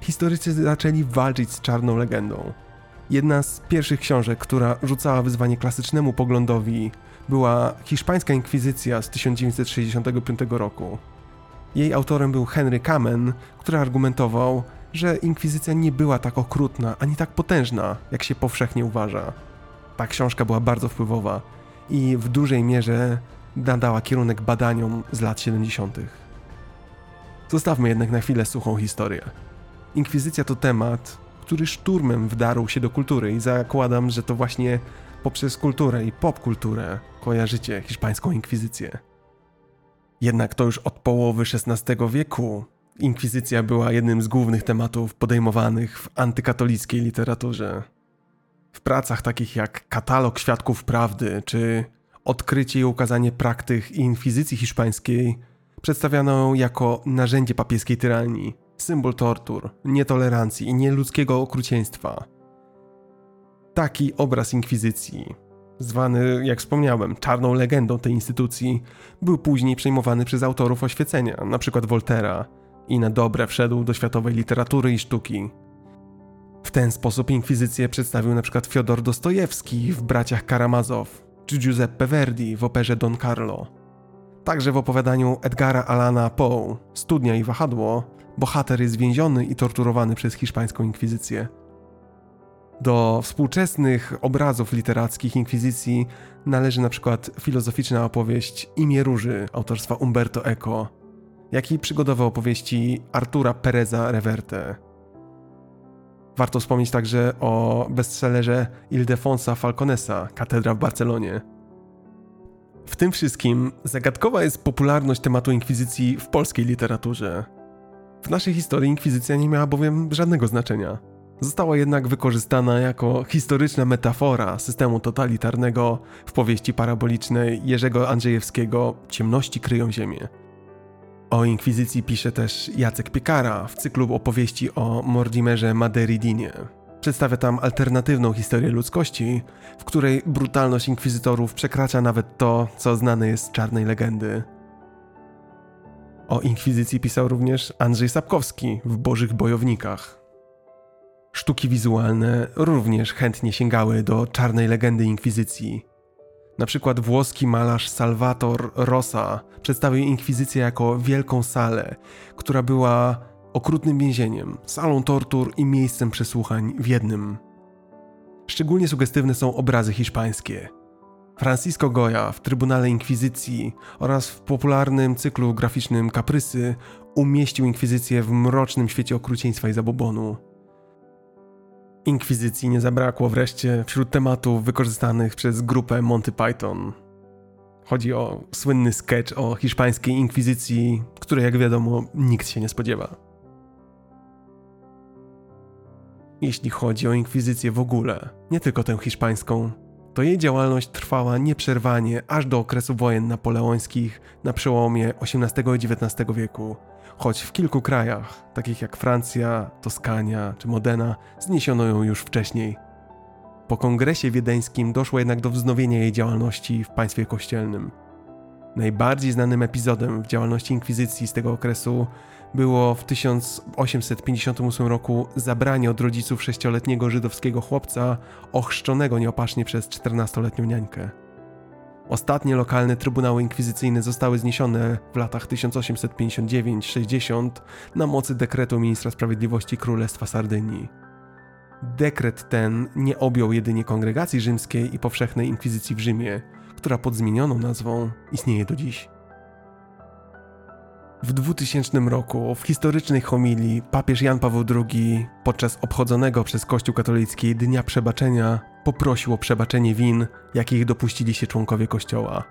Historycy zaczęli walczyć z czarną legendą. Jedna z pierwszych książek, która rzucała wyzwanie klasycznemu poglądowi, była Hiszpańska Inkwizycja z 1965 roku. Jej autorem był Henry Kamen, który argumentował, że inkwizycja nie była tak okrutna ani tak potężna, jak się powszechnie uważa. Ta książka była bardzo wpływowa i w dużej mierze nadała kierunek badaniom z lat 70. Zostawmy jednak na chwilę suchą historię. Inkwizycja to temat, który szturmem wdarł się do kultury i zakładam, że to właśnie poprzez kulturę i popkulturę kojarzycie hiszpańską inkwizycję. Jednak to już od połowy XVI wieku inkwizycja była jednym z głównych tematów podejmowanych w antykatolickiej literaturze. W pracach takich jak Katalog Świadków Prawdy czy Odkrycie i ukazanie praktyk inkwizycji hiszpańskiej przedstawiano ją jako narzędzie papieskiej tyranii, symbol tortur, nietolerancji i nieludzkiego okrucieństwa. Taki obraz inkwizycji, zwany, jak wspomniałem, czarną legendą tej instytucji, był później przejmowany przez autorów oświecenia, np. Voltera, i na dobre wszedł do światowej literatury i sztuki. W ten sposób inkwizycję przedstawił np. Fiodor Dostojewski w Braciach Karamazow, czy Giuseppe Verdi w operze Don Carlo. Także w opowiadaniu Edgara Alana Poe, Studnia i Wahadło, bohater jest więziony i torturowany przez hiszpańską inkwizycję. Do współczesnych obrazów literackich inkwizycji należy na przykład filozoficzna opowieść Imię Róży autorstwa Umberto Eco, jak i przygodowe opowieści Artura Pereza Reverte. Warto wspomnieć także o bestsellerze Ildefonsa Falconesa Katedra w Barcelonie. W tym wszystkim zagadkowa jest popularność tematu inkwizycji w polskiej literaturze. W naszej historii inkwizycja nie miała bowiem żadnego znaczenia. Została jednak wykorzystana jako historyczna metafora systemu totalitarnego w powieści parabolicznej Jerzego Andrzejewskiego Ciemności kryją ziemię. O inkwizycji pisze też Jacek Piekara w cyklu opowieści o Mortimerze Maderidinie. Przedstawia tam alternatywną historię ludzkości, w której brutalność inkwizytorów przekracza nawet to, co znane jest z czarnej legendy. O inkwizycji pisał również Andrzej Sapkowski w Bożych Bojownikach. Sztuki wizualne również chętnie sięgały do czarnej legendy inkwizycji. Na przykład włoski malarz Salvator Rosa przedstawił inkwizycję jako wielką salę, która była okrutnym więzieniem, salą tortur i miejscem przesłuchań w jednym. Szczególnie sugestywne są obrazy hiszpańskie. Francisco Goya w Trybunale Inkwizycji oraz w popularnym cyklu graficznym Kaprysy umieścił inkwizycję w mrocznym świecie okrucieństwa i zabobonu. Inkwizycji nie zabrakło wreszcie wśród tematów wykorzystanych przez grupę Monty Python. Chodzi o słynny sketch o hiszpańskiej inkwizycji, której jak wiadomo nikt się nie spodziewa. Jeśli chodzi o inkwizycję w ogóle, nie tylko tę hiszpańską, to jej działalność trwała nieprzerwanie aż do okresu wojen napoleońskich na przełomie XVIII i XIX wieku, choć w kilku krajach, takich jak Francja, Toskania czy Modena, zniesiono ją już wcześniej. Po kongresie wiedeńskim doszło jednak do wznowienia jej działalności w państwie kościelnym. Najbardziej znanym epizodem w działalności inkwizycji z tego okresu było w 1858 roku zabranie od rodziców sześcioletniego żydowskiego chłopca ochrzczonego nieopatrznie przez 14-letnią niańkę. Ostatnie lokalne trybunały inkwizycyjne zostały zniesione w latach 1859-60 na mocy dekretu ministra sprawiedliwości Królestwa Sardynii. Dekret ten nie objął jedynie kongregacji rzymskiej i powszechnej inkwizycji w Rzymie, która pod zmienioną nazwą istnieje do dziś. W 2000 roku w historycznej homilii papież Jan Paweł II podczas obchodzonego przez Kościół katolicki Dnia Przebaczenia poprosił o przebaczenie win, jakich dopuścili się członkowie Kościoła.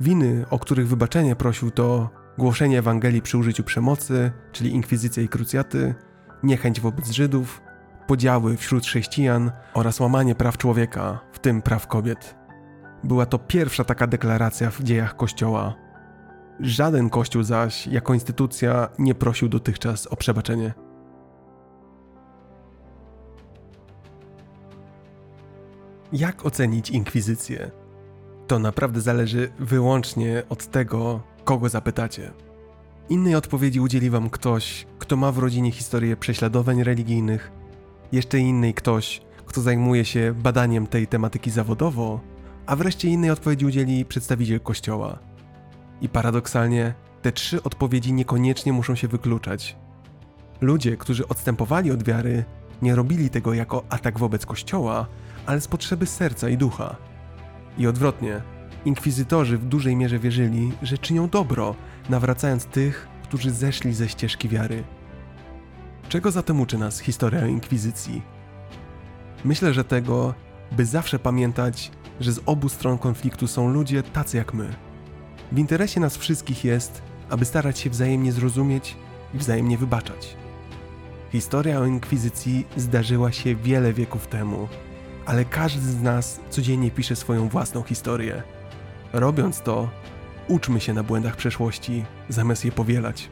Winy, o których wybaczenie prosił to głoszenie Ewangelii przy użyciu przemocy, czyli inkwizycja i krucjaty, niechęć wobec Żydów, podziały wśród chrześcijan oraz łamanie praw człowieka, w tym praw kobiet. Była to pierwsza taka deklaracja w dziejach Kościoła. Żaden Kościół zaś, jako instytucja, nie prosił dotychczas o przebaczenie. Jak ocenić inkwizycję? To naprawdę zależy wyłącznie od tego, kogo zapytacie. Innej odpowiedzi udzieli wam ktoś, kto ma w rodzinie historię prześladowań religijnych, jeszcze innej ktoś, kto zajmuje się badaniem tej tematyki zawodowo, a wreszcie innej odpowiedzi udzieli przedstawiciel kościoła. I paradoksalnie, te trzy odpowiedzi niekoniecznie muszą się wykluczać. Ludzie, którzy odstępowali od wiary, nie robili tego jako atak wobec kościoła, ale z potrzeby serca i ducha. I odwrotnie, inkwizytorzy w dużej mierze wierzyli, że czynią dobro, nawracając tych, którzy zeszli ze ścieżki wiary. Czego zatem uczy nas historia inkwizycji? Myślę, że tego, by zawsze pamiętać, że z obu stron konfliktu są ludzie tacy jak my. W interesie nas wszystkich jest, aby starać się wzajemnie zrozumieć i wzajemnie wybaczać. Historia o inkwizycji zdarzyła się wiele wieków temu, ale każdy z nas codziennie pisze swoją własną historię. Robiąc to, uczmy się na błędach przeszłości, zamiast je powielać.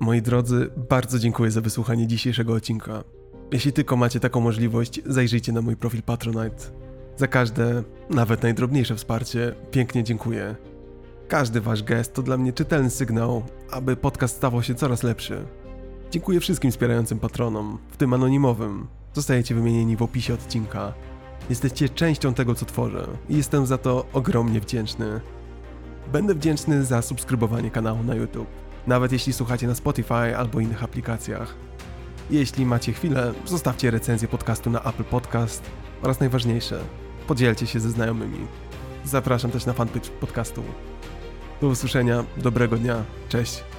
Moi drodzy, bardzo dziękuję za wysłuchanie dzisiejszego odcinka. Jeśli tylko macie taką możliwość, zajrzyjcie na mój profil Patronite. Za każde, nawet najdrobniejsze wsparcie, pięknie dziękuję. Każdy wasz gest to dla mnie czytelny sygnał, aby podcast stawał się coraz lepszy. Dziękuję wszystkim wspierającym patronom, w tym anonimowym. Zostajecie wymienieni w opisie odcinka. Jesteście częścią tego, co tworzę i jestem za to ogromnie wdzięczny. Będę wdzięczny za subskrybowanie kanału na YouTube, nawet jeśli słuchacie na Spotify albo innych aplikacjach. Jeśli macie chwilę, zostawcie recenzję podcastu na Apple Podcast oraz najważniejsze, podzielcie się ze znajomymi. Zapraszam też na fanpage podcastu. Do usłyszenia, dobrego dnia, cześć.